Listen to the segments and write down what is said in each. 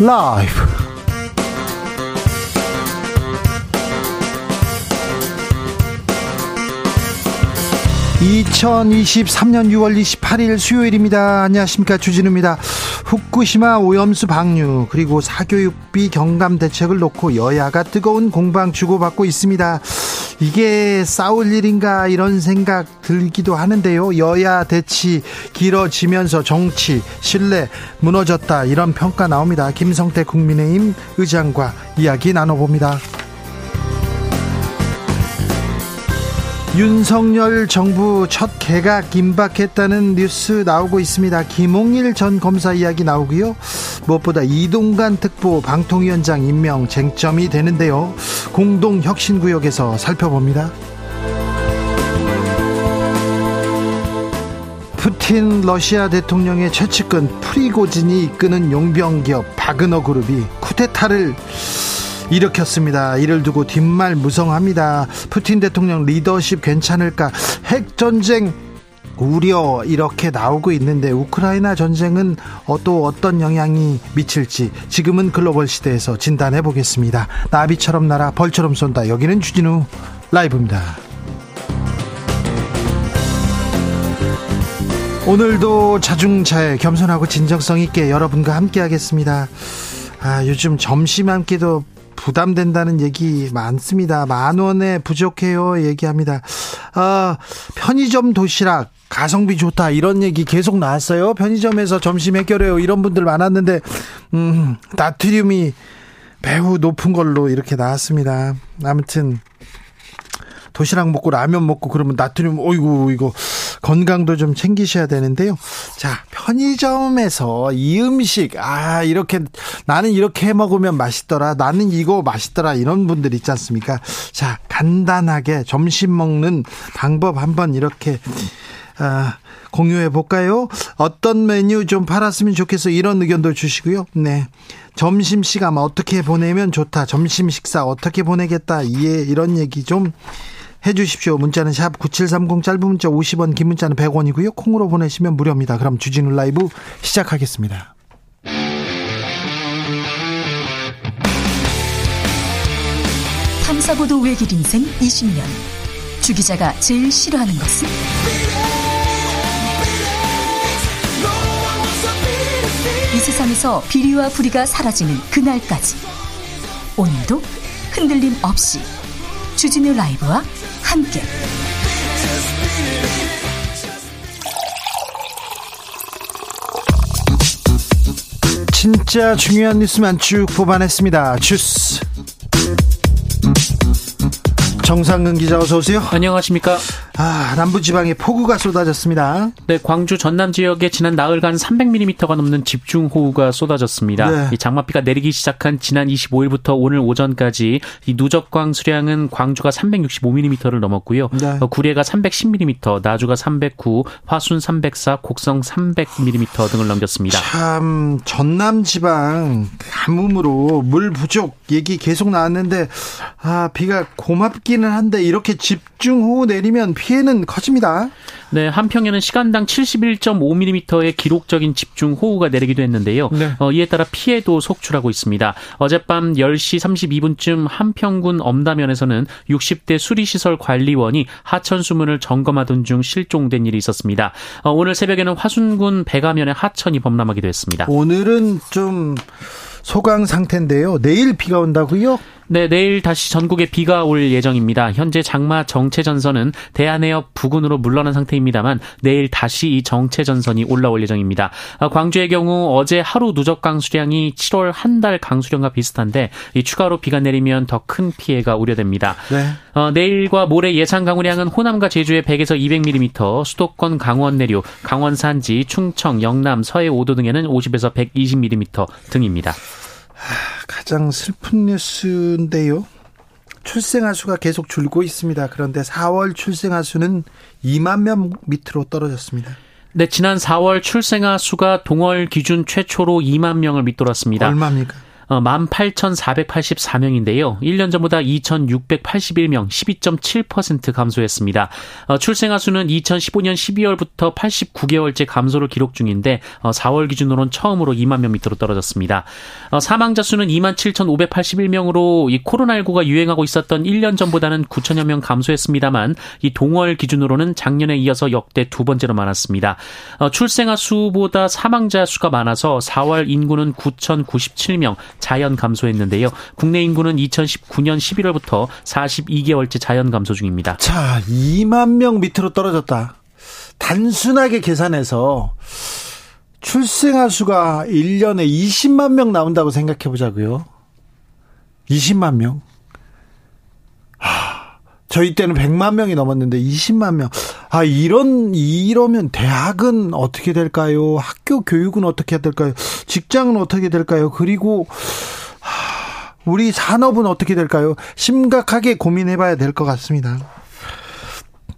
라이브 2023년 6월 28일 수요일입니다. 안녕하십니까. 주진우입니다. 후쿠시마 오염수 방류, 그리고 사교육비 경감 대책을 놓고 여야가 뜨거운 공방 주고받고 있습니다. 이게 싸울 일인가 이런 생각 들기도 하는데요. 여야 대치 길어지면서 정치, 신뢰 무너졌다 이런 평가 나옵니다. 김성태 국민의힘 의장과 이야기 나눠봅니다. 윤석열 정부 첫 개각 임박했다는 뉴스 나오고 있습니다. 김홍일 전 검사 이야기 나오고요. 무엇보다 이동관 특보 방통위원장 임명 쟁점이 되는데요. 공동혁신구역에서 살펴봅니다. 푸틴 러시아 대통령의 최측근 프리고진이 이끄는 용병기업 바그너 그룹이 쿠데타를 일으켰습니다. 이를 두고 뒷말 무성합니다. 푸틴 대통령 리더십 괜찮을까? 핵 전쟁 우려 이렇게 나오고 있는데 우크라이나 전쟁은 또 어떤 영향이 미칠지 지금은 글로벌 시대에서 진단해 보겠습니다. 나비처럼 날아 벌처럼 쏜다. 여기는 주진우 라이브입니다. 오늘도 자중차에 겸손하고 진정성 있게 여러분과 함께 하겠습니다. 아, 요즘 점심 한 끼도 부담된다는 얘기 많습니다. 만 원에 부족해요. 얘기합니다. 아, 편의점 도시락 가성비 좋다 이런 얘기 계속 나왔어요. 편의점에서 점심 해결해요. 이런 분들 많았는데 음, 나트륨이 매우 높은 걸로 이렇게 나왔습니다. 아무튼 도시락 먹고 라면 먹고 그러면 나트륨 어이구 이거 건강도 좀 챙기셔야 되는데요. 자, 편의점에서 이 음식 아, 이렇게 나는 이렇게 해 먹으면 맛있더라. 나는 이거 맛있더라. 이런 분들 있지 않습니까? 자, 간단하게 점심 먹는 방법 한번 이렇게 아, 공유해 볼까요? 어떤 메뉴 좀 팔았으면 좋겠어. 이런 의견도 주시고요. 네. 점심 시간 어떻게 보내면 좋다. 점심 식사 어떻게 보내겠다. 이해 이런 얘기 좀 해 주십시오. 문자는 샵 9730 짧은 문자 50원 긴 문자는 100원이고요. 콩으로 보내시면 무료입니다. 그럼 주진우 라이브 시작하겠습니다. 탐사보도 외길 인생 20년 주 기자가 제일 싫어하는 것은? 이 세상에서 비리와 부리가 사라지는 그날까지 오늘도 흔들림 없이 주진우 라이브와 함께 진짜 중요한 뉴스만 쭉 뽑아냈습니다. 주스 정상근 기자 어서 오세요. 안녕하십니까. 아, 남부지방에 폭우가 쏟아졌습니다. 네, 광주 전남 지역에 지난 나흘간 300mm가 넘는 집중호우가 쏟아졌습니다. 네. 이 장마비가 내리기 시작한 지난 25일부터 오늘 오전까지 이 누적광 수량은 광주가 365mm를 넘었고요. 네. 어, 구례가 310mm, 나주가 309, 화순 304, 곡성 300mm 등을 넘겼습니다. 참 전남 지방 가뭄으로 물 부족 얘기 계속 나왔는데 아, 비가 고맙기는 한데 이렇게 집중호우 내리면 피해는 커집니다. 네, 한평에는 시간당 71.5mm의 기록적인 집중 호우가 내리기도 했는데요. 네. 어, 이에 따라 피해도 속출하고 있습니다. 어젯밤 10시 32분쯤 한평군 엄다면에서는 60대 수리시설 관리원이 하천 수문을 점검하던 중 실종된 일이 있었습니다. 어, 오늘 새벽에는 화순군 백가면의 하천이 범람하기도 했습니다. 오늘은 좀 소강 상태인데요. 내일 비가 온다고요? 네, 내일 다시 전국에 비가 올 예정입니다. 현재 장마 정체 전선은 대한해협 부근으로 물러난 상태입니다만 내일 다시 이 정체 전선이 올라올 예정입니다. 아, 광주의 경우 어제 하루 누적 강수량이 7월 한 달 강수량과 비슷한데 이 추가로 비가 내리면 더 큰 피해가 우려됩니다. 네. 어, 내일과 모레 예상 강우량은 호남과 제주에 100에서 200mm, 수도권 강원 내륙, 강원 산지, 충청, 영남, 서해 5도 등에는 50에서 120mm 등입니다. 가장 슬픈 뉴스인데요. 출생아 수가 계속 줄고 있습니다. 그런데 4월 출생아 수는 2만 명 밑으로 떨어졌습니다. 네, 지난 4월 출생아 수가 동월 기준 최초로 2만 명을 밑돌았습니다. 얼마입니까? 어, 18,484명인데요. 1년 전보다 2,681명, 12.7% 감소했습니다. 어, 출생아 수는 2015년 12월부터 89개월째 감소를 기록 중인데 어, 4월 기준으로는 처음으로 2만 명 밑으로 떨어졌습니다. 어, 사망자 수는 27,581명으로 이 코로나19가 유행하고 있었던 1년 전보다는 9천여 명 감소했습니다만 이 동월 기준으로는 작년에 이어서 역대 두 번째로 많았습니다. 어, 출생아 수보다 사망자 수가 많아서 4월 인구는 9,097명, 자연 감소했는데요. 국내 인구는 2019년 11월부터 42개월째 자연 감소 중입니다. 자, 2만 명 밑으로 떨어졌다. 단순하게 계산해서 출생아 수가 1년에 20만 명 나온다고 생각해 보자고요. 20만 명. 하, 저희 때는 100만 명이 넘었는데 20만 명. 아, 이런, 이러면 대학은 어떻게 될까요? 학교 교육은 어떻게 될까요? 직장은 어떻게 될까요? 그리고, 우리 산업은 어떻게 될까요? 심각하게 고민해 봐야 될 것 같습니다.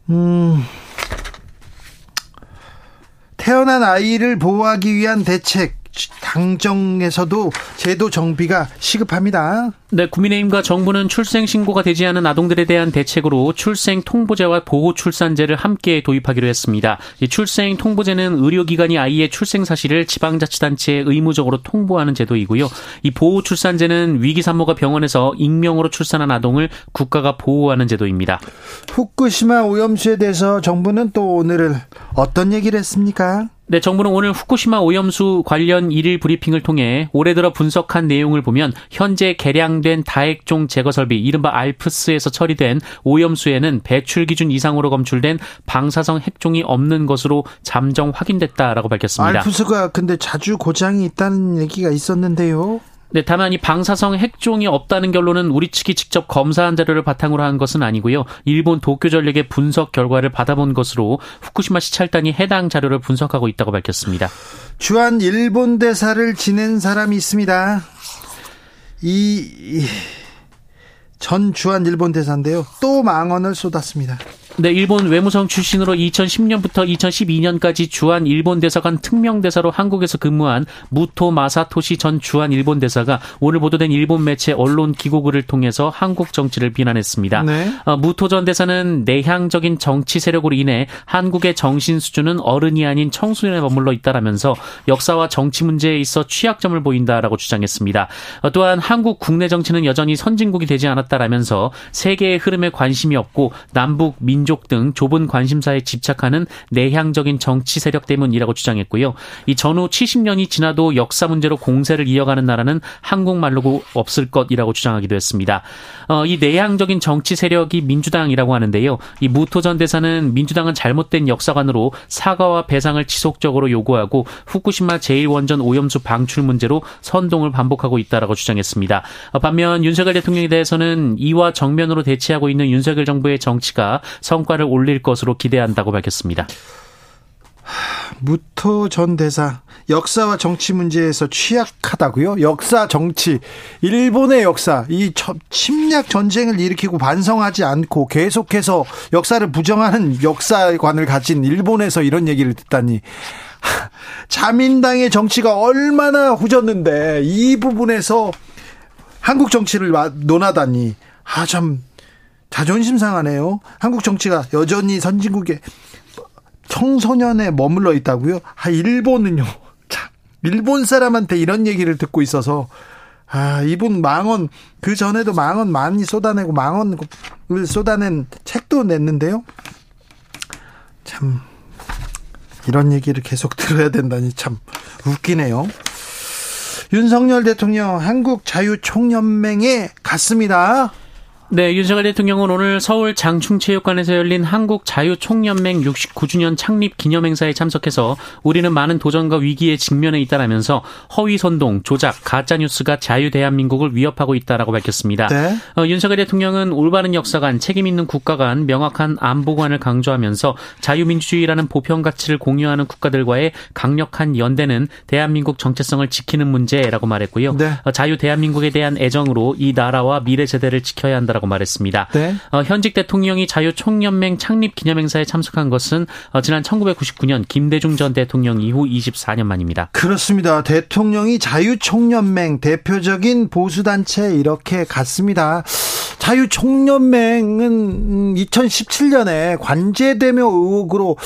음, 태어난 아이를 보호하기 위한 대책, 당정에서도 제도 정비가 시급합니다. 네, 국민의힘과 정부는 출생 신고가 되지 않은 아동들에 대한 대책으로 출생 통보제와 보호 출산제를 함께 도입하기로 했습니다. 이 출생 통보제는 의료기관이 아이의 출생 사실을 지방자치단체에 의무적으로 통보하는 제도이고요. 이 보호 출산제는 위기 산모가 병원에서 익명으로 출산한 아동을 국가가 보호하는 제도입니다. 후쿠시마 오염수에 대해서 정부는 또 오늘은 어떤 얘기를 했습니까? 네, 정부는 오늘 후쿠시마 오염수 관련 일일 브리핑을 통해 올해 들어 분석한 내용을 보면 현재 개량된 다액종 제거 설비 이른바 알프스에서 처리된 오염수에는 배출 기준 이상으로 검출된 방사성 핵종이 없는 것으로 잠정 확인됐다라고 밝혔습니다. 알프스가 근데 자주 고장이 있다는 얘기가 있었는데요. 네, 다만 이 방사성 핵종이 없다는 결론은 우리 측이 직접 검사한 자료를 바탕으로 한 것은 아니고요. 일본 도쿄 전력의 분석 결과를 받아본 것으로 후쿠시마 시찰단이 해당 자료를 분석하고 있다고 밝혔습니다. 주한 일본 대사를 지낸 사람이 있습니다. 이전 주한 일본 대사인데요. 또 망언을 쏟았습니다. 네, 일본 외무성 출신으로 2010년부터 2012년까지 주한 일본 대사관 특명 대사로 한국에서 근무한 무토 마사토시 전 주한 일본 대사가 오늘 보도된 일본 매체 언론 기고글을 통해서 한국 정치를 비난했습니다. 네. 어, 무토 전 대사는 내향적인 정치 세력으로 인해 한국의 정신 수준은 어른이 아닌 청소년에 머물러 있다라면서 역사와 정치 문제에 있어 취약점을 보인다라고 주장했습니다. 어, 또한 한국 국내 정치는 여전히 선진국이 되지 않았다라면서 세계의 흐름에 관심이 없고 남북 민 민족 등 좁은 관심사에 집착하는 내향적인 정치 세력 때문이라고 주장했고요. 이 전후 70년이 지나도 역사 문제로 공세를 이어가는 나라는 한국말로 없을 것이라고 주장하기도 했습니다. 어, 이 내향적인 정치 세력이 민주당이라고 하는데요. 이 무토 전 대사는 민주당은 잘못된 역사관으로 사과와 배상을 지속적으로 요구하고 후쿠시마 제1원전 오염수 방출 문제로 선동을 반복하고 있다라고 주장했습니다. 어, 반면 윤석열 대통령에 대해서는 이와 정면으로 대치하고 있는 윤석열 정부의 정치가 성과를 올릴 것으로 기대한다고 밝혔습니다. 무토 전 대사 역사와 정치 문제에서 취약하다고요? 역사 정치. 일본의 역사. 이 침략 전쟁을 일으키고 반성하지 않고 계속해서 역사를 부정하는 역사관을 가진 일본에서 이런 얘기를 듣다니. 자민당의 정치가 얼마나 후졌는데 이 부분에서 한국 정치를 논하다니. 아참 자존심 상하네요. 한국 정치가 여전히 선진국의 청소년에 머물러 있다고요? 아, 일본은요. 참, 일본 사람한테 이런 얘기를 듣고 있어서 아, 이분 망언 그 전에도 망언 많이 쏟아내고 망언을 쏟아낸 책도 냈는데요. 참 이런 얘기를 계속 들어야 된다니 참 웃기네요. 윤석열 대통령 한국 자유총연맹에 갔습니다. 네, 윤석열 대통령은 오늘 서울 장충체육관에서 열린 한국 자유총연맹 69주년 창립 기념행사에 참석해서 우리는 많은 도전과 위기에 직면해 있다라면서 허위 선동, 조작, 가짜 뉴스가 자유 대한민국을 위협하고 있다라고 밝혔습니다. 네. 어, 윤석열 대통령은 올바른 역사관, 책임 있는 국가관, 명확한 안보관을 강조하면서 자유민주주의라는 보편 가치를 공유하는 국가들과의 강력한 연대는 대한민국 정체성을 지키는 문제라고 말했고요. 네. 어, 자유 대한민국에 대한 애정으로 이 나라와 미래 세대를 지켜야 한다. 한다라고 말했습니다. 네. 어, 현직 대통령이 자유총연맹 창립 기념행사에 참석한 것은 어, 지난 1999년 김대중 전 대통령 이후 24년 만입니다. 그렇습니다. 대통령이 자유총연맹 대표적인 보수단체 이렇게 갔습니다. 자유총연맹은 2017년에 관제대며 의혹으로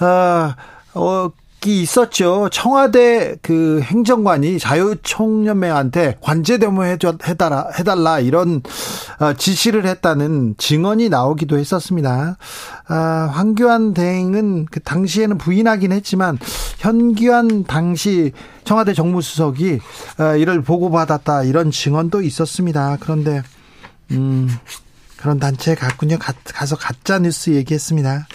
어, 어, 있었죠. 청와대 그 행정관이 자유총연맹한테 관제대모 해달라, 해달라 이런 어, 지시를 했다는 증언이 나오기도 했었습니다. 아, 황교안 대행은 그 당시에는 부인하긴 했지만 현기환 당시 청와대 정무수석이 어, 이를 보고받았다 이런 증언도 있었습니다. 그런데 음 그런 단체에 갔군요. 가, 가서 가짜 뉴스 얘기했습니다.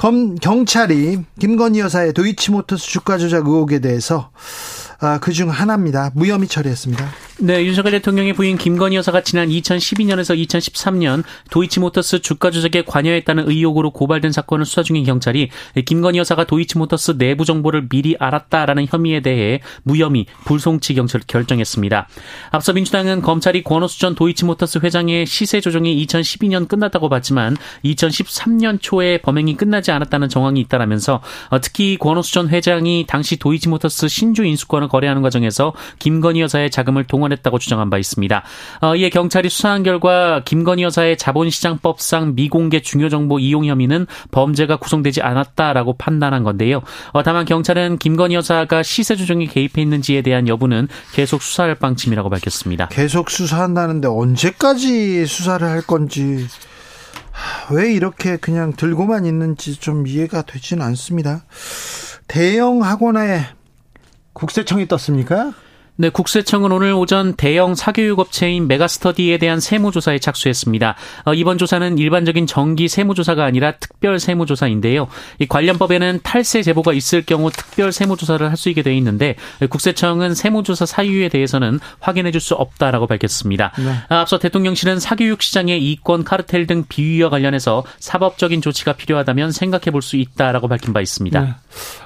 검, 경찰이 김건희 여사의 도이치모터스 주가 조작 의혹에 대해서 아, 그중 하나입니다. 무혐의 처리했습니다. 네, 윤석열 대통령의 부인 김건희 여사가 지난 2012년에서 2013년 도이치모터스 주가 조작에 관여했다는 의혹으로 고발된 사건을 수사 중인 경찰이 김건희 여사가 도이치모터스 내부 정보를 미리 알았다라는 혐의에 대해 무혐의 불송치 경찰 결정했습니다. 앞서 민주당은 검찰이 권오수 전 도이치모터스 회장의 시세 조정이 2012년 끝났다고 봤지만 2013년 초에 범행이 끝나지 않았다는 정황이 있다라면서 특히 권오수 전 회장이 당시 도이치모터스 신주 인수권을 거래하는 과정에서 김건희 여사의 자금을 동원했다고 주장한 바 있습니다. 어, 이에 경찰이 수사한 결과 김건희 여사의 자본시장법상 미공개 중요정보 이용 혐의는 범죄가 구성되지 않았다라고 판단한 건데요. 어, 다만 경찰은 김건희 여사가 시세 조정에 개입해 있는지에 대한 여부는 계속 수사할 방침이라고 밝혔습니다. 계속 수사한다는데 언제까지 수사를 할 건지 왜 이렇게 그냥 들고만 있는지 좀 이해가 되지는 않습니다. 대형 학원에 국세청이 떴습니까? 네, 국세청은 오늘 오전 대형 사교육 업체인 메가스터디에 대한 세무조사에 착수했습니다. 어, 이번 조사는 일반적인 정기 세무조사가 아니라 특별 세무조사인데요. 이 관련법에는 탈세 제보가 있을 경우 특별 세무조사를 할 수 있게 되어 있는데 국세청은 세무조사 사유에 대해서는 확인해 줄 수 없다라고 밝혔습니다. 네. 아, 앞서 대통령실은 사교육 시장의 이권 카르텔 등 비위와 관련해서 사법적인 조치가 필요하다면 생각해 볼 수 있다라고 밝힌 바 있습니다. 네.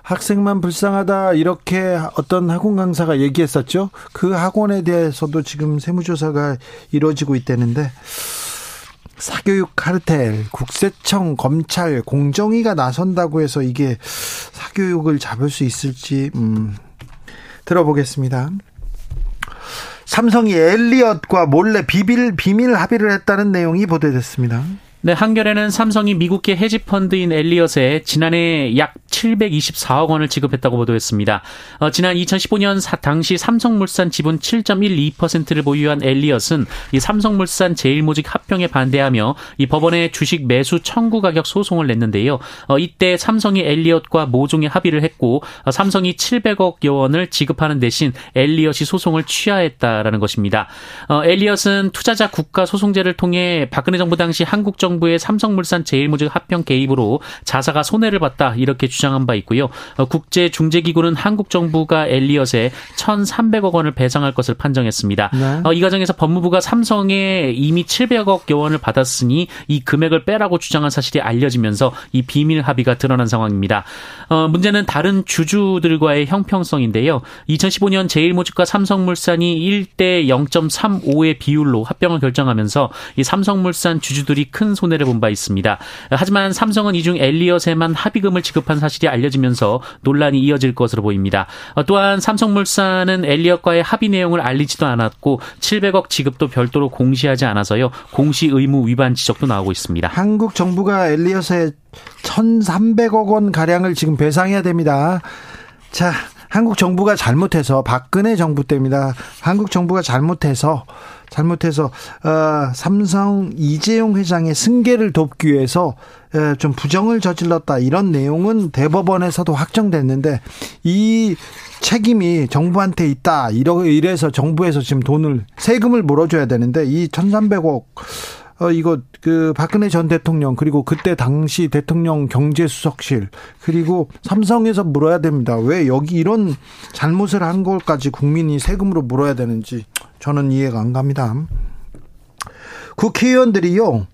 학생만 불쌍하다 이렇게 어떤 학원 강사가 얘기했었죠. 그 학원에 대해서도 지금 세무조사가 이루어지고 있다는데 사교육 카르텔, 국세청, 검찰, 공정위가 나선다고 해서 이게 사교육을 잡을 수 있을지 음, 들어보겠습니다. 삼성이 엘리엇과 몰래 비밀 비밀 합의를 했다는 내용이 보도됐습니다. 네, 한겨레는 삼성이 미국계 헤지펀드인 엘리엇에 지난해 약 724억 원을 지급했다고 보도했습니다. 어, 지난 2015년 사, 당시 삼성물산 지분 7.12%를 보유한 엘리엇은 이 삼성물산 제일모직 합병에 반대하며 이 법원에 주식 매수 청구 가격 소송을 냈는데요. 어, 이때 삼성이 엘리엇과 모종의 합의를 했고 어, 삼성이 700억 원을 지급하는 대신 엘리엇이 소송을 취하했다라는 것입니다. 어, 엘리엇은 투자자 국가 소송제를 통해 박근혜 정부 당시 한국 정부 정부의 삼성물산 제일모직 합병 개입으로 자사가 손해를 봤다 이렇게 주장한 바 있고요. 어, 국제 중재기구는 한국 정부가 엘리엇에 1,300억 원을 배상할 것을 판정했습니다. 네. 어, 이 과정에서 법무부가 삼성에 이미 700억 원을 받았으니 이 금액을 빼라고 주장한 사실이 알려지면서 이 비밀 합의가 드러난 상황입니다. 어, 문제는 다른 주주들과의 형평성인데요. 2015년 제일모직과 삼성물산이 1대 0.35의 비율로 합병을 결정하면서 이 삼성물산 주주들이 큰 손 해를 본 바 있습니다. 하지만 삼성은 이중 엘리엇에만 합의금을 지급한 사실이 알려지면서 논란이 이어질 것으로 보입니다. 또한 삼성물산은 엘리엇과의 합의 내용을 알리지도 않았고 700억 지급도 별도로 공시하지 않아서요. 공시 의무 위반 지적도 나오고 있습니다. 한국 정부가 엘리엇에 1,300억 원 가량을 지금 배상해야 됩니다. 자, 한국 정부가 잘못해서 박근혜 정부 때입니다. 한국 정부가 잘못해서 잘못해서 어, 삼성 이재용 회장의 승계를 돕기 위해서 에, 좀 부정을 저질렀다. 이런 내용은 대법원에서도 확정됐는데 이 책임이 정부한테 있다. 이래서 정부에서 지금 돈을 세금을 물어줘야 되는데 이 1,300억 어, 이거, 그, 박근혜 전 대통령, 그리고 그때 당시 대통령 경제수석실, 그리고 삼성에서 물어야 됩니다. 왜 여기 이런 잘못을 한 걸까지 국민이 세금으로 물어야 되는지 저는 이해가 안 갑니다. 국회의원들이요,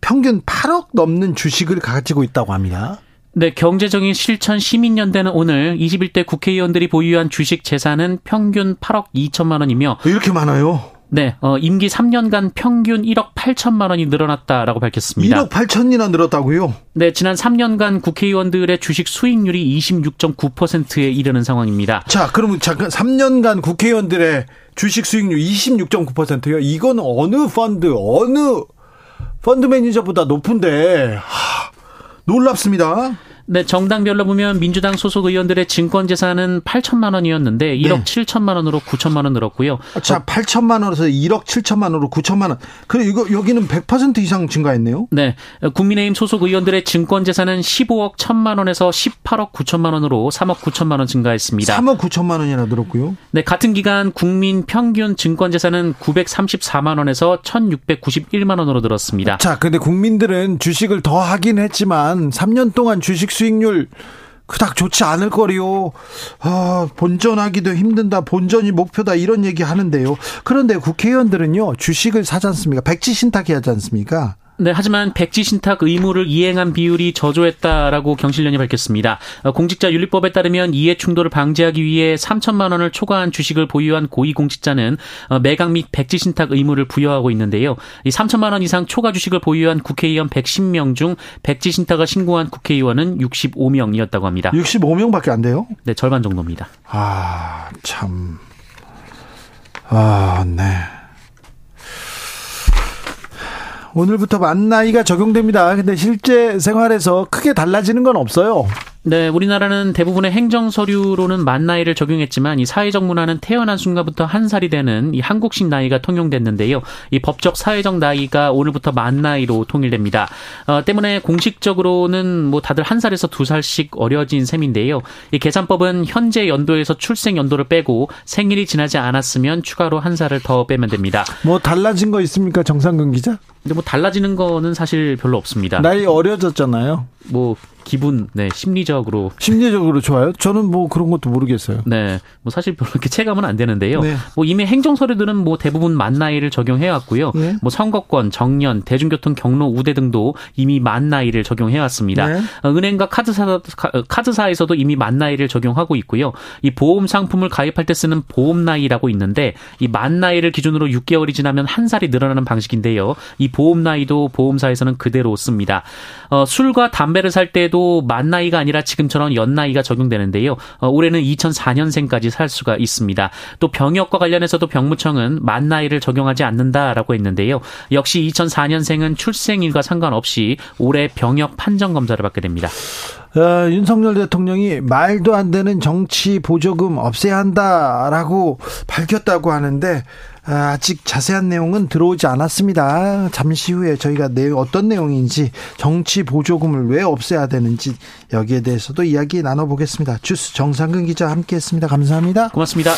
평균 8억 넘는 주식을 가지고 있다고 합니다. 네, 경제적인 실천 시민연대는 오늘 21대 국회의원들이 보유한 주식 재산은 평균 8억 2천만 원이며 이렇게 많아요? 네, 어, 임기 3년간 평균 1억 8천만 원이 늘어났다라고 밝혔습니다. 1억 8천이나 늘었다고요? 네, 지난 3년간 국회의원들의 주식 수익률이 26.9%에 이르는 상황입니다. 자, 그러면 잠깐 3년간 국회의원들의 주식 수익률 26.9%요. 이건 어느 펀드, 어느 펀드 매니저보다 높은데 하, 놀랍습니다. 네, 정당별로 보면 민주당 소속 의원들의 증권 재산은 8천만 원이었는데 1억 네. 7천만 원으로 9천만 원 늘었고요. 자, 8천만 원에서 1억 7천만 원으로 9천만 원. 그래 이거 여기는 100% 이상 증가했네요. 네. 국민의힘 소속 의원들의 증권 재산은 15억 1천만 원에서 18억 9천만 원으로 3억 9천만 원 증가했습니다. 3억 9천만 원이나 늘었고요. 네, 같은 기간 국민 평균 증권 재산은 934만 원에서 1,691만 원으로 늘었습니다. 자, 근데 국민들은 주식을 더 하긴 했지만 3년 동안 주식 수익률 그닥 좋지 않을 거리요. 아, 본전하기도 힘든다. 본전이 목표다. 이런 얘기 하는데요. 그런데 국회의원들은요, 주식을 사지 않습니까? 백지 신탁이 하지 않습니까? 네, 하지만 백지 신탁 의무를 이행한 비율이 저조했다라고 경실련이 밝혔습니다. 어, 공직자 윤리법에 따르면 이해 충돌을 방지하기 위해 3천만 원을 초과한 주식을 보유한 고위 공직자는 어, 매각 및 백지 신탁 의무를 부여하고 있는데요. 이 3천만 원 이상 초과 주식을 보유한 국회의원 110명 중 백지 신탁을 신고한 국회의원은 65명이었다고 합니다. 65명밖에 안 돼요? 네, 절반 정도입니다. 아, 참. 아, 네. 오늘부터 만 나이가 적용됩니다. 근데 실제 생활에서 크게 달라지는 건 없어요. 네, 우리나라는 대부분의 행정 서류로는 만 나이를 적용했지만 이 사회적 문화는 태어난 순간부터 한 살이 되는 이 한국식 나이가 통용됐는데요. 이 법적 사회적 나이가 오늘부터 만 나이로 통일됩니다. 어, 때문에 공식적으로는 뭐 다들 한 살에서 두 살씩 어려진 셈인데요. 이 계산법은 현재 연도에서 출생 연도를 빼고 생일이 지나지 않았으면 추가로 한 살을 더 빼면 됩니다. 뭐 달라진 거 있습니까, 정상근 기자? 근데 뭐 달라지는 거는 사실 별로 없습니다. 나이 어려졌잖아요. 뭐 기분, 네, 심리적으로. 심리적으로 좋아요? 저는 뭐 그런 것도 모르겠어요. 네. 뭐 사실 별로 이렇게 체감은 안 되는데요. 네. 뭐 이미 행정서류들은 뭐 대부분 만 나이를 적용해 왔고요. 네. 뭐 선거권, 정년, 대중교통 경로 우대 등도 이미 만 나이를 적용해 왔습니다. 네. 어, 은행과 카드사, 어, 카드사에서도 이미 만 나이를 적용하고 있고요. 이 보험 상품을 가입할 때 쓰는 보험 나이라고 있는데 이 만 나이를 기준으로 6개월이 지나면 한 살이 늘어나는 방식인데요. 이 보험 나이도 보험사에서는 그대로 씁니다. 어, 술과 담배를 살 때도 때도 만 나이가 아니라 지금처럼 연 나이가 적용되는데요. 어, 올해는 2004년생까지 살 수가 있습니다. 또 병역과 관련해서도 병무청은 만 나이를 적용하지 않는다라고 했는데요. 역시 2004년생은 출생일과 상관없이 올해 병역 판정 검사를 받게 됩니다. 어, 윤석열 대통령이 말도 안 되는 정치 보조금 없애야 한다라고 밝혔다고 하는데 아, 아직 자세한 내용은 들어오지 않았습니다. 잠시 후에 저희가 내용 어떤 내용인지 정치 보조금을 왜 없애야 되는지 여기에 대해서도 이야기 나눠보겠습니다. 주스 정상근 기자 함께했습니다. 감사합니다. 고맙습니다.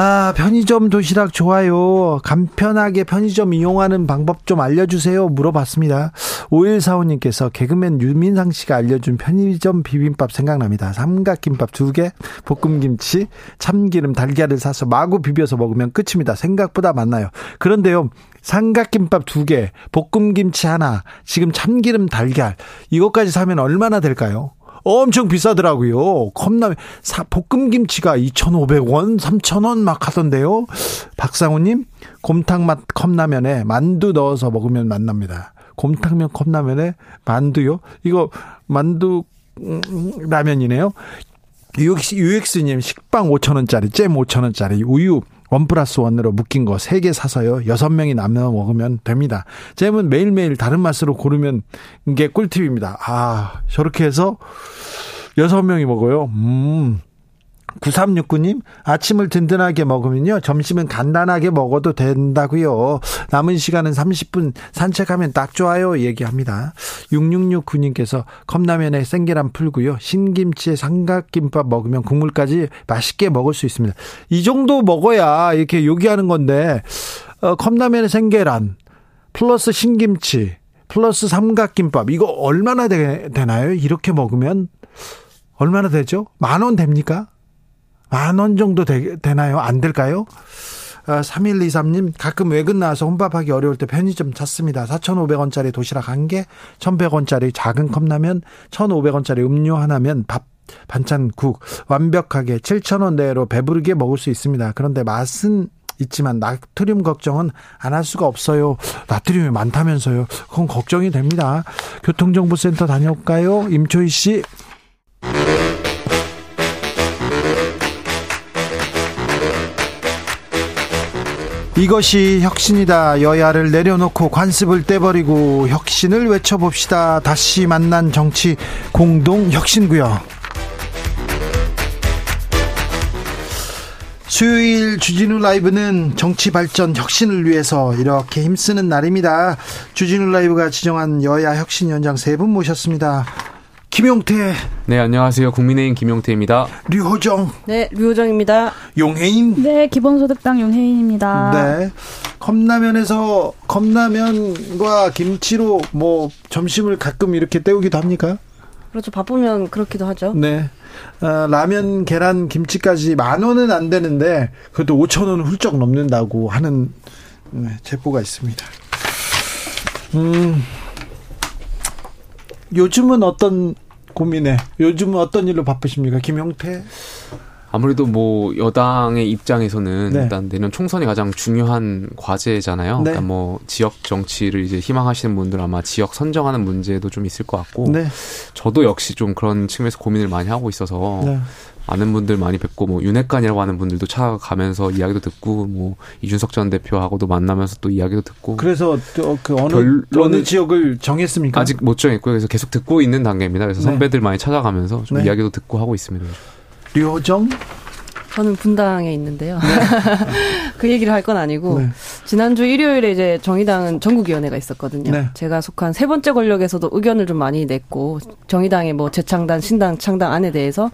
아, 편의점 도시락 좋아요. 간편하게 편의점 이용하는 방법 좀 알려주세요. 물어봤습니다. 5145님께서 개그맨 유민상 씨가 알려준 편의점 비빔밥 생각납니다. 삼각김밥 두 개, 볶음김치, 참기름, 달걀을 사서 마구 비벼서 먹으면 끝입니다. 생각보다 많나요. 그런데요, 삼각김밥 두 개, 볶음김치 하나, 지금 참기름, 달걀, 이것까지 사면 얼마나 될까요? 엄청 비싸더라고요. 컵라면, 사, 볶음 김치가 2,500원, 3,000원 막 하던데요. 박상우 님, 곰탕 맛 컵라면에 만두 넣어서 먹으면 맛납니다. 곰탕면 컵라면에 만두요? 이거 만두 음, 라면이네요. UX, UX님 식빵 5천원짜리, 잼 5천원짜리, 우유 원 플러스 원으로 묶인 거 세 개 사서요. 여섯 명이 나눠 먹으면 됩니다. 잼은 매일매일 다른 맛으로 고르면 게 꿀팁입니다. 아, 저렇게 해서 여섯 명이 먹어요. 음. 9369님, 아침을 든든하게 먹으면요, 점심은 간단하게 먹어도 된다고요. 남은 시간은 30분 산책하면 딱 좋아요. 얘기합니다. 6669님께서 컵라면에 생계란 풀고요. 신김치에 삼각김밥 먹으면 국물까지 맛있게 먹을 수 있습니다. 이 정도 먹어야 이렇게 요기하는 건데, 어, 컵라면에 생계란, 플러스 신김치, 플러스 삼각김밥, 이거 얼마나 되, 되나요? 이렇게 먹으면? 얼마나 되죠? 만 원 됩니까? 만 원 정도 되, 되나요? 안 될까요? 아, 3123님, 가끔 외근 나와서 혼밥하기 어려울 때 편의점 찾습니다. 4,500원짜리 도시락 한 개, 1,100원짜리 작은 컵라면, 1,500원짜리 음료 하나면 밥, 반찬, 국, 완벽하게 7,000원 내로 배부르게 먹을 수 있습니다. 그런데 맛은 있지만 나트륨 걱정은 안 할 수가 없어요. 나트륨이 많다면서요. 그건 걱정이 됩니다. 교통정보센터 다녀올까요? 임초희 씨. 이것이 혁신이다. 여야를 내려놓고 관습을 떼버리고 혁신을 외쳐봅시다. 다시 만난 정치 공동 혁신구역. 수요일 주진우 라이브는 정치 발전 혁신을 위해서 이렇게 힘쓰는 날입니다. 주진우 라이브가 지정한 여야 혁신위원장 세 분 모셨습니다. 김용태. 네, 안녕하세요. 국민의힘 김용태입니다. 류호정. 네, 류호정입니다. 용혜인. 네, 기본소득당 용혜인입니다. 네. 컵라면에서 컵라면과 김치로 뭐 점심을 가끔 이렇게 때우기도 합니까? 그렇죠. 바쁘면 그렇기도 하죠. 네. 어, 라면, 계란, 김치까지 만 원은 안 되는데 그래도 5천 원은 훌쩍 넘는다고 하는 네, 제보가 있습니다. 음. 요즘은 어떤 고민에 요즘은 어떤 일로 바쁘십니까? 김용태? 아무래도 뭐 여당의 입장에서는 네. 일단 내년 총선이 가장 중요한 과제잖아요. 네. 그러니까 뭐 지역 정치를 이제 희망하시는 분들 아마 지역 선정하는 문제도 좀 있을 것 같고 네. 저도 역시 좀 그런 측면에서 고민을 많이 하고 있어서 네. 많은 분들 많이 뵙고 뭐 윤핵관이라고 하는 분들도 찾아가면서 이야기도 듣고 뭐 이준석 전 대표하고도 만나면서 또 이야기도 듣고 그래서 또그 어느 어느 지역을 정했습니까? 아직 못 정했고요. 그래서 계속 듣고 있는 단계입니다. 그래서 네. 선배들 많이 찾아가면서 좀 네. 이야기도 듣고 하고 있습니다. 류호정? 저는 분당에 있는데요. 그 얘기를 할 건 아니고 네. 지난주 일요일에 이제 정의당은 전국위원회가 있었거든요. 네. 제가 속한 세 번째 권력에서도 의견을 좀 많이 냈고 정의당의 뭐 재창단, 신당 창당 안에 대해서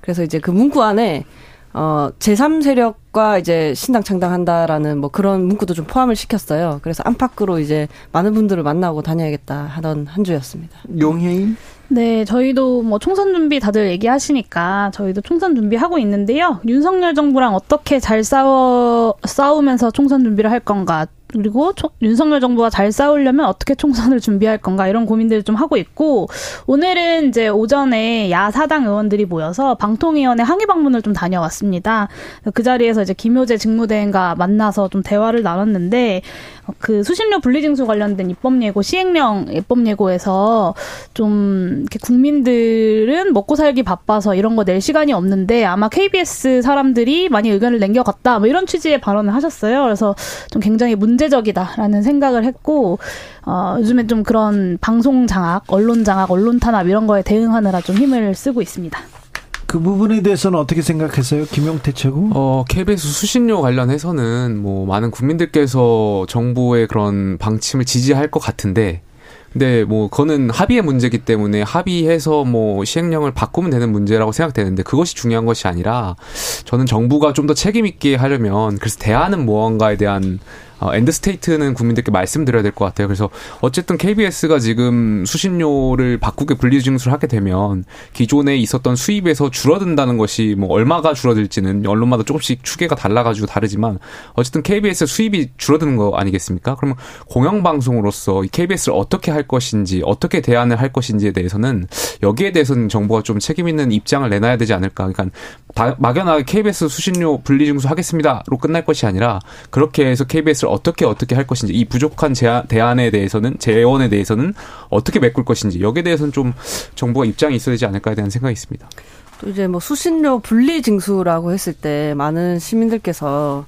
그래서 이제 그 문구 안에 어 제3 세력과 이제 신당 창당한다라는 뭐 그런 문구도 좀 포함을 시켰어요. 그래서 안팎으로 이제 많은 분들을 만나고 다녀야겠다 하던 한 주였습니다. 용혜인? 네, 저희도 뭐 총선 준비 다들 얘기하시니까 저희도 총선 준비하고 있는데요. 윤석열 정부랑 어떻게 잘 싸워, 싸우면서 총선 준비를 할 건가. 그리고 초, 윤석열 정부가 잘 싸우려면 어떻게 총선을 준비할 건가 이런 고민들을 좀 하고 있고 오늘은 이제 오전에 야사당 의원들이 모여서 방통위원회 항의 방문을 좀 다녀왔습니다. 그 자리에서 이제 김효재 직무대행과 만나서 좀 대화를 나눴는데 어, 그 수신료 분리징수 관련된 입법 예고 시행령 입법 예고에서 좀 이렇게 국민들은 먹고 살기 바빠서 이런 거 낼 시간이 없는데 아마 KBS 사람들이 많이 의견을 남겨갔다 뭐 이런 취지의 발언을 하셨어요. 그래서 좀 굉장히 문 제적이다라는 생각을 했고 어, 요즘에 좀 그런 방송 장악, 언론 장악, 언론 탄압 이런 거에 대응하느라 좀 힘을 쓰고 있습니다. 그 부분에 대해서는 어떻게 생각했어요? 김용태 최고? 어, KBS 수신료 관련해서는 뭐 많은 국민들께서 정부의 그런 방침을 지지할 것 같은데 근데 뭐 그거는 합의의 문제이기 때문에 합의해서 뭐 시행령을 바꾸면 되는 문제라고 생각되는데 그것이 중요한 것이 아니라 저는 정부가 좀 더 책임 있게 하려면 그래서 대안은 무언가에 대한 어, end state는 국민들께 말씀드려야 될 것 같아요. 그래서 어쨌든 KBS가 지금 수신료를 바꾸게 분리징수를 하게 되면 기존에 있었던 수입에서 줄어든다는 것이 뭐 얼마가 줄어들지는 언론마다 조금씩 추계가 달라가지고 다르지만 어쨌든 KBS 수입이 줄어드는 거 아니겠습니까? 그러면 공영방송으로서 이 KBS를 어떻게 할 것인지 어떻게 대안을 할 것인지에 대해서는 여기에 대해서는 정부가 좀 책임 있는 입장을 내놔야 되지 않을까. 그러니까 다, 막연하게 KBS 수신료 분리징수 하겠습니다로 끝날 것이 아니라 그렇게 해서 KBS를 어떻게 어떻게 할 것인지 이 부족한 제안, 대안에 대해서는 재원에 대해서는 어떻게 메꿀 것인지 여기에 대해서는 좀 정부가 입장이 있어야 되지 않을까에 대한 생각이 있습니다. 또 이제 뭐 수신료 분리 징수라고 했을 때 많은 시민들께서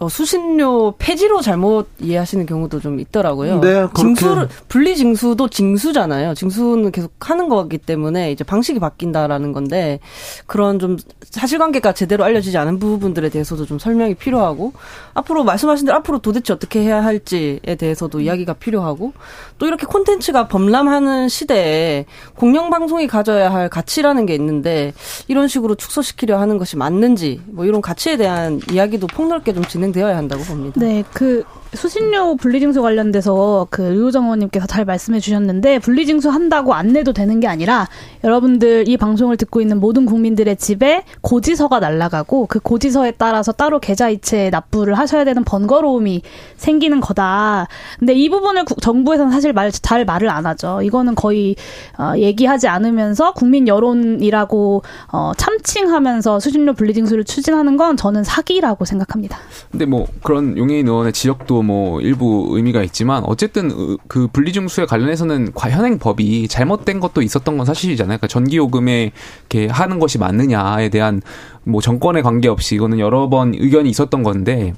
어, 수신료 폐지로 잘못 이해하시는 경우도 좀 있더라고요. 네. 징수를 분리 징수도 징수잖아요. 징수는 계속 하는 거기 때문에 이제 방식이 바뀐다라는 건데 그런 좀 사실관계가 제대로 알려지지 않은 부분들에 대해서도 좀 설명이 필요하고 앞으로 말씀하신 대로 앞으로 도대체 어떻게 해야 할지에 대해서도 이야기가 필요하고 또 이렇게 콘텐츠가 범람하는 시대에 공영 방송이 가져야 할 가치라는 게 있는데 이런 식으로 축소시키려 하는 것이 맞는지 뭐 이런 가치에 대한 이야기도 폭넓게 좀 진행 되어야 한다고 봅니다. 네, 그 수신료 분리징수 관련돼서 그 류호정 의원님께서 잘 말씀해 주셨는데 분리징수 한다고 안 내도 되는 게 아니라 여러분들 이 방송을 듣고 있는 모든 국민들의 집에 고지서가 날라가고 그 고지서에 따라서 따로 계좌이체 납부를 하셔야 되는 번거로움이 생기는 거다. 근데 이 부분을 구- 정부에서는 사실 말, 잘 말을 안 하죠. 이거는 거의 어, 얘기하지 않으면서 국민 여론이라고 어, 참칭하면서 수신료 분리징수를 추진하는 건 저는 사기라고 생각합니다. 근데 뭐 그런 용해인 의원의 지역도 뭐 일부 의미가 있지만 어쨌든 그 분리증수에 관련해서는 현행 법이 잘못된 것도 있었던 건 사실이잖아요. 그러니까 전기요금에 이렇게 하는 것이 맞느냐에 대한 뭐 정권에 관계없이 이거는 여러 번 의견이 있었던 건데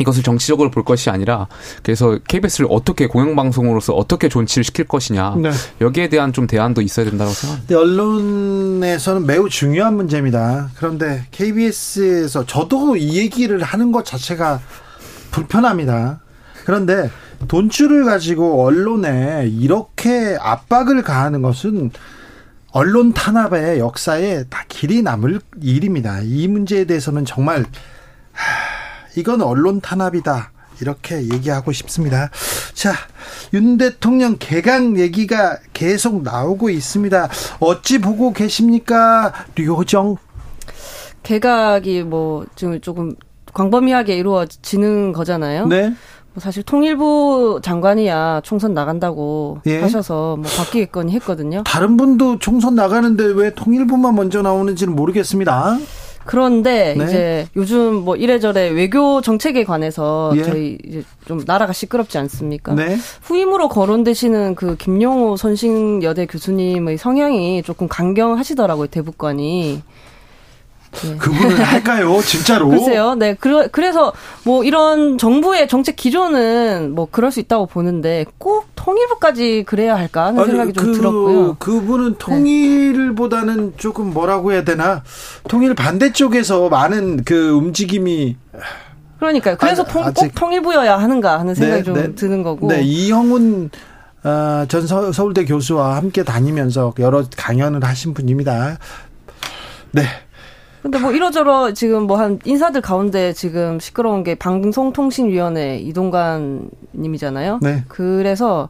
이것을 정치적으로 볼 것이 아니라 그래서 KBS를 어떻게 공영방송으로서 어떻게 존치를 시킬 것이냐 네. 여기에 대한 좀 대안도 있어야 된다고 생각합니다. 언론에서는 매우 중요한 문제입니다. 그런데 KBS에서 저도 이 얘기를 하는 것 자체가 불편합니다. 그런데 돈줄을 가지고 언론에 이렇게 압박을 가하는 것은 언론 탄압의 역사에 다 길이 남을 일입니다. 이 문제에 대해서는 정말 이건 언론 탄압이다. 이렇게 얘기하고 싶습니다. 자, 윤 대통령 개강 얘기가 계속 나오고 있습니다. 어찌 보고 계십니까? 류호정? 개각이 뭐 지금 조금 광범위하게 이루어지는 거잖아요. 네. 뭐 사실 통일부 장관이야 총선 나간다고 예. 하셔서 뭐 바뀌겠거니 했거든요. 다른 분도 총선 나가는데 왜 통일부만 먼저 나오는지는 모르겠습니다. 그런데 네. 이제 요즘 뭐 이래저래 외교 정책에 관해서 예. 저희 이제 좀 나라가 시끄럽지 않습니까? 네. 후임으로 거론되시는 그 김용호 선싱여대 교수님의 성향이 조금 강경하시더라고요 대북관이. 네. 그분은 할까요? 진짜로? 글쎄요. 네. 그러, 그래서 뭐 이런 정부의 정책 기조는 뭐 그럴 수 있다고 보는데 꼭 통일부까지 그래야 할까 하는 아니, 생각이 좀 그, 들었고요. 그분은 네. 통일보다는 네. 조금 뭐라고 해야 되나? 통일 반대쪽에서 많은 그 움직임이 그러니까요. 그래서 아니, 통, 꼭 통일부여야 하는가 하는 생각이 네, 좀 네. 드는 거고. 네, 이형훈 어, 전 서, 울대 교수와 함께 다니면서 여러 강연을 하신 분입니다. 네. 근데 뭐 이러저러 지금 뭐 한 인사들 가운데 지금 시끄러운 게 방송통신위원회 이동관 님이잖아요. 네. 그래서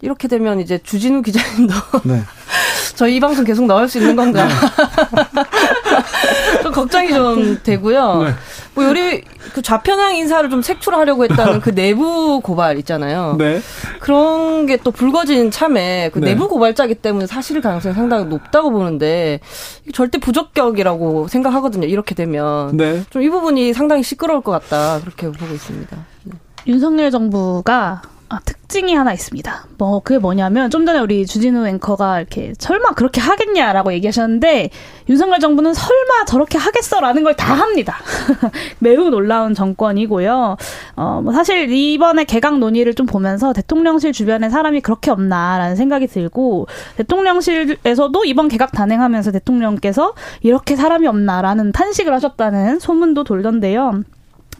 이렇게 되면 이제 주진우 기자님도 네. 저희 이 방송 계속 나올 수 있는 건가? 네. 좀 걱정이 좀 되고요. 네. 뭐 요리 그 좌편향 인사를 좀 색출하려고 했다는 그 내부 고발 있잖아요. 네. 그런 게 또 불거진 참에 그 네. 내부 고발자기 때문에 사실 가능성이 상당히 높다고 보는데 절대 부적격이라고 생각하거든요. 이렇게 되면 네. 좀 이 부분이 상당히 시끄러울 것 같다 그렇게 보고 있습니다. 네. 윤석열 정부가 아, 특징이 하나 있습니다. 뭐 그게 뭐냐면 좀 전에 우리 주진우 앵커가 이렇게 설마 그렇게 하겠냐라고 얘기하셨는데 윤석열 정부는 설마 저렇게 하겠어라는 걸 다 합니다. 매우 놀라운 정권이고요. 어, 뭐 사실 이번에 개각 논의를 좀 보면서 대통령실 주변에 사람이 그렇게 없나라는 생각이 들고 대통령실에서도 이번 개각 단행하면서 대통령께서 이렇게 사람이 없나라는 탄식을 하셨다는 소문도 돌던데요.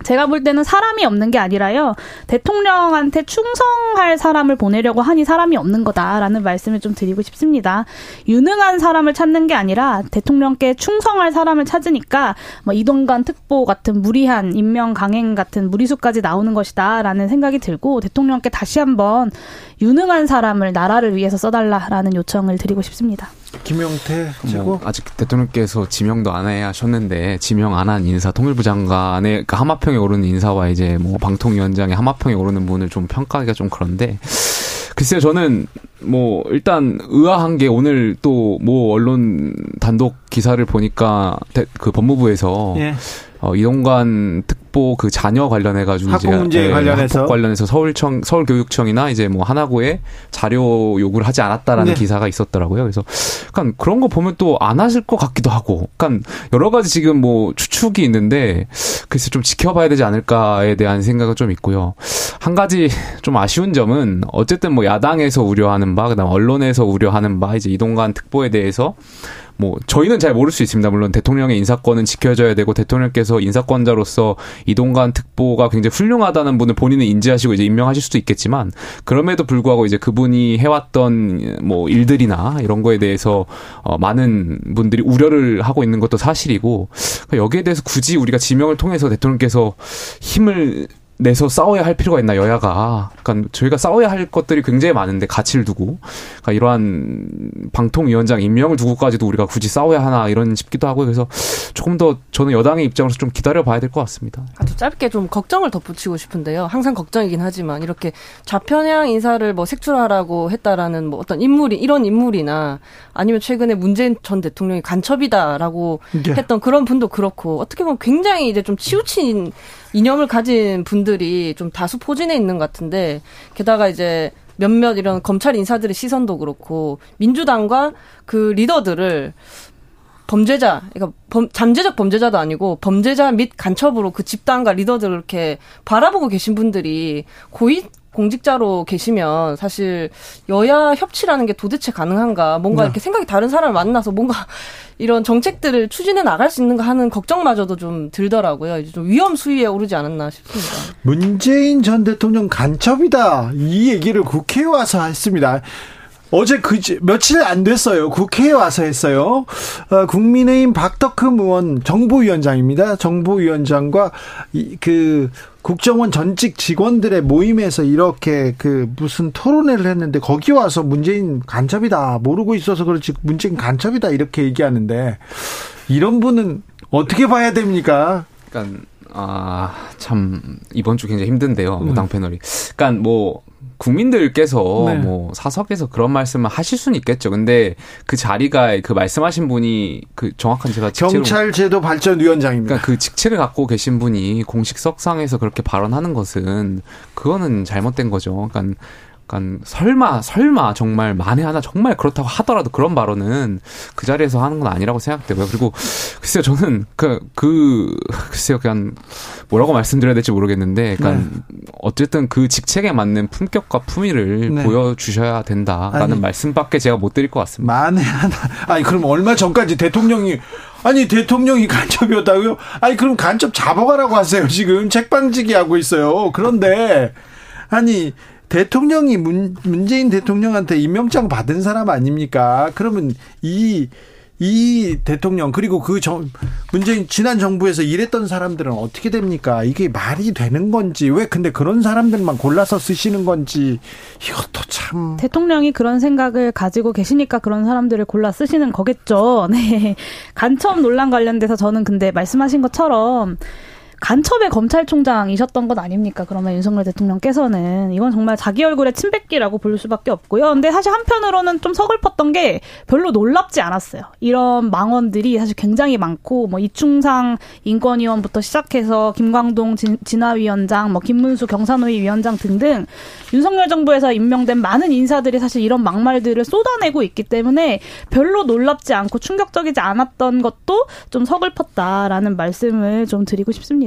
제가 볼 때는 사람이 없는 게 아니라요. 대통령한테 충성할 사람을 보내려고 하니 사람이 없는 거다라는 말씀을 좀 드리고 싶습니다. 유능한 사람을 찾는 게 아니라 대통령께 충성할 사람을 찾으니까 뭐 이동관 특보 같은 무리한 임명 강행 같은 무리수까지 나오는 것이다라는 생각이 들고 대통령께 다시 한번 유능한 사람을 나라를 위해서 써달라라는 요청을 드리고 싶습니다. 김용태 뭐 아직 대통령께서 지명도 안해 하셨는데 지명 안 한 인사 통일부 장관의 그 하마평에 오르는 인사와 이제 뭐 방통위원장의 하마평에 오르는 분을 좀 평가하기가 좀 그런데 글쎄요 저는 뭐 일단 의아한 게 오늘 또 뭐 언론 단독 기사를 보니까 그 법무부에서 예. 어, 이동관 특보 그 자녀 관련해 가지고 학폭 문제 예, 관련해서 학폭 관련해서 서울청 서울교육청이나 이제 뭐 하나고에 자료 요구를 하지 않았다라는 네. 기사가 있었더라고요. 그래서 약간 그런 거 보면 또 안 하실 것 같기도 하고, 약간 여러 가지 지금 뭐 추측이 있는데 글쎄 좀 지켜봐야 되지 않을까에 대한 생각은 좀 있고요. 한 가지 좀 아쉬운 점은 어쨌든 뭐 야당에서 우려하는 바, 그다음 언론에서 우려하는 바 이제 이동관 특보에 대해서 뭐 저희는 잘 모를 수 있습니다. 물론 대통령의 인사권은 지켜져야 되고 대통령께서 인사권자로서 이동관 특보가 굉장히 훌륭하다는 분을 본인은 인지하시고 이제 임명하실 수도 있겠지만 그럼에도 불구하고 이제 그분이 해왔던 뭐 일들이나 이런 거에 대해서 어 많은 분들이 우려를 하고 있는 것도 사실이고 그러니까 여기에 대해서 굳이 우리가 지명을 통해서 대통령께서 힘을 내서 싸워야 할 필요가 있나 여야가 그러니까 저희가 싸워야 할 것들이 굉장히 많은데 가치를 두고 그러니까 이러한 방통위원장 임명을 두고까지도 우리가 굳이 싸워야 하나 이런 싶기도 하고 그래서 조금 더 저는 여당의 입장으로서 좀 기다려 봐야 될 것 같습니다. 아주 짧게 좀 걱정을 덧붙이고 싶은데요. 항상 걱정이긴 하지만 이렇게 좌편향 인사를 뭐 색출하라고 했다라는 뭐 어떤 인물이 이런 인물이나 아니면 최근에 문재인 전 대통령이 간첩이다라고 네. 했던 그런 분도 그렇고 어떻게 보면 굉장히 이제 좀 치우친 이념을 가진 분들이 좀 다수 포진해 있는 것 같은데 게다가 이제 몇몇 이런 검찰 인사들의 시선도 그렇고 민주당과 그 리더들을 범죄자, 그러니까 범, 잠재적 범죄자도 아니고 범죄자 및 간첩으로 그 집단과 리더들을 이렇게 바라보고 계신 분들이 고위 공직자로 계시면 사실 여야 협치라는 게 도대체 가능한가 뭔가 네. 이렇게 생각이 다른 사람을 만나서 뭔가 이런 정책들을 추진해 나갈 수 있는가 하는 걱정마저도 좀 들더라고요. 이제 좀 위험 수위에 오르지 않았나 싶습니다. 문재인 전 대통령 간첩이다. 이 얘기를 국회에 와서 했습니다. 어제 그 며칠 안 됐어요. 국회에 와서 했어요. 어, 국민의힘 박덕흠 의원 정보위원장입니다. 정보위원장과 이, 그 국정원 전직 직원들의 모임에서 이렇게 그 무슨 토론회를 했는데 거기 와서 문재인 간첩이다 모르고 있어서 그렇지 문재인 간첩이다 이렇게 얘기하는데 이런 분은 어떻게 봐야 됩니까? 그러니까 아참 이번 주 굉장히 힘든데요. 음. 당 패널이. 그러니까 뭐 국민들께서 네. 뭐 사석에서 그런 말씀을 하실 수는 있겠죠. 근데 그 자리가 그 말씀하신 분이 그 정확한 제가 경찰제도 발전위원장입니다. 그러니까 그 직책을 갖고 계신 분이 공식석상에서 그렇게 발언하는 것은 그거는 잘못된 거죠. 그러니까, 그러니까 설마 설마 정말 만에 하나 정말 그렇다고 하더라도 그런 발언은 그 자리에서 하는 건 아니라고 생각되고요. 그리고 글쎄요 저는 그그 글쎄요 그냥 뭐라고 말씀드려야 될지 모르겠는데 그러니까 어쨌든 그 직책에 맞는 품격과 품위를 네. 보여주셔야 된다라는 아니. 말씀밖에 제가 못 드릴 것 같습니다. 만에 하나. 아니 그럼 얼마 전까지 대통령이 아니 대통령이 간첩이 었다고요? 아니 그럼 간첩 잡아가라고 하세요. 지금 책방지기 하고 있어요. 그런데 아니 대통령이 문, 문재인 대통령한테 임명장 받은 사람 아닙니까? 그러면 이 이 대통령 그리고 그 정, 문재인 지난 정부에서 일했던 사람들은 어떻게 됩니까? 이게 말이 되는 건지 왜 근데 그런 사람들만 골라서 쓰시는 건지 이것도 참 대통령이 그런 생각을 가지고 계시니까 그런 사람들을 골라 쓰시는 거겠죠. 네. 간첩 논란 관련돼서 저는 근데 말씀하신 것처럼 간첩의 검찰총장이셨던 것 아닙니까? 그러면 윤석열 대통령께서는 이건 정말 자기 얼굴에 침 뱉기라고 볼 수밖에 없고요. 근데 사실 한편으로는 좀 서글펐던 게 별로 놀랍지 않았어요. 이런 망언들이 사실 굉장히 많고 뭐 이충상 인권위원부터 시작해서 김광동 진, 진화위원장, 뭐 김문수 경산노위 위원장 등등 윤석열 정부에서 임명된 많은 인사들이 사실 이런 막말들을 쏟아내고 있기 때문에 별로 놀랍지 않고 충격적이지 않았던 것도 좀 서글펐다라는 말씀을 좀 드리고 싶습니다.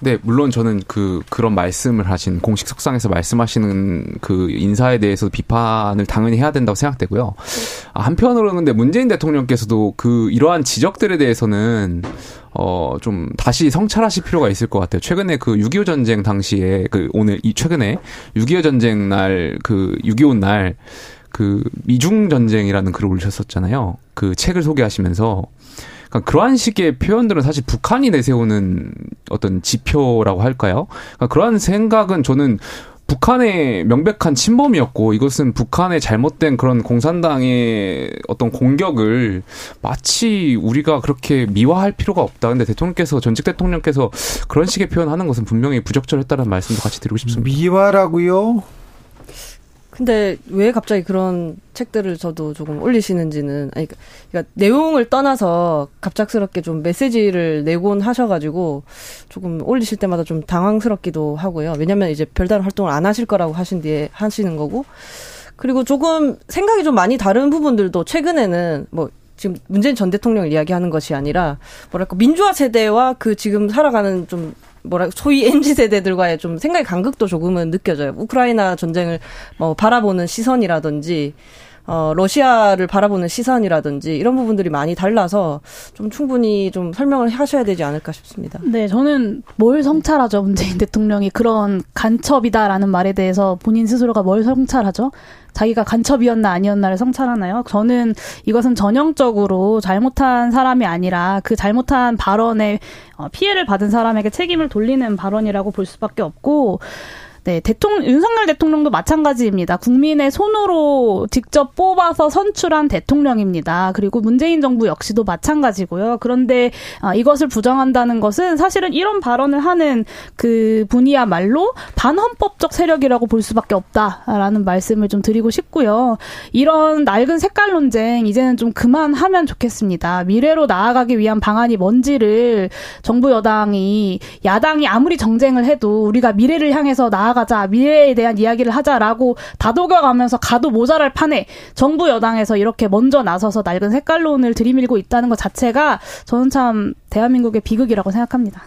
네, 물론 저는 그 그런 말씀을 하신 공식 석상에서 말씀하시는 그 인사에 대해서 비판을 당연히 해야 된다고 생각되고요. 아, 한편으로는 근데 문재인 대통령께서도 그 이러한 지적들에 대해서는 어 좀 다시 성찰하실 필요가 있을 것 같아요. 최근에 그 6.25 전쟁 당시에 그 오늘 이 최근에 6.25 전쟁 날 그 6.25 날 그 미중 전쟁이라는 글을 올리셨었잖아요. 그 책을 소개하시면서 그러니까 그러한 식의 표현들은 사실 북한이 내세우는 어떤 지표라고 할까요? 그러니까 그러한 생각은 저는 북한의 명백한 침범이었고 이것은 북한의 잘못된 그런 공산당의 어떤 공격을 마치 우리가 그렇게 미화할 필요가 없다. 근데 대통령께서 전직 대통령께서 그런 식의 표현하는 것은 분명히 부적절했다는 말씀도 같이 드리고 싶습니다. 미화라고요? 근데 왜 갑자기 그런 책들을 저도 조금 올리시는지는 아니 그러니까 내용을 떠나서 갑작스럽게 좀 메시지를 내곤 하셔가지고 조금 올리실 때마다 좀 당황스럽기도 하고요. 왜냐면 이제 별다른 활동을 안 하실 거라고 하신 뒤에 하시는 거고 그리고 조금 생각이 좀 많이 다른 부분들도 최근에는 뭐 지금 문재인 전 대통령을 이야기하는 것이 아니라 뭐랄까 민주화 세대와 그 지금 살아가는 좀 뭐랄까 소위 MZ 세대들과의 좀 생각의 간극도 조금은 느껴져요. 우크라이나 전쟁을 뭐 바라보는 시선이라든지 어 러시아를 바라보는 시선이라든지 이런 부분들이 많이 달라서 좀 충분히 좀 설명을 하셔야 되지 않을까 싶습니다. 네, 저는 뭘 성찰하죠? 문재인 대통령이 그런 간첩이다라는 말에 대해서 본인 스스로가 뭘 성찰하죠? 자기가 간첩이었나 아니었나를 성찰하나요? 저는 이것은 전형적으로 잘못한 사람이 아니라 그 잘못한 발언에 어, 피해를 받은 사람에게 책임을 돌리는 발언이라고 볼 수밖에 없고 네, 대통령 윤석열 대통령도 마찬가지입니다. 국민의 손으로 직접 뽑아서 선출한 대통령입니다. 그리고 문재인 정부 역시도 마찬가지고요. 그런데 아, 이것을 부정한다는 것은 사실은 이런 발언을 하는 그 분이야말로 반헌법적 세력이라고 볼 수밖에 없다라는 말씀을 좀 드리고 싶고요. 이런 낡은 색깔 논쟁 이제는 좀 그만하면 좋겠습니다. 미래로 나아가기 위한 방안이 뭔지를 정부 여당이 야당이 아무리 정쟁을 해도 우리가 미래를 향해서 나아가 나아가자, 미래에 대한 이야기를 하자라고 다독여가면서 가도 모자랄 판에 정부 여당에서 이렇게 먼저 나서서 낡은 색깔론을 들이밀고 있다는 것 자체가 저는 참 대한민국의 비극이라고 생각합니다.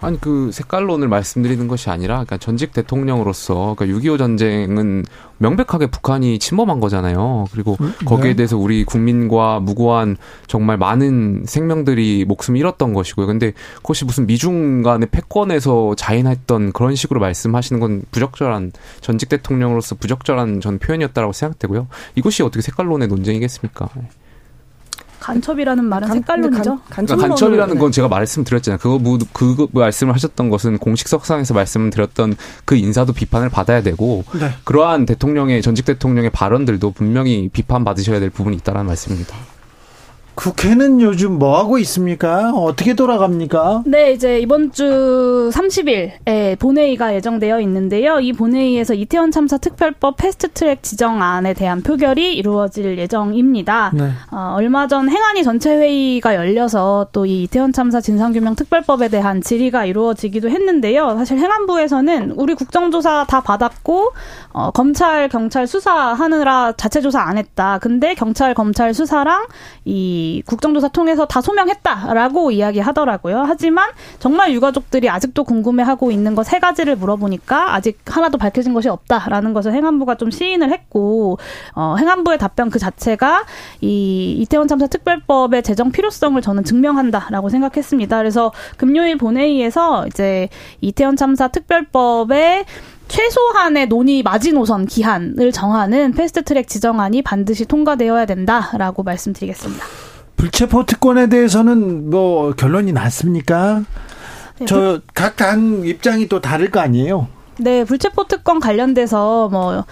아니 그 색깔론을 말씀드리는 것이 아니라 그러니까 전직 대통령으로서 그러니까 6.25 전쟁은 명백하게 북한이 침범한 거잖아요. 그리고 음, 거기에 네. 대해서 우리 국민과 무고한 정말 많은 생명들이 목숨 잃었던 것이고요. 근데 그것이 무슨 미중 간의 패권에서 자인했던 그런 식으로 말씀하시는 건 부적절한 전직 대통령으로서 부적절한 전 표현이었다라고 생각되고요. 이것이 어떻게 색깔론의 논쟁이겠습니까? 간첩이라는 말은 색깔론이죠. 간, 그러니까 간첩이라는 건 제가 말씀드렸잖아요. 그거 뭐, 그 말씀을 하셨던 것은 공식석상에서 말씀드렸던 그 인사도 비판을 받아야 되고 네. 그러한 대통령의 전직 대통령의 발언들도 분명히 비판 받으셔야 될 부분이 있다라는 말씀입니다. 국회는 요즘 뭐 하고 있습니까? 어떻게 돌아갑니까? 네, 이제 이번 주 30일에 본회의가 예정되어 있는데요. 이 본회의에서 이태원 참사 특별법 패스트트랙 지정안에 대한 표결이 이루어질 예정입니다. 네. 어, 얼마 전 행안위 전체 회의가 열려서 또 이 이태원 참사 진상규명 특별법에 대한 질의가 이루어지기도 했는데요. 사실 행안부에서는 우리 국정조사 다 받았고 어, 검찰 경찰 수사하느라 자체 조사 안 했다. 근데 경찰 검찰 수사랑 이 국정조사 통해서 다 소명했다라고 이야기하더라고요. 하지만 정말 유가족들이 아직도 궁금해하고 있는 거 세 가지를 물어보니까 아직 하나도 밝혀진 것이 없다라는 것을 행안부가 좀 시인을 했고 어, 행안부의 답변 그 자체가 이 이태원 참사 특별법의 제정 필요성을 저는 증명한다라고 생각했습니다. 그래서 금요일 본회의에서 이제 이태원 참사 특별법의 최소한의 논의 마지노선 기한을 정하는 패스트트랙 지정안이 반드시 통과되어야 된다라고 말씀드리겠습니다. 불체포 특권에 대해서는 뭐 결론이 났습니까? 네, 저 각 당 입장이 또 다를 거 아니에요? 네, 불체포 특권 관련돼서 뭐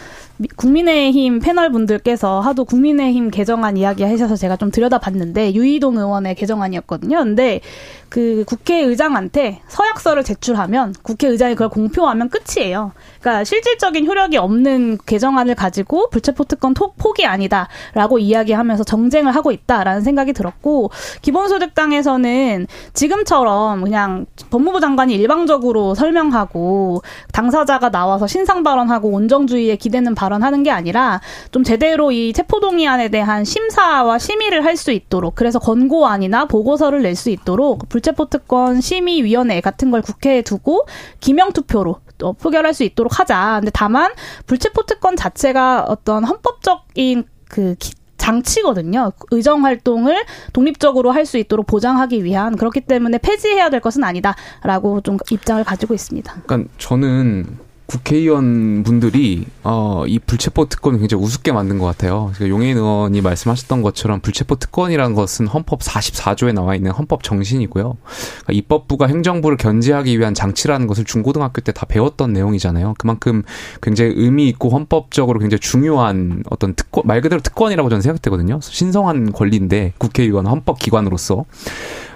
국민의힘 패널 분들께서 하도 국민의힘 개정안 이야기 하셔서 제가 좀 들여다봤는데 유이동 의원의 개정안이었거든요. 근데 그 국회의장한테 서약서를 제출하면 국회의장이 그걸 공표하면 끝이에요. 그러니까 실질적인 효력이 없는 개정안을 가지고 불체포 특권 포기 아니다라고 이야기하면서 정쟁을 하고 있다라는 생각이 들었고 기본소득당에서는 지금처럼 그냥 법무부 장관이 일방적으로 설명하고 당사자가 나와서 신상 발언하고 온정주의에 기대는 발언하는 게 아니라 좀 제대로 이 체포동의안에 대한 심사와 심의를 할 수 있도록 그래서 권고안이나 보고서를 낼 수 있도록 불체포특권 심의위원회 같은 걸 국회에 두고 기명투표로 또 표결할 수 있도록 하자. 근데 다만 불체포특권 자체가 어떤 헌법적인 그 장치거든요. 의정 활동을 독립적으로 할 수 있도록 보장하기 위한 그렇기 때문에 폐지해야 될 것은 아니다라고 좀 입장을 가지고 있습니다. 그러니까 저는 국회의원 분들이 어, 이 불체포 특권을 굉장히 우습게 만든 것 같아요. 그러니까 용해인 의원이 말씀하셨던 것처럼 불체포 특권이라는 것은 헌법 44조에 나와 있는 헌법 정신이고요. 그러니까 입법부가 행정부를 견제하기 위한 장치라는 것을 중고등학교 때 다 배웠던 내용이잖아요. 그만큼 굉장히 의미 있고 헌법적으로 굉장히 중요한 어떤 특권 말 그대로 특권이라고 저는 생각되거든요. 신성한 권리인데 국회의원 헌법 기관으로서.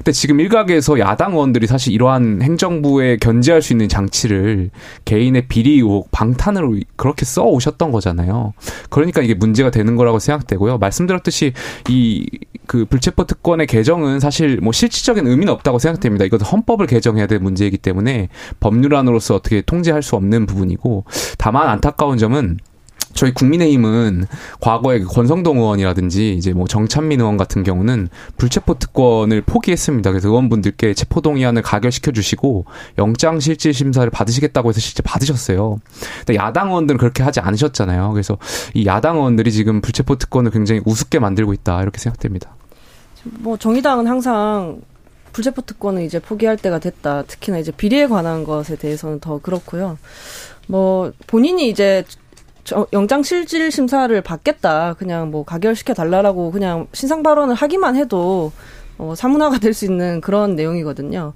근데 지금 일각에서 야당 의원들이 사실 이러한 행정부에 견제할 수 있는 장치를 개인의 비리 의혹, 방탄으로 그렇게 써 오셨던 거잖아요. 그러니까 이게 문제가 되는 거라고 생각되고요. 말씀드렸듯이 이 그 불체포 특권의 개정은 사실 뭐 실질적인 의미는 없다고 생각됩니다. 이것도 헌법을 개정해야 될 문제이기 때문에 법률안으로서 어떻게 통제할 수 없는 부분이고 다만 안타까운 점은 저희 국민의힘은 과거에 그 권성동 의원이라든지 이제 뭐 정찬민 의원 같은 경우는 불체포 특권을 포기했습니다. 그래서 의원분들께 체포동의안을 가결시켜 주시고 영장 실질 심사를 받으시겠다고 해서 실제 받으셨어요. 근데 야당 의원들은 그렇게 하지 않으셨잖아요. 그래서 이 야당 의원들이 지금 불체포 특권을 굉장히 우습게 만들고 있다 이렇게 생각됩니다. 뭐 정의당은 항상 불체포 특권을 이제 포기할 때가 됐다. 특히나 이제 비리에 관한 것에 대해서는 더 그렇고요. 뭐 본인이 이제 영장 실질 심사를 받겠다. 그냥 뭐 가결시켜 달라라고 그냥 신상 발언을 하기만 해도 어, 사문화가 될 수 있는 그런 내용이거든요.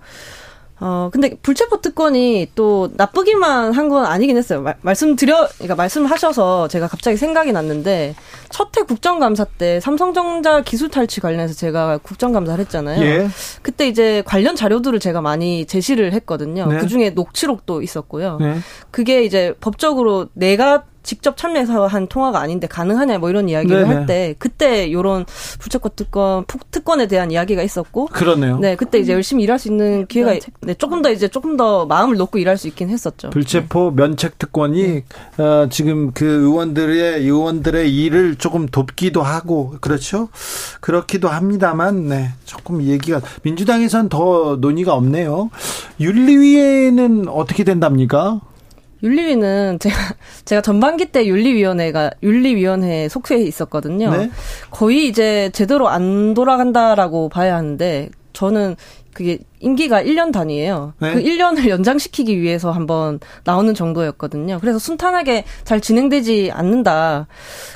어, 근데 불체포 특권이 또 나쁘기만 한 건 아니긴 했어요. 말, 말씀드려, 그러니까 말씀하셔서 제가 갑자기 생각이 났는데, 첫해 국정감사 때 삼성전자 기술 탈취 관련해서 제가 국정감사를 했잖아요. 예. 그때 이제 관련 자료들을 제가 많이 제시를 했거든요. 네. 그 중에 녹취록도 있었고요. 네. 그게 이제 법적으로 내가 직접 참여해서 한 통화가 아닌데 가능하냐 뭐 이런 이야기를. 할 때 그때 요런 불체포 특권 폭 특권에 대한 이야기가 있었고 그러네요. 네 그때 이제 열심히 일할 수 있는 기회가 면책 네, 조금 더 이제 조금 더 마음을 놓고 일할 수 있긴 했었죠. 불체포 면책 특권이 어, 지금 그 의원들의 의원들의 일을 조금 돕기도 하고 그렇죠. 그렇기도 합니다만 네 조금 얘기가 민주당에선 더 논의가 없네요. 윤리위에는 어떻게 된답니까? 윤리위는 제가 제가 전반기 때 윤리위원회가 윤리위원회 속회에 있었거든요. 네. 거의 이제 제대로 안 돌아간다라고 봐야 하는데 저는 그게 임기가 1년 단위예요. 네. 그 1년을 연장시키기 위해서 한번 나오는 정도였거든요. 그래서 순탄하게 잘 진행되지 않는다.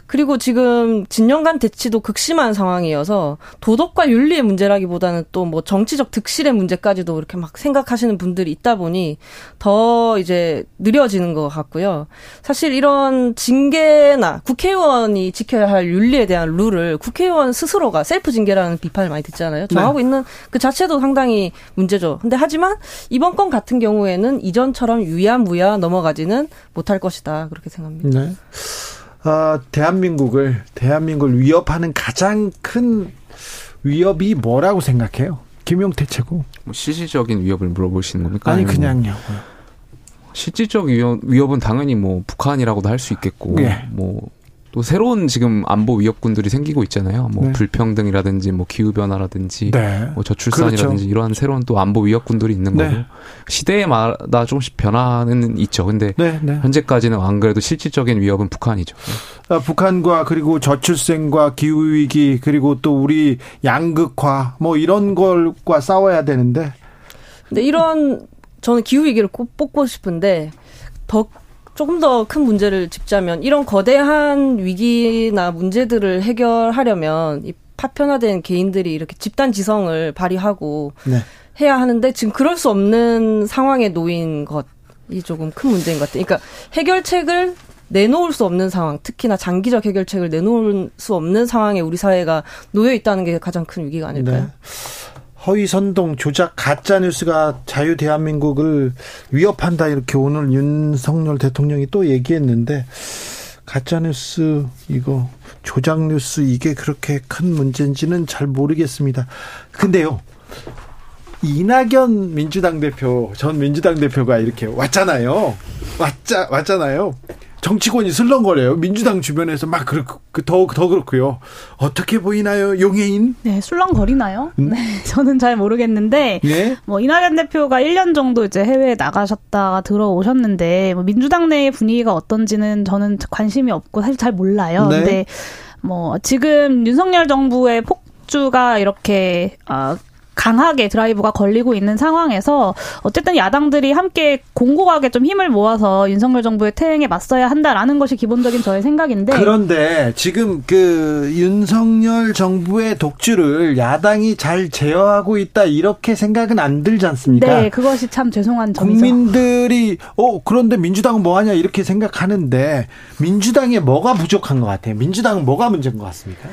그리고 지금 진영간 대치도 극심한 상황이어서 도덕과 윤리의 문제라기보다는 또 뭐 정치적 득실의 문제까지도 이렇게 막 생각하시는 분들이 있다 보니 더 이제 느려지는 것 같고요. 사실 이런 징계나 국회의원이 지켜야 할 윤리에 대한 룰을 국회의원 스스로가 셀프 징계라는 비판을 많이 듣잖아요. 정하고 있는 그 자체도 상당히 문제죠. 근데 하지만 이번 건 같은 경우에는 이전처럼 유야무야 넘어가지는 못할 것이다. 그렇게 생각합니다. 네. 어, 대한민국을 대한민국을 위협하는 가장 큰 위협이 뭐라고 생각해요? 김용태 최고. 뭐 실질적인 위협을 물어보시는 겁니까? 아니 그냥요. 실질적 위협, 위협은 당연히 뭐 북한이라고도 할 수 있겠고 예. 뭐 또 새로운 지금 안보 위협군들이 생기고 있잖아요. 뭐 네. 불평등이라든지 뭐 기후 변화라든지 네. 뭐 저출산이라든지 그렇죠. 이러한 새로운 또 안보 위협군들이 있는 네. 거고 시대에마다 조금씩 변화는 있죠. 근데 네, 네. 현재까지는 안 그래도 실질적인 위협은 북한이죠. 아, 북한과 그리고 저출생과 기후 위기 그리고 또 우리 양극화 뭐 이런 걸과 싸워야 되는데 근데 이런 저는 기후 위기를 꼭 뽑고 싶은데 더 조금 더 큰 문제를 짚자면 이런 거대한 위기나 문제들을 해결하려면 이 파편화된 개인들이 이렇게 집단 지성을 발휘하고 네. 해야 하는데 지금 그럴 수 없는 상황에 놓인 것이 조금 큰 문제인 것 같아요. 그러니까 해결책을 내놓을 수 없는 상황, 특히나 장기적 해결책을 내놓을 수 없는 상황에 우리 사회가 놓여 있다는 게 가장 큰 위기가 아닐까요? 네. 허위 선동 조작 가짜 뉴스가 자유 대한민국을 위협한다 이렇게 오늘 윤석열 대통령이 또 얘기했는데 가짜 뉴스 이거 조작 뉴스 이게 그렇게 큰 문제인지는 잘 모르겠습니다. 근데요. 이낙연 민주당 대표 전 민주당 대표가 이렇게 왔잖아요. 왔자 왔잖아요. 정치권이 슬렁거려요. 민주당 주변에서 막 그렇고 더더 그렇고요. 어떻게 보이나요, 용해인? 네, 술렁거리나요? 음? 네, 저는 잘 모르겠는데 예. 뭐 이낙연 대표가 1년 정도 이제 해외에 나가셨다가 들어오셨는데 뭐 민주당 내의 분위기가 어떤지는 저는 관심이 없고 사실 잘 몰라요. 네. 근데 뭐 지금 윤석열 정부의 폭주가 이렇게 아 강하게 드라이브가 걸리고 있는 상황에서 어쨌든 야당들이 함께 공고하게 좀 힘을 모아서 윤석열 정부의 퇴행에 맞서야 한다라는 것이 기본적인 저의 생각인데 그런데 지금 그 윤석열 정부의 독주를 야당이 잘 제어하고 있다 이렇게 생각은 안 들지 않습니까? 네, 그것이 참 죄송한 점이죠. 국민들이 어 그런데 민주당은 뭐 하냐 이렇게 생각하는데 민주당에 뭐가 부족한 것 같아요. 민주당은 뭐가 문제인 것 같습니까?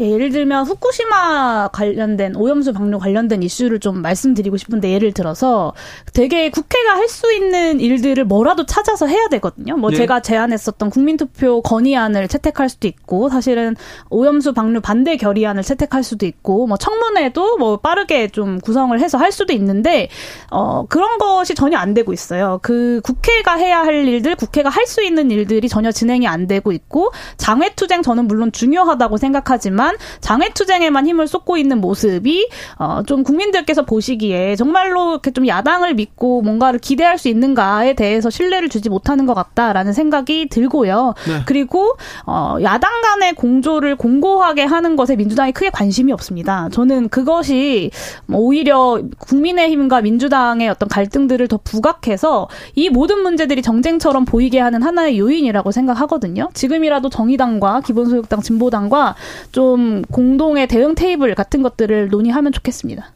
예, 예를 들면 후쿠시마 관련된 오염수 방류 관련 된 이슈를 좀 말씀드리고 싶은데 예를 들어서 되게 국회가 할 수 있는 일들을 뭐라도 찾아서 해야 되거든요. 뭐 예. 제가 제안했었던 국민투표 건의안을 채택할 수도 있고 사실은 오염수 방류 반대 결의안을 채택할 수도 있고 뭐 청문회도 뭐 빠르게 좀 구성을 해서 할 수도 있는데 어 그런 것이 전혀 안 되고 있어요. 그 국회가 해야 할 일들, 국회가 할 수 있는 일들이 전혀 진행이 안 되고 있고 장외투쟁 저는 물론 중요하다고 생각하지만 장외투쟁에만 힘을 쏟고 있는 모습이 어, 좀 국민들께서 보시기에 정말로 이렇게 좀 야당을 믿고 뭔가를 기대할 수 있는가에 대해서 신뢰를 주지 못하는 것 같다라는 생각이 들고요. 네. 그리고 어, 야당 간의 공조를 공고하게 하는 것에 민주당이 크게 관심이 없습니다. 저는 그것이 뭐 오히려 국민의힘과 민주당의 어떤 갈등들을 더 부각해서 이 모든 문제들이 정쟁처럼 보이게 하는 하나의 요인이라고 생각하거든요. 지금이라도 정의당과 기본소득당, 진보당과 좀 공동의 대응 테이블 같은 것들을 논의하면 좋겠습니다.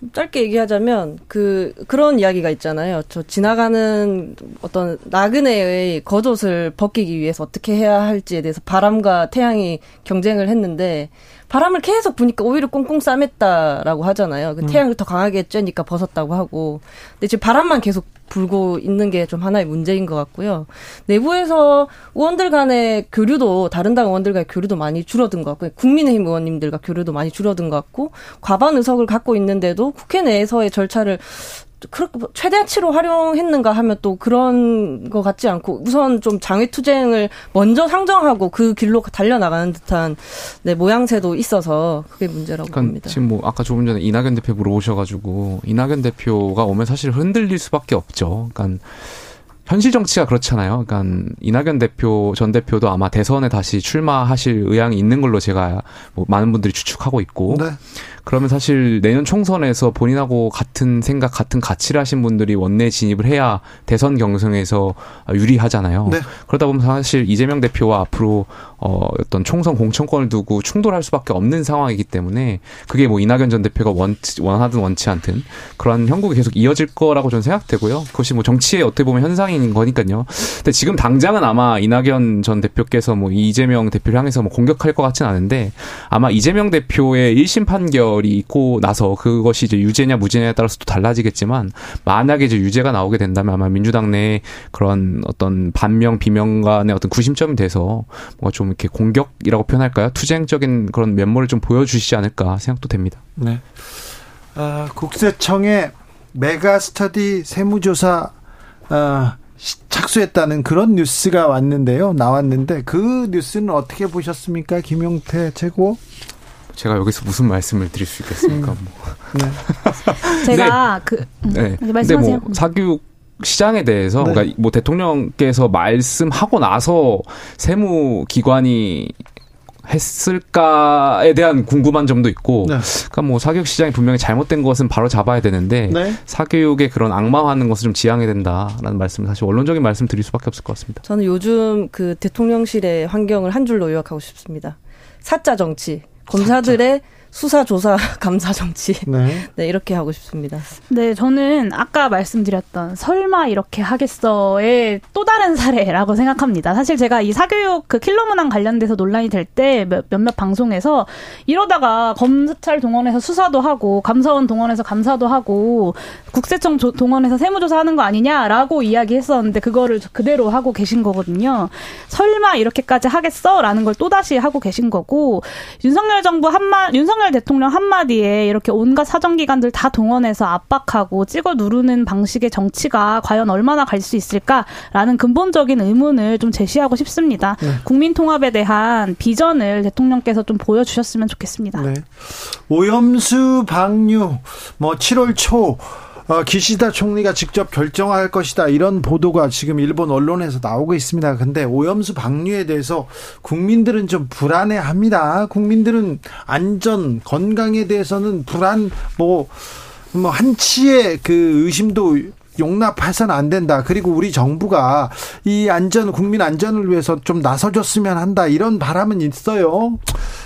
좀 짧게 얘기하자면 그 그런 이야기가 있잖아요. 저 지나가는 어떤 나그네의 겉옷을 벗기기 위해서 어떻게 해야 할지에 대해서 바람과 태양이 경쟁을 했는데 바람을 계속 부니까 오히려 꽁꽁 싸맸다라고 하잖아요. 그 태양을 더 강하게 쬐니까 벗었다고 하고. 근데 지금 바람만 계속 불고 있는 게 좀 하나의 문제인 것 같고요. 내부에서 의원들 간의 교류도 다른 당 의원들과의 교류도 많이 줄어든 것 같고 국민의힘 의원님들과 교류도 많이 줄어든 것 같고 과반 의석을 갖고 있는데도 국회 내에서의 절차를 그렇게 뭐 최대치로 활용했는가 하면 또 그런 것 같지 않고 우선 좀 장외투쟁을 먼저 상정하고 그 길로 달려나가는 듯한 네, 모양새도 있어서 그게 문제라고 그러니까 봅니다. 지금 뭐 아까 조금 전에 이낙연 대표 물어보셔가지고 이낙연 대표가 오면 사실 흔들릴 수밖에 없죠. 그러니까 현실 정치가 그렇잖아요. 그러니까 이낙연 대표 전 대표도 아마 대선에 다시 출마하실 의향이 있는 걸로 제가 뭐 많은 분들이 추측하고 있고 네. 그러면 사실 내년 총선에서 본인하고 같은 생각, 같은 가치를 하신 분들이 원내 진입을 해야 대선 경선에서 유리하잖아요. 네. 그러다 보면 사실 이재명 대표와 앞으로 어, 어떤 총선 공천권을 두고 충돌할 수밖에 없는 상황이기 때문에 그게 뭐 이낙연 전 대표가 원, 원하든 원치 않든 그런 형국이 계속 이어질 거라고 저는 생각되고요. 그것이 뭐 정치의 어떻게 보면 현상인 거니까요. 근데 지금 당장은 아마 이낙연 전 대표께서 뭐 이재명 대표를 향해서 뭐 공격할 것 같지는 않은데 아마 이재명 대표의 1심 판결이 있고 나서 그것이 이제 유죄냐 무죄냐에 따라서 또 달라지겠지만 만약에 이제 유죄가 나오게 된다면 아마 민주당 내에 그런 어떤 반명 비명 간의 어떤 구심점이 돼서 뭔가 좀 이렇게 공격이라고 표현할까요? 투쟁적인 그런 면모를 좀 보여주시지 않을까 생각도 됩니다. 네. 아, 국세청의 메가 스터디 세무조사 아, 시- 착수했다는 그런 뉴스가 왔는데요. 나왔는데 그 뉴스는 어떻게 보셨습니까? 김용태 최고. 제가 여기서 무슨 말씀을 드릴 수 있겠습니까? 뭐. 네. 제가 그 음, 네. 근데 말씀하세요. 뭐 사교육 시장에 대해서 네. 그러니까 뭐 대통령께서 말씀하고 나서 세무 기관이 했을까에 대한 궁금한 점도 있고 네. 그러니까 뭐 사교육 시장이 분명히 잘못된 것은 바로 잡아야 되는데 네. 사교육의 그런 악마화하는 것을 좀 지양해야 된다라는 말씀 사실 원론적인 말씀 드릴 수밖에 없을 것 같습니다. 저는 요즘 그 대통령실의 환경을 한 줄로 요약하고 싶습니다. 사자 정치, 검사들의 수사 조사 감사 정치. 네. 네, 이렇게 하고 싶습니다. 네, 저는 아까 말씀드렸던 설마 이렇게 하겠어의 또 다른 사례라고 생각합니다. 사실 제가 이 사교육 그 킬러 문항 관련돼서 논란이 될 때 몇몇 방송에서 이러다가 검찰 동원해서 수사도 하고 감사원 동원해서 감사도 하고 국세청 조- 동원해서 세무조사하는 거 아니냐라고 이야기했었는데 그거를 그대로 하고 계신 거거든요. 설마 이렇게까지 하겠어라는 걸 또 다시 하고 계신 거고 윤석열 정부 한마 윤석 열 대통령 한마디에 이렇게 온갖 사정기관들 다 동원해서 압박하고 찍어 누르는 방식의 정치가 과연 얼마나 갈 수 있을까라는 근본적인 의문을 좀 제시하고 싶습니다. 국민 통합에 대한 비전을 대통령께서 좀 보여주셨으면 좋겠습니다. 네. 오염수 방류 뭐 7월 초 어, 기시다 총리가 직접 결정할 것이다 이런 보도가 지금 일본 언론에서 나오고 있습니다. 근데 오염수 방류에 대해서 국민들은 좀 불안해합니다. 국민들은 안전 건강에 대해서는 불안 뭐 뭐 한치의 그 의심도 용납해서는 안 된다. 그리고 우리 정부가 이 안전 국민 안전을 위해서 좀 나서줬으면 한다. 이런 바람은 있어요.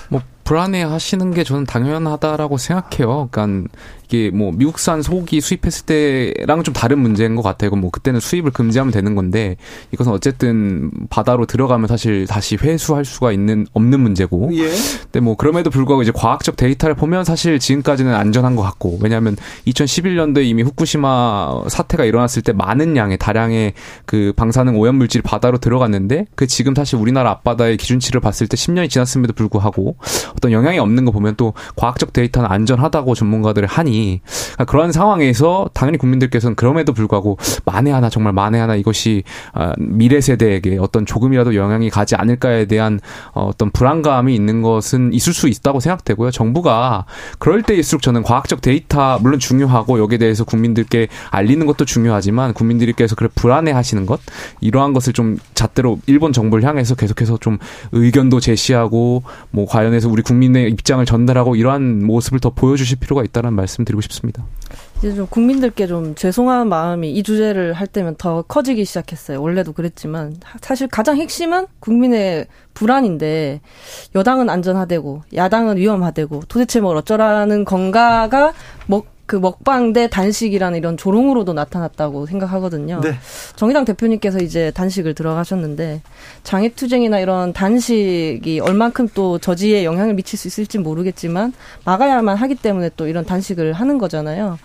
뭐 불안해 하시는 게 저는 당연하다라고 생각해요. 그러니까 이게 뭐 미국산 소고기 수입했을 때랑 좀 다른 문제인 것 같아요. 뭐 그때는 수입을 금지하면 되는 건데 이것은 어쨌든 바다로 들어가면 사실 다시 회수할 수가 있는 없는 문제고. 예. 근데 뭐 그럼에도 불구하고 이제 과학적 데이터를 보면 사실 지금까지는 안전한 것 같고 왜냐하면 2011년도에 이미 후쿠시마 사태가 일어났을 때 많은 양의 다량의 그 방사능 오염 물질이 바다로 들어갔는데 그 지금 사실 우리나라 앞바다의 기준치를 봤을 때 10년이 지났음에도 불구하고 어떤 영향이 없는 거 보면 또 과학적 데이터는 안전하다고 전문가들이 하니 그러니까 그런 상황에서 당연히 국민들께서는 그럼에도 불구하고 만에 하나 정말 만에 하나 이것이 아, 미래 세대에게 어떤 조금이라도 영향이 가지 않을까에 대한 어, 어떤 불안감이 있는 것은 있을 수 있다고 생각되고요. 정부가 그럴 때일수록 저는 과학적 데이터 물론 중요하고 여기에 대해서 국민들께 알리는 것도 중요하지만 국민들께서 그래 불안해하시는 것 이러한 것을 좀 잣대로 일본 정부를 향해서 계속해서 좀 의견도 제시하고 뭐 관련해서 우리 국민의 입장을 전달하고 이러한 모습을 더 보여주실 필요가 있다는 말씀 드리고 싶습니다. 이제 좀 국민들께 좀 죄송한 마음이 이 주제를 할 때면 더 커지기 시작했어요. 원래도 그랬지만 사실 가장 핵심은 국민의 불안인데 여당은 안전하대고 야당은 위험하대고 도대체 뭘 어쩌라는 건가가 뭐 그 먹방 대 단식이라는 이런 조롱으로도 나타났다고 생각하거든요. 네. 정의당 대표님께서 이제 단식을 들어가셨는데 장애투쟁이나 이런 단식이 얼만큼 또 저지에 영향을 미칠 수 있을지 모르겠지만 막아야만 하기 때문에 또 이런 단식을 하는 거잖아요.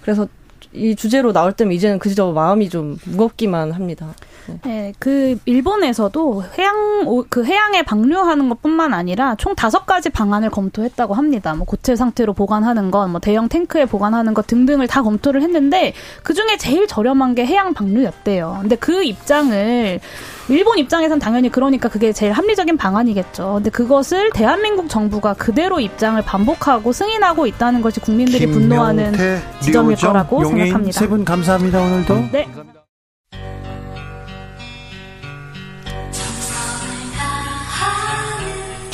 그래서 이 주제로 나올 때면 이제는 그저 마음이 좀 무겁기만 합니다. 네. 네, 그 일본에서도 해양 오- 그 해양에 방류하는 것뿐만 아니라 총 다섯 가지 방안을 검토했다고 합니다. 뭐 고체 상태로 보관하는 것, 뭐 대형 탱크에 보관하는 것 등등을 다 검토를 했는데 그 중에 제일 저렴한 게 해양 방류였대요. 근데 그 입장을 일본 입장에선 당연히 그러니까 그게 제일 합리적인 방안이겠죠. 근데 그것을 대한민국 정부가 그대로 입장을 반복하고 승인하고 있다는 것이 국민들이 분노하는 지점일 거라고 생각합니다. 세 분 감사합니다 오늘도. 네.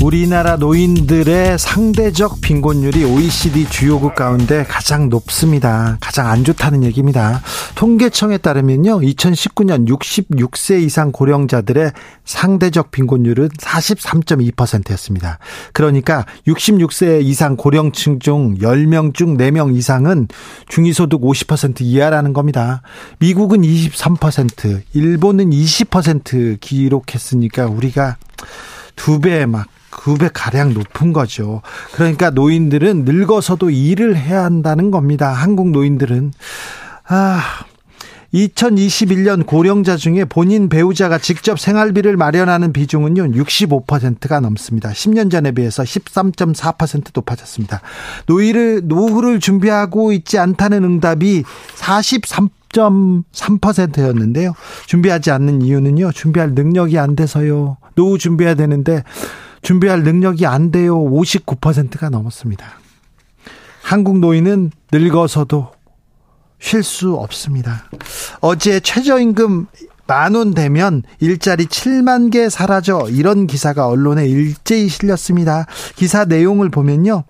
우리나라 노인들의 상대적 빈곤율이 OECD 주요국 가운데 가장 높습니다. 가장 안 좋다는 얘기입니다. 통계청에 따르면요. 2019년 66세 이상 고령자들의 상대적 빈곤율은 43.2%였습니다. 그러니까 66세 이상 고령층 중 10명 중 4명 이상은 중위소득 50% 이하라는 겁니다. 미국은 23%, 일본은 20% 기록했으니까 우리가 두 배 막, 두배 가량 높은 거죠. 그러니까 노인들은 늙어서도 일을 해야 한다는 겁니다. 한국 노인들은. 아, 2021년 고령자 중에 본인 배우자가 직접 생활비를 마련하는 비중은요, 65%가 넘습니다. 10년 전에 비해서 13.4% 높아졌습니다. 노후를, 노후를 준비하고 있지 않다는 응답이 43.3%였는데요. 준비하지 않는 이유는요, 준비할 능력이 안 돼서요. 노후 준비해야 되는데, 준비할 능력이 안 돼요. 59%가 넘었습니다. 한국 노인은 늙어서도 쉴 수 없습니다. 어제 최저임금 만원 되면 일자리 7만 개 사라져 이런 기사가 언론에 일제히 실렸습니다. 기사 내용을 보면요.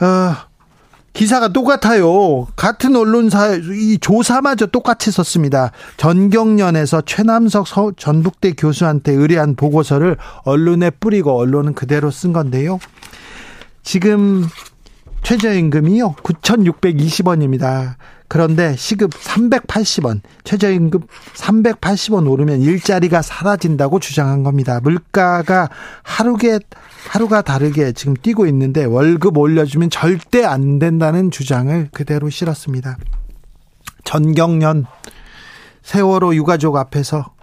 어, 기사가 똑같아요. 같은 언론사 이 조사마저 똑같이 썼습니다. 전경련에서 최남석 서, 전북대 교수한테 의뢰한 보고서를 언론에 뿌리고 언론은 그대로 쓴 건데요. 지금 최저임금이요. 9,620원입니다. 그런데 시급 380원, 최저임금 380원 오르면 일자리가 사라진다고 주장한 겁니다. 물가가 하루게, 하루가 다르게 지금 뛰고 있는데 월급 올려주면 절대 안 된다는 주장을 그대로 실었습니다. 전경련 세월호 유가족 앞에서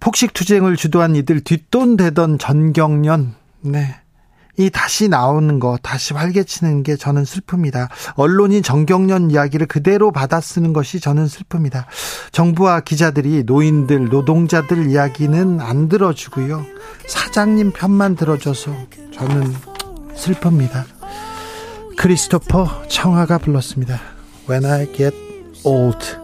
폭식 투쟁을 주도한 이들 뒷돈 되던 전경련, 네. 이 다시 나오는 거, 다시 활개치는 게 저는 슬픕니다. 언론이 정경련 이야기를 그대로 받아 쓰는 것이 저는 슬픕니다. 정부와 기자들이 노인들, 노동자들 이야기는 안 들어주고요. 사장님 편만 들어줘서 저는 슬픕니다. 크리스토퍼 청하가 불렀습니다. When I get old.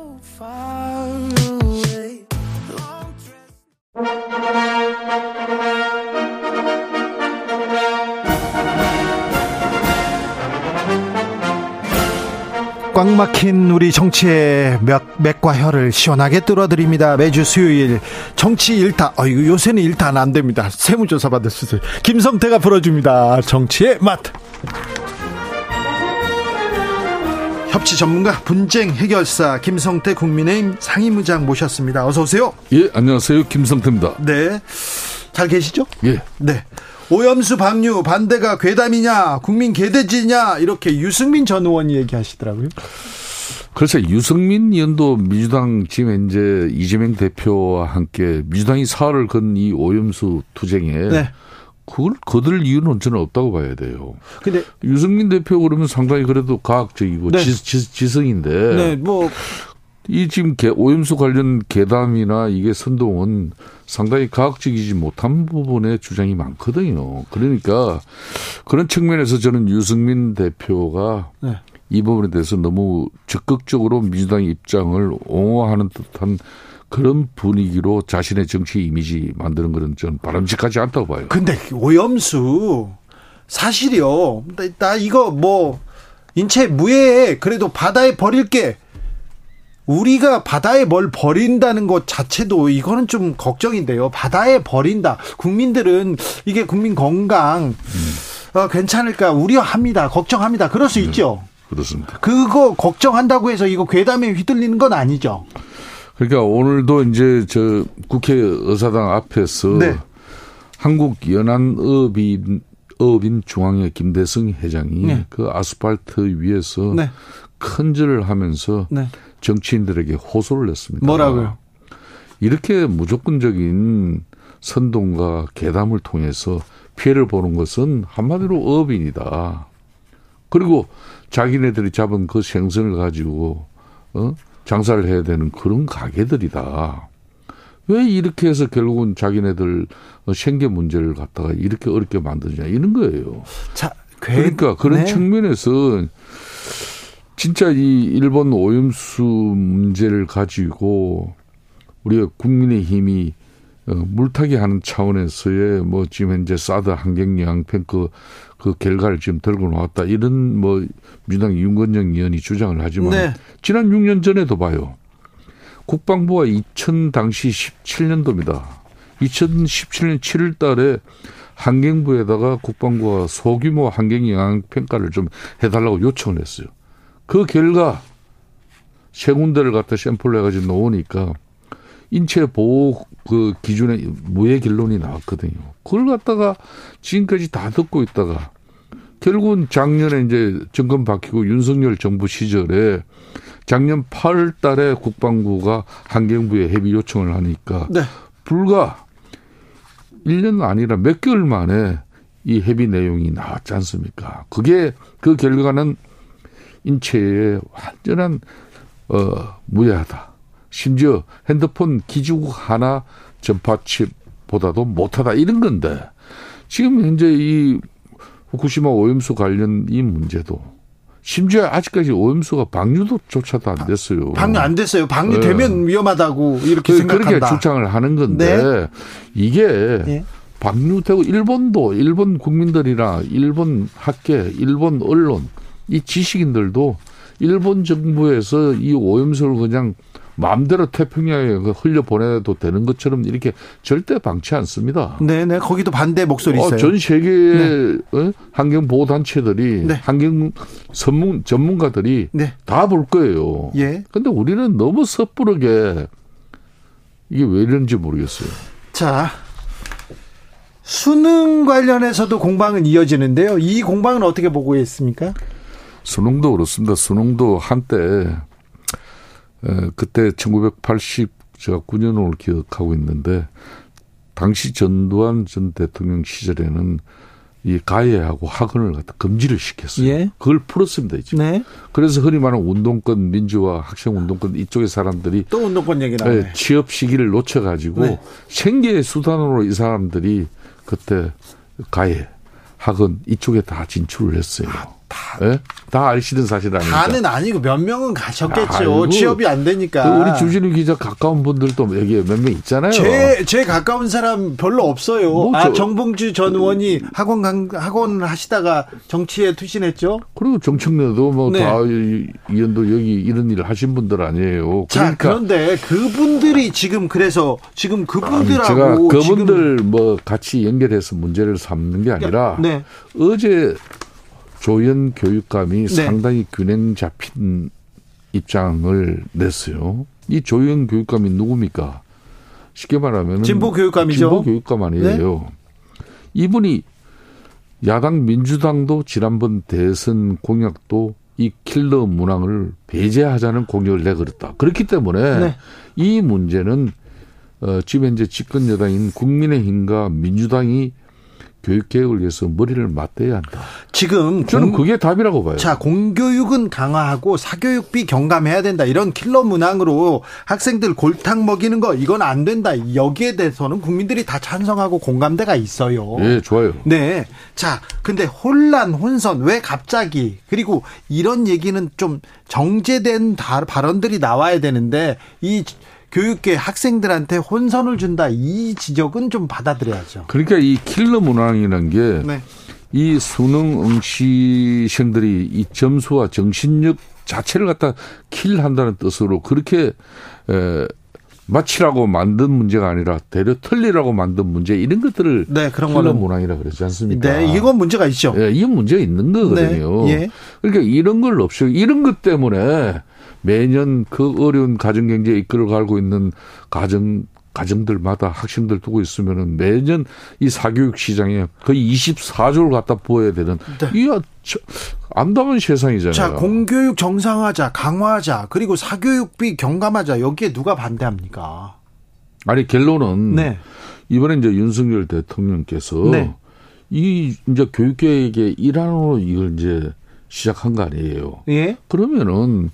꽉 막힌 우리 정치의 맥, 맥과 혀를 시원하게 뚫어드립니다. 매주 수요일 정치 일타, 어, 이거 요새는 일타 안 됩니다. 세무조사 받을 수도. 김성태가 풀어줍니다. 정치의 맛. 협치 전문가 분쟁 해결사 김성태 국민의힘 상임의장 모셨습니다. 어서 오세요. 예, 안녕하세요. 김성태입니다. 네. 잘 계시죠? 예. 네. 오염수 방류 반대가 괴담이냐, 국민 개돼지냐, 이렇게 유승민 전 의원이 얘기하시더라고요. 그래서 유승민 의원도 민주당 지금 이제 이재명 대표와 함께 민주당이 사활을 건 이 오염수 투쟁에 네. 그걸 거들 이유는 저는 없다고 봐야 돼요. 근데, 유승민 대표 그러면 상당히 그래도 과학적이고 네. 지, 성인데 네, 뭐, 이 지금 개- 오염수 관련 계담이나 이게 선동은 상당히 과학적이지 못한 부분에 주장이 많거든요. 그러니까 그런 측면에서 저는 유승민 대표가 네. 이 부분에 대해서 너무 적극적으로 민주당 입장을 옹호하는 듯한 그런 분위기로 자신의 정치 이미지 만드는 것은 저는 바람직하지 않다고 봐요. 근데 오염수 사실이요. 나, 나 이거 뭐 인체 무해에 그래도 바다에 버릴게. 우리가 바다에 뭘 버린다는 것 자체도 이거는 좀 걱정인데요. 바다에 버린다. 국민들은 이게 국민 건강 어, 괜찮을까 우려합니다. 걱정합니다. 그럴 수 있죠. 그렇습니다. 그거 걱정한다고 해서 이거 괴담에 휘둘리는 건 아니죠. 그러니까 오늘도 이제 저 국회 의사당 앞에서 네. 한국 연안어업인 어업인 중앙회 김대성 회장이 네. 그 아스팔트 위에서 네. 큰절을 하면서 네. 정치인들에게 호소를 냈습니다. 뭐라고요? 이렇게 무조건적인 선동과 계담을 통해서 피해를 보는 것은 한마디로 어업인이다. 그리고 자기네들이 잡은 그 생선을 가지고 어? 장사를 해야 되는 그런 가게들이다. 왜 이렇게 해서 결국은 자기네들 어, 생계 문제를 갖다가 이렇게 어렵게 만드냐 이런 거예요. 자, 괴- 그러니까 그런 네. 측면에서 진짜 이 일본 오염수 문제를 가지고 우리가 국민의힘이 어, 물타기 하는 차원에서의 뭐 지금 현재 사드 환경영향 평그 그 결과를 지금 들고 나왔다 이런 뭐 민주당 윤건영 의원이 주장을 하지만 네. 지난 6년 전에도 봐요. 국방부가 2000 당시 17년도입니다. 2017년 7월 달에 환경부에다가 국방부가 소규모 영향 평가를 좀 해달라고 요청을 했어요. 그 결과 세 군데를 갖다 샘플을 해가지고 놓으니까 인체 보호 그 기준에 무해 결론이 나왔거든요. 그걸 갖다가 지금까지 다 듣고 있다가 결국은 작년에 이제 정권 바뀌고 윤석열 정부 시절에 작년 8월 달에 국방부가 환경부에 협의 요청을 하니까 네. 불과 1년 아니라 몇 개월 만에 이 협의 내용이 나왔지 않습니까? 그게 그 결과는 인체에 완전한 어 무해하다. 심지어 핸드폰 기지국 하나 전파칩보다도 못하다 이런 건데 지금 현재 이 후쿠시마 오염수 관련 이 문제도 심지어 아직까지 오염수가 방류도조차도 안 됐어요. 방류 안 됐어요. 방류 네. 되면 위험하다고 이렇게 그- 생각한다. 그렇게 주장을 하는 건데 네. 이게 예. 방류되고 일본도 일본 국민들이나 일본 학계, 일본 언론 이 지식인들도 일본 정부에서 이 오염수를 그냥 마음대로 태평양에 그 흘려 보내도 되는 것처럼 이렇게 절대 방치 않습니다. 네, 네. 거기도 반대 목소리 있어요. 어, 전 세계의 어? 환경 보호 단체들이 네. 환경 전문 전문가들이 네. 다볼 거예요. 예. 근데 우리는 너무 섣부르게 이게 왜 이런지 모르겠어요. 자, 수능 관련해서도 공방은 이어지는데요. 이 공방은 어떻게 보고 있습니까? 수능도 그렇습니다. 수능도 한때 에, 그때 1980 제가 9년을 기억하고 있는데 당시 전두환 전 대통령 시절에는 이 가해하고 학원을 갖다 금지를 시켰어요. 예. 그걸 풀었습니다. 이제. 네. 그래서 흔히 말하는 운동권 민주화 학생 운동권 이쪽의 사람들이 또 운동권 얘기 나오네. 예, 취업 시기를 놓쳐가지고 네. 생계의 수단으로 이 사람들이 그때 가해 학원 이쪽에 다 진출을 했어요. 다, 다 아시는 사실 아닙니까? 다는 아니고 몇 명은 가셨겠죠. 아이고. 취업이 안 되니까. 그 우리 주진우 기자 가까운 분들도 여기 몇 명 있잖아요. 제, 제 가까운 사람 별로 없어요. 뭐 아, 저- 정봉주 전 의원이 학원 강, 학원 하시다가 정치에 투신했죠. 그리고 정청래도 뭐 네. 다 이연도 여기 이런 일을 하신 분들 아니에요. 자, 그러니까 그런데 그분들이 지금 그래서 지금 아니, 그분들하고 제가 지금 그분들 뭐 같이 연결해서 문제를 삼는 게 아니라 네. 어제 조현 교육감이 네. 상당히 균형 잡힌 입장을 냈어요. 이 조현 교육감이 누굽니까? 쉽게 말하면 진보 교육감이죠. 네. 진보 교육감 아니에요. 이분이 야당 민주당도 지난번 대선 공약도 이 킬러 문항을 배제하자는 공약을 내걸었다. 그렇기 때문에 네. 이 문제는 어, 지금 현재 집권 여당인 국민의힘과 민주당이 교육 개혁을 위해서 머리를 맞대야 한다. 지금 저는 공- 그게 답이라고 봐요. 자, 공교육은 강화하고 사교육비 경감해야 된다. 이런 킬러 문항으로 학생들 골탕 먹이는 거 이건 안 된다. 여기에 대해서는 국민들이 다 찬성하고 공감대가 있어요. 예, 좋아요. 네. 자, 근데 혼란, 혼선, 왜 갑자기? 그리고 이런 얘기는 좀 정제된 다- 발언들이 나와야 되는데, 이 교육계 학생들한테 혼선을 준다. 이 지적은 좀 받아들여야죠. 그러니까 이 킬러 문항이라는 게 네. 이 수능 응시생들이 이 점수와 정신력 자체를 갖다 킬한다는 뜻으로 그렇게 에, 마치라고 만든 문제가 아니라 대려 틀리라고 만든 문제 이런 것들을 네, 그런 킬러 문항이라 그러지 않습니까? 네, 이건 문제가 있죠. 예, 이건 문제가 있는 거거든요. 네, 예. 그러니까 이런 걸 없이 이런 것 때문에 매년 그 어려운 가정 경제에 이끌어 가고 있는 가정 가정들마다 학생들 두고 있으면은 매년 이 사교육 시장에 거의 24조를 갖다 부어야 되는 이 암담한 세상이잖아요. 네. 자, 공교육 정상화하자, 강화하자, 그리고 사교육비 경감하자. 여기에 누가 반대합니까? 아니 결론은 네. 이번에 이제 윤석열 대통령께서 네. 이 이제 교육계획의 일환으로 이걸 이제 시작한 거 아니에요. 예? 그러면은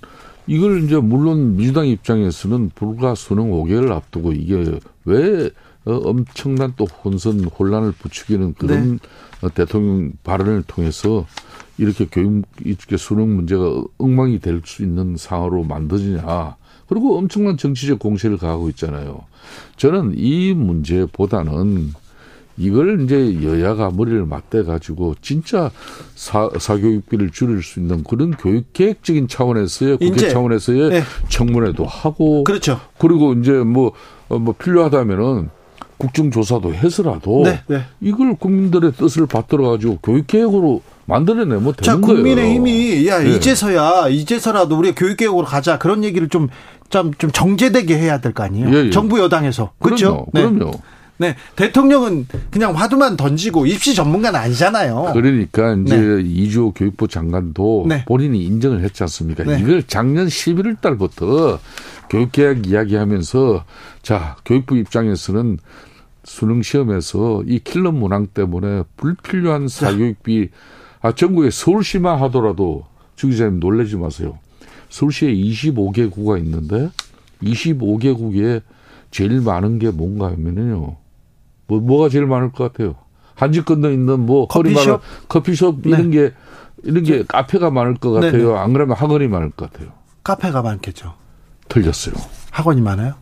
이걸 이제 물론 민주당 입장에서는 불과 수능 5개월 앞두고 이게 왜 어, 엄청난 또 혼선 혼란을 부추기는 그런 어, 대통령 발언을 통해서 이렇게 교육 이렇게 수능 문제가 엉망이 될 수 있는 상황으로 만드느냐. 그리고 엄청난 정치적 공세를 가하고 있잖아요. 저는 이 문제보다는 이걸 이제 여야가 머리를 맞대 가지고 진짜 사, 사교육비를 줄일 수 있는 그런 교육 계획적인 차원에서의 국회 이제, 차원에서의 네. 청문회도 하고 그렇죠. 그리고 이제 뭐, 어, 뭐 필요하다면은 국정조사도 해서라도 네, 네. 이걸 국민들의 뜻을 받들어 가지고 교육 계획으로 만들어내면 되는 자, 거예요. 국민의힘이 야 네. 이제서야 이제서라도 우리가 교육 개혁으로 가자 그런 얘기를 좀좀 좀 정제되게 해야 될 거 아니에요. 예, 예. 정부 여당에서 그렇죠. 그럼요. 그럼요. 네. 대통령은 그냥 화두만 던지고 입시 전문가는 아니잖아요. 그러니까 이제 네. 이주호 교육부 장관도 네. 본인이 인정을 했지 않습니까? 네. 이걸 작년 11월 달부터 교육개혁 이야기하면서 자 교육부 입장에서는 수능 시험에서 이 킬러 문항 때문에 불필요한 사교육비 아 전국에 서울시만 하더라도 주 기자님 놀라지 마세요. 서울시에 25개구가 있는데 25개국에 제일 많은 게 뭔가 하면은요. 뭐 뭐가 제일 많을 것 같아요? 한지 건너 있는 뭐 커피숍? 커피숍 이런 게 이런 게 카페가 많을 것 네, 같아요. 네. 안 그러면 학원이 많을 것 같아요. 카페가 많겠죠. 틀렸어요. 학원이 많아요?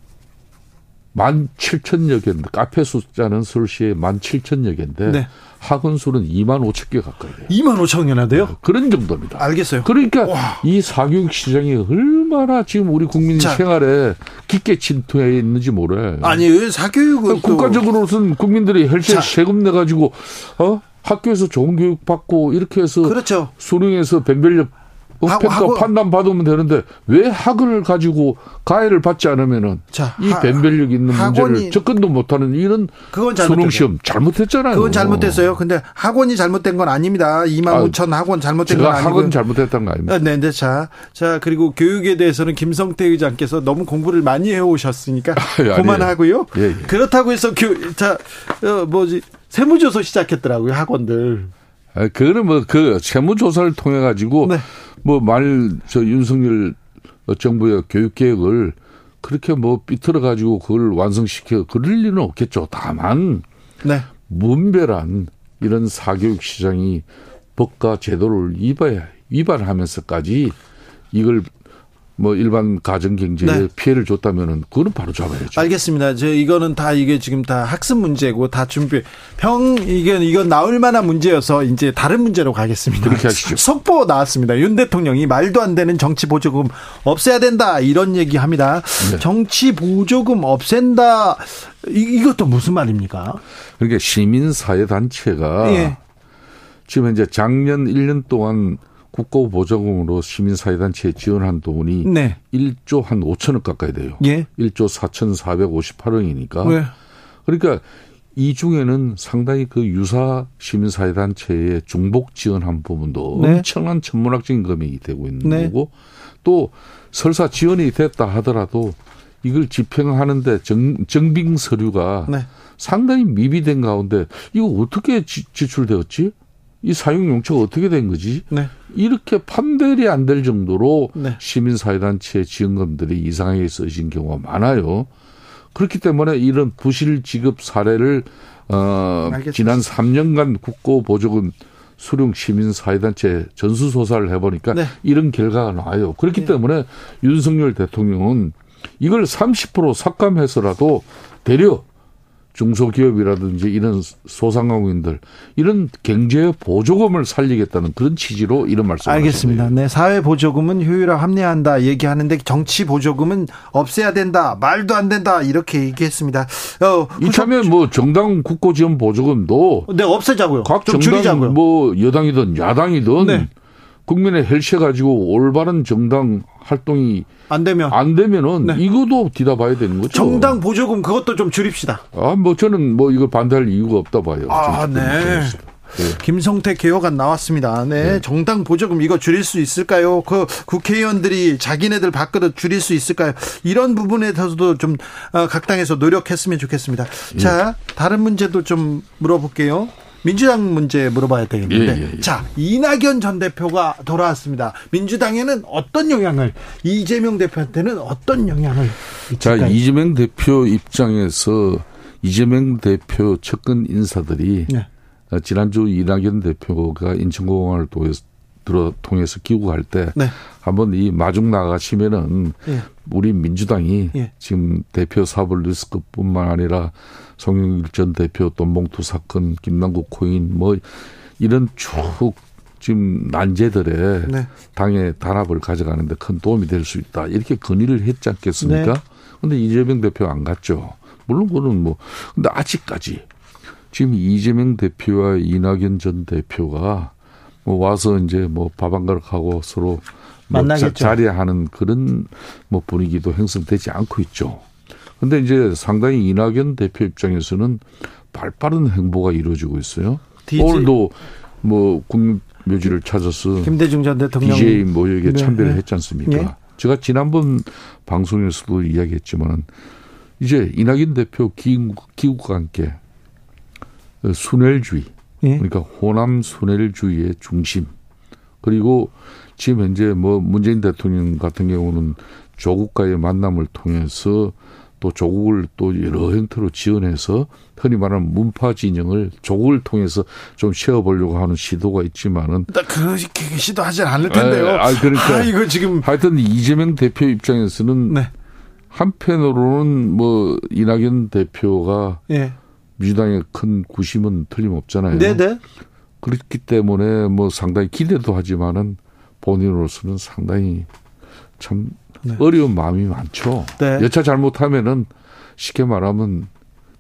만 7천여 개인데 카페 숫자는 서울시에 만 7천여 개인데 네. 학원 수는 2만 5천 개 가까이 돼요. 2만 5천 개나 돼요? 그런 정도입니다. 알겠어요. 그러니까 와. 이 사교육 시장이 얼마나 지금 우리 국민 자. 생활에 깊게 침투해 있는지 몰라요. 아니 사교육은 또 국가적으로는 국민들이 혈세 자. 세금 내 가지고 어 학교에서 좋은 교육 받고 이렇게 해서 그렇죠. 수능에서 변별력 어, 학- 평가 학원- 판단 받으면 되는데 왜 학원을 가지고 가해를 받지 않으면은 자, 이 하- 변별력 있는 학원이- 문제를 접근도 못하는 이런 그건 수능. 시험 잘못했잖아요. 그건 잘못됐어요. 근데 학원이 잘못된 건 아닙니다. 2만 아, 5천 학원 잘못된 건 아니고. 학원 잘못했다는 거 아닙니까? 아, 네, 네, 자, 자 그리고 교육에 대해서는 김성태 의장께서 너무 공부를 많이 해오셨으니까 아니에요. 그만하고요. 예, 예. 그렇다고 해서 교, 자, 어, 뭐지 세무조사 시작했더라고요 학원들. 아, 그거는 뭐 그 세무조사를 통해 가지고 네. 뭐말저 윤석열 정부의 교육 계획을 그렇게 뭐 삐뚤어 가지고 그걸 완성시켜 그럴 리는 없겠죠. 다만 네, 문별한 이런 사교육 시장이 법과 제도를 위반 위반하면서까지 이걸 뭐 일반 가정 경제에 네. 피해를 줬다면은 그거는 바로 잡아야죠. 알겠습니다. 저 이거는 다 이게 지금 다 학습 문제고 다 준비 평 이게 이건 나올 만한 문제여서 이제 다른 문제로 가겠습니다. 그렇게 하시죠. 속보 나왔습니다. 윤 대통령이 말도 안 되는 정치 보조금 없애야 된다 이런 얘기합니다. 네. 정치 보조금 없앤다 이, 이것도 무슨 말입니까? 그러니까 시민 사회 단체가 예. 지금 이제 작년 1년 동안 국고 보조금으로 시민 사회 단체에 지원한 돈이 네. 1조 한 5천억 가까이 돼요. 예. 1조 4,458억이니까. 왜? 그러니까 이 중에는 상당히 그 유사 시민사회 단체에 중복 지원한 부분도 네. 엄청난 천문학적인 금액이 되고 있는 네. 거고 또 설사 지원이 됐다 하더라도 이걸 집행하는데 정, 정빙 서류가 네. 상당히 미비된 가운데 이거 어떻게 지, 지출되었지? 이 사용 용처가 어떻게 된 거지? 네. 이렇게 판별이 안 될 정도로 네. 시민사회단체 지원금들이 이상하게 써진 경우가 많아요. 그렇기 때문에 이런 부실 지급 사례를 어 알겠습니다. 지난 3년간 국고 보조금 수령 시민사회단체 전수조사를 해보니까 네. 이런 결과가 나와요. 그렇기 네. 때문에 윤석열 대통령은 이걸 30% 삭감해서라도 되려 중소기업이라든지 이런 소상공인들 이런 경제 보조금을 살리겠다는 그런 취지로 이런 말씀을 알겠습니다. 네, 사회 보조금은 효율화 합리화한다 얘기하는데 정치 보조금은 없애야 된다. 말도 안 된다. 이렇게 얘기했습니다. 어, 이참에 뭐 정당 국고 지원 보조금도 네, 없애자고요. 각좀 정당 줄이자고요. 뭐 여당이든 야당이든 네. 국민의 헬세 가지고 올바른 정당 활동이 안 되면 안 되면은 네. 이것도 뒤다봐야 되는 거죠. 정당 보조금 그것도 좀 줄입시다. 아, 뭐 저는 뭐 이거 반대할 이유가 없다 봐요. 아, 네. 입장에서. 김성태 개혁안 나왔습니다. 네, 정당 보조금 이거 줄일 수 있을까요? 그 국회의원들이 자기네들 밥그릇 줄일 수 있을까요? 이런 부분에 대해서도 좀 어, 각 당에서 노력했으면 좋겠습니다. 자, 다른 문제도 좀 물어볼게요. 민주당 문제 물어봐야 되겠는데. 예, 예, 예. 자, 이낙연 전 대표가 돌아왔습니다. 민주당에는 어떤 영향을, 이재명 대표한테는 어떤 영향을 자, 미칠까요? 이재명 대표 입장에서 이재명 대표 측근 인사들이 네. 어, 지난주 이낙연 대표가 인천공항을 통해서 들어 통해서 귀국할 때 네. 한번 이 마중 나가시면은 예. 우리 민주당이 예. 지금 대표 사법 리스크뿐만 아니라 송영길 전 대표 돈봉투 사건, 김남국 코인 뭐 이런 쭉 지금 난제들의 네. 당의 단합을 가져가는데 큰 도움이 될 수 있다 이렇게 건의를 했지 않겠습니까? 네. 근데 이재명 대표 안 갔죠. 물론 그는 뭐 근데 아직까지 지금 이재명 대표와 이낙연 전 대표가 뭐 와서 이제 뭐 밥 한 그릇 하고 서로 뭐 만나겠죠. 자, 자리하는 그런 뭐 분위기도 형성되지 않고 있죠. 근데 이제 상당히 이낙연 대표 입장에서는 발빠른 행보가 이루어지고 있어요. DG 오늘도 뭐 국묘지를 찾아서 김대중 전 대통령 DJ 모욕에 네, 참배를 네. 했지 않습니까? 예. 제가 지난번 방송에서도 이야기했지만 이제 이낙연 대표 기국, 기국과 함께 순혈주의 예. 그러니까 호남 순혈주의의 중심 그리고 지금 현재 뭐 문재인 대통령 같은 경우는 조국과의 만남을 통해서 또 조국을 또 여러 형태로 지원해서 흔히 말하는 문파 진영을 조국을 통해서 좀 세워보려고 하는 시도가 있지만은 나 그렇게 시도하진 않을 텐데요. 에, 아, 그러니까. 아, 이거 지금 하여튼 이재명 대표 입장에서는 네. 한편으로는 뭐 이낙연 대표가 예. 민주당의 큰 구심은 틀림없잖아요. 네, 네. 그렇기 때문에 뭐 상당히 기대도 하지만은 본인으로서는 상당히 참 네. 어려운 마음이 많죠. 네. 여차 잘못하면은 쉽게 말하면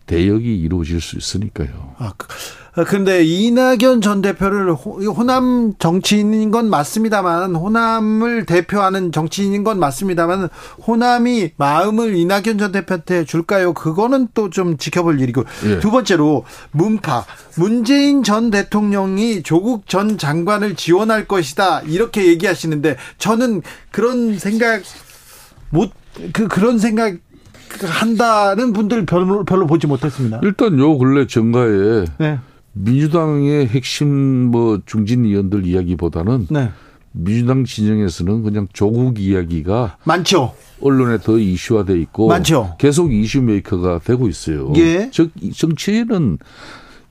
대역이 이루어질 수 있으니까요. 아, 그- 아, 근데 이낙연 전 대표를 호- 호남 정치인인 건 맞습니다만 호남을 대표하는 정치인인 건 맞습니다만 호남이 마음을 이낙연 전 대표한테 줄까요? 그거는 또 좀 지켜볼 일이고 예. 두 번째로 문파 문재인 전 대통령이 조국 전 장관을 지원할 것이다 이렇게 얘기하시는데 저는 그런 생각 못 그 그런 생각 한다는 분들 별로 별로 보지 못했습니다. 일단 요 근래 정가에 네, 민주당의 핵심 뭐 중진 의원들 이야기보다는 네, 민주당 진영에서는 그냥 조국 이야기가 많죠. 언론에 더 이슈화돼 있고 많죠. 계속 이슈 메이커가 되고 있어요. 예. 즉이 정치인은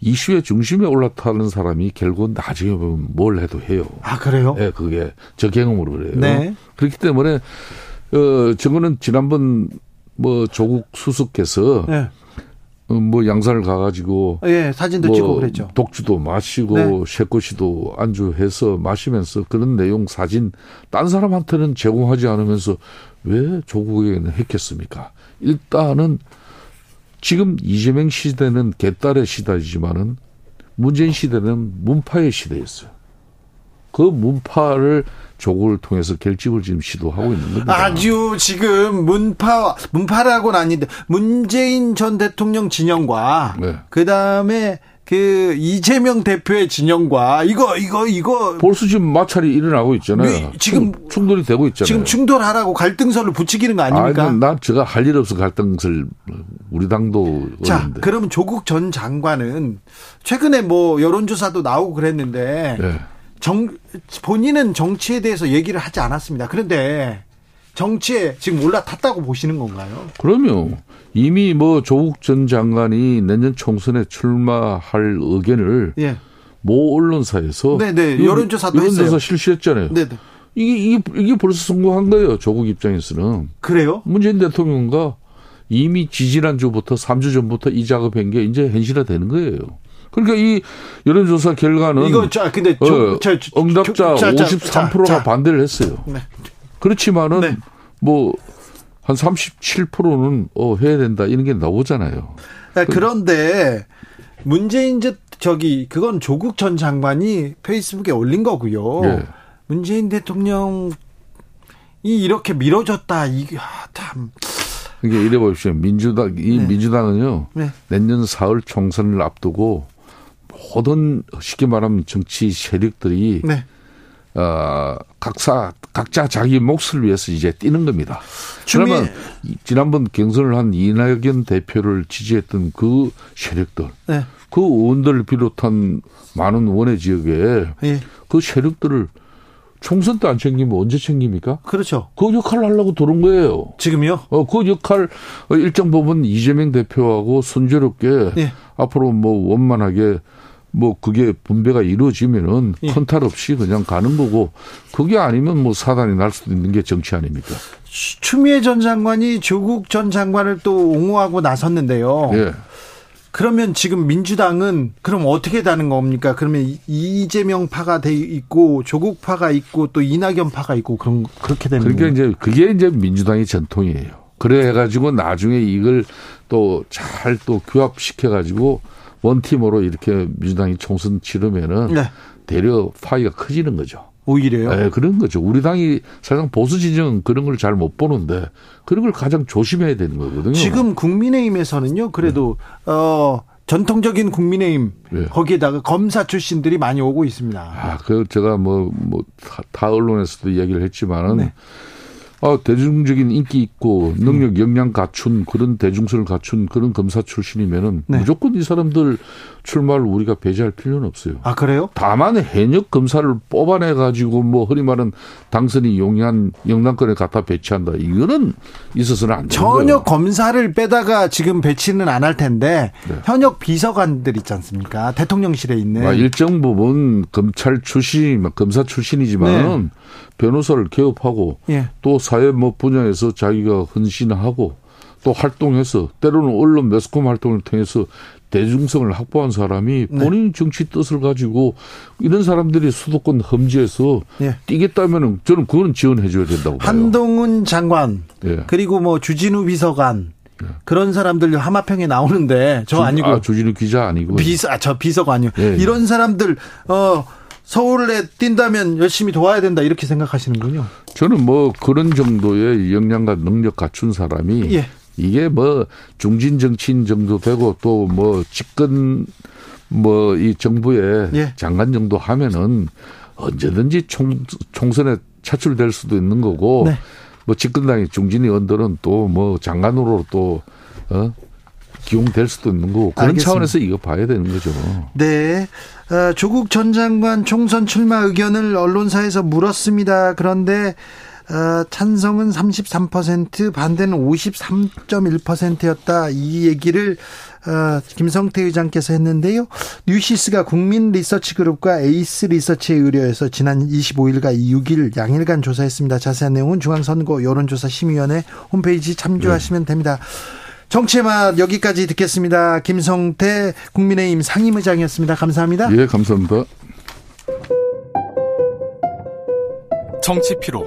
이슈의 중심에 올라타는 사람이 결국 나중에 보면 뭘 해도 해요. 아 그래요? 예, 그게 저 경험으로 그래요. 네. 그렇기 때문에 어 저거는 지난번 뭐 조국 수석께서 네. 어, 뭐 양산을 가가지고 예, 사진도 뭐 찍고 그랬죠. 독주도 마시고 네. 쉐코시도 안주해서 마시면서 그런 내용 사진 딴 사람한테는 제공하지 않으면서 왜 조국에게는 했겠습니까? 일단은 지금 이재명 시대는 개딸의 시대이지만은 문재인 시대는 문파의 시대였어요. 그 문파를 조국을 통해서 결집을 지금 시도하고 있는 겁니다. 아주 지금 문파 문파라고는 아닌데 문재인 전 대통령 진영과 네. 그 다음에 그 이재명 대표의 진영과 이거 이거 이거 벌써 지금 마찰이 일어나고 있잖아요. 미- 지금- 충- 충돌이 되고 있잖아요. 지금 충돌하라고 갈등설을 붙이기는 거 아닙니까? 아니, 난 제가 할 일 없어 갈등을 우리 당도 자, 어린데. 그러면 조국 전 장관은 최근에 뭐 여론조사도 나오고 그랬는데 예. 정 본인은 정치에 대해서 얘기를 하지 않았습니다. 그런데 정치에 지금 올라탔다고 보시는 건가요? 그러면 이미 뭐 조국 전 장관이 내년 총선에 출마할 의견을 예. 모 언론사에서 네네, 이거 여론조사도 여론조사 했어요. 실시했잖아요. 네, 네. 이게, 이게 이게 벌써 성공한 거예요. 조국 입장에서는 그래요? 문재인 대통령과 이미 지지난 주부터 3주 전부터 이 작업한 게 이제 현실화 되는 거예요. 그러니까 이 여론조사 결과는 이거 저 근데 어, 저, 저, 저, 응답자 저, 저, 53%가 자, 자. 반대를 했어요. 네. 그렇지만은 네. 뭐한 37%는 어 해야 된다 이런 게 나오잖아요. 아, 그런데 문재인 저- 저기 그건 조국 전 장관이 페이스북에 올린 거고요. 예. 문재인 대통령이 이렇게 미뤄졌다. 이게 아, 참. 이게 이래 보십시오. 민주당 이 네. 민주당은요. 네. 내년 사흘 총선을 앞두고 모든 쉽게 말하면 정치 세력들이 네. 어, 각사 각자 자기 몫을 위해서 이제 뛰는 겁니다. 그러면 이- 지난번 경선을 한 이낙연 대표를 지지했던 그 세력들, 네. 그 의원들을 비롯한 많은 원외 지역에 예. 그 세력들을 총선 때 안 챙기면 언제 챙깁니까? 그렇죠. 그 역할을 하려고 들어온 거예요. 지금요? 어, 그 역할 어, 일정 부분 이재명 대표하고 순조롭게 예. 앞으로 뭐 원만하게 뭐 그게 분배가 이루어지면은 예. 큰탈 없이 그냥 가는 거고 그게 아니면 뭐 사단이 날 수도 있는 게 정치 아닙니까? 추- 추미애 전 장관이 조국 전 장관을 또 옹호하고 나섰는데요. 예. 그러면 지금 민주당은 그럼 어떻게 다는 겁니까? 그러면 이- 이재명 파가 돼 있고 조국 파가 있고 또 이낙연 파가 있고 그런 그렇게 되는 그러니까 거예요. 이제 그게 이제 민주당의 전통이에요. 그래 가지고 나중에 이걸 또 잘또 규합시켜 가지고 원팀으로 이렇게 민주당이 총선 치르면은 네. 대려 파이가 커지는 거죠. 오히려요. 예, 그런 거죠. 우리 당이 사실상 보수 진영 그런 걸 잘 못 보는데 그런 걸 가장 조심해야 되는 거거든요. 지금 국민의힘에서는요. 그래도 어 전통적인 국민의힘 예. 거기에다가 검사 출신들이 많이 오고 있습니다. 아, 그 제가 뭐 뭐다 언론에서도 이야기를 했지만은 네. 아, 대중적인 인기 있고 능력 역량 갖춘 그런 대중성을 갖춘 그런 검사 출신이면은 네. 무조건 이 사람들 출마를 우리가 배제할 필요는 없어요. 아 그래요? 다만 현역 검사를 뽑아내 가지고 뭐 흔히 말하는 당선이 용이한 영남권에 갖다 배치한다. 이거는 있어서는 안 되는 전혀 거예요. 검사를 빼다가 지금 배치는 안 할 텐데 네. 현역 비서관들 있지 않습니까? 대통령실에 있는 아, 일정 부분 검찰 출신, 검사 출신이지만은 변호사를 개업하고 예. 또 사회 뭐 분야에서 자기가 헌신하고 또 활동해서 때로는 언론 매스컴 활동을 통해서 대중성을 확보한 사람이 네. 본인 정치 뜻을 가지고 이런 사람들이 수도권 험지에서 예. 뛰겠다면은 저는 그거는 지원해 줘야 된다고 봐요. 한동훈 장관 예. 그리고 뭐 주진우 비서관 그런 사람들 하마평에 나오는데 저 주- 아니고 아, 주진우 기자 아니고 비서 아, 저 비서관이요. 예, 예. 이런 사람들 어 서울에 뛴다면 열심히 도와야 된다 이렇게 생각하시는군요. 저는 뭐 그런 정도의 역량과 능력 갖춘 사람이 예. 이게 뭐 중진 정치인 정도 되고 또 뭐 집권 뭐 이 정부의 예. 장관 정도 하면은 언제든지 총, 총선에 차출될 수도 있는 거고 네. 뭐 집권당의 중진 의원들은 또뭐 장관으로 또 어? 기용될 수도 있는 거고 그런 알겠습니다. 차원에서 이거 봐야 되는 거죠. 네. 어, 조국 전 장관 총선 출마 의견을 언론사에서 물었습니다. 그런데 어, 찬성은 33%, 반대는 53.1%였다. 이 얘기를 어, 김성태 의장께서 했는데요. 뉴시스가 국민 리서치 그룹과 에이스 리서치에 의뢰해서 지난 25일과 6일 양일간 조사했습니다. 자세한 내용은 중앙선거 여론조사 심의위원회 홈페이지 참조하시면 됩니다. 정치의 맛 여기까지 듣겠습니다. 김성태 국민의힘 상임의장이었습니다. 감사합니다. 예, 감사합니다. 정치 피로,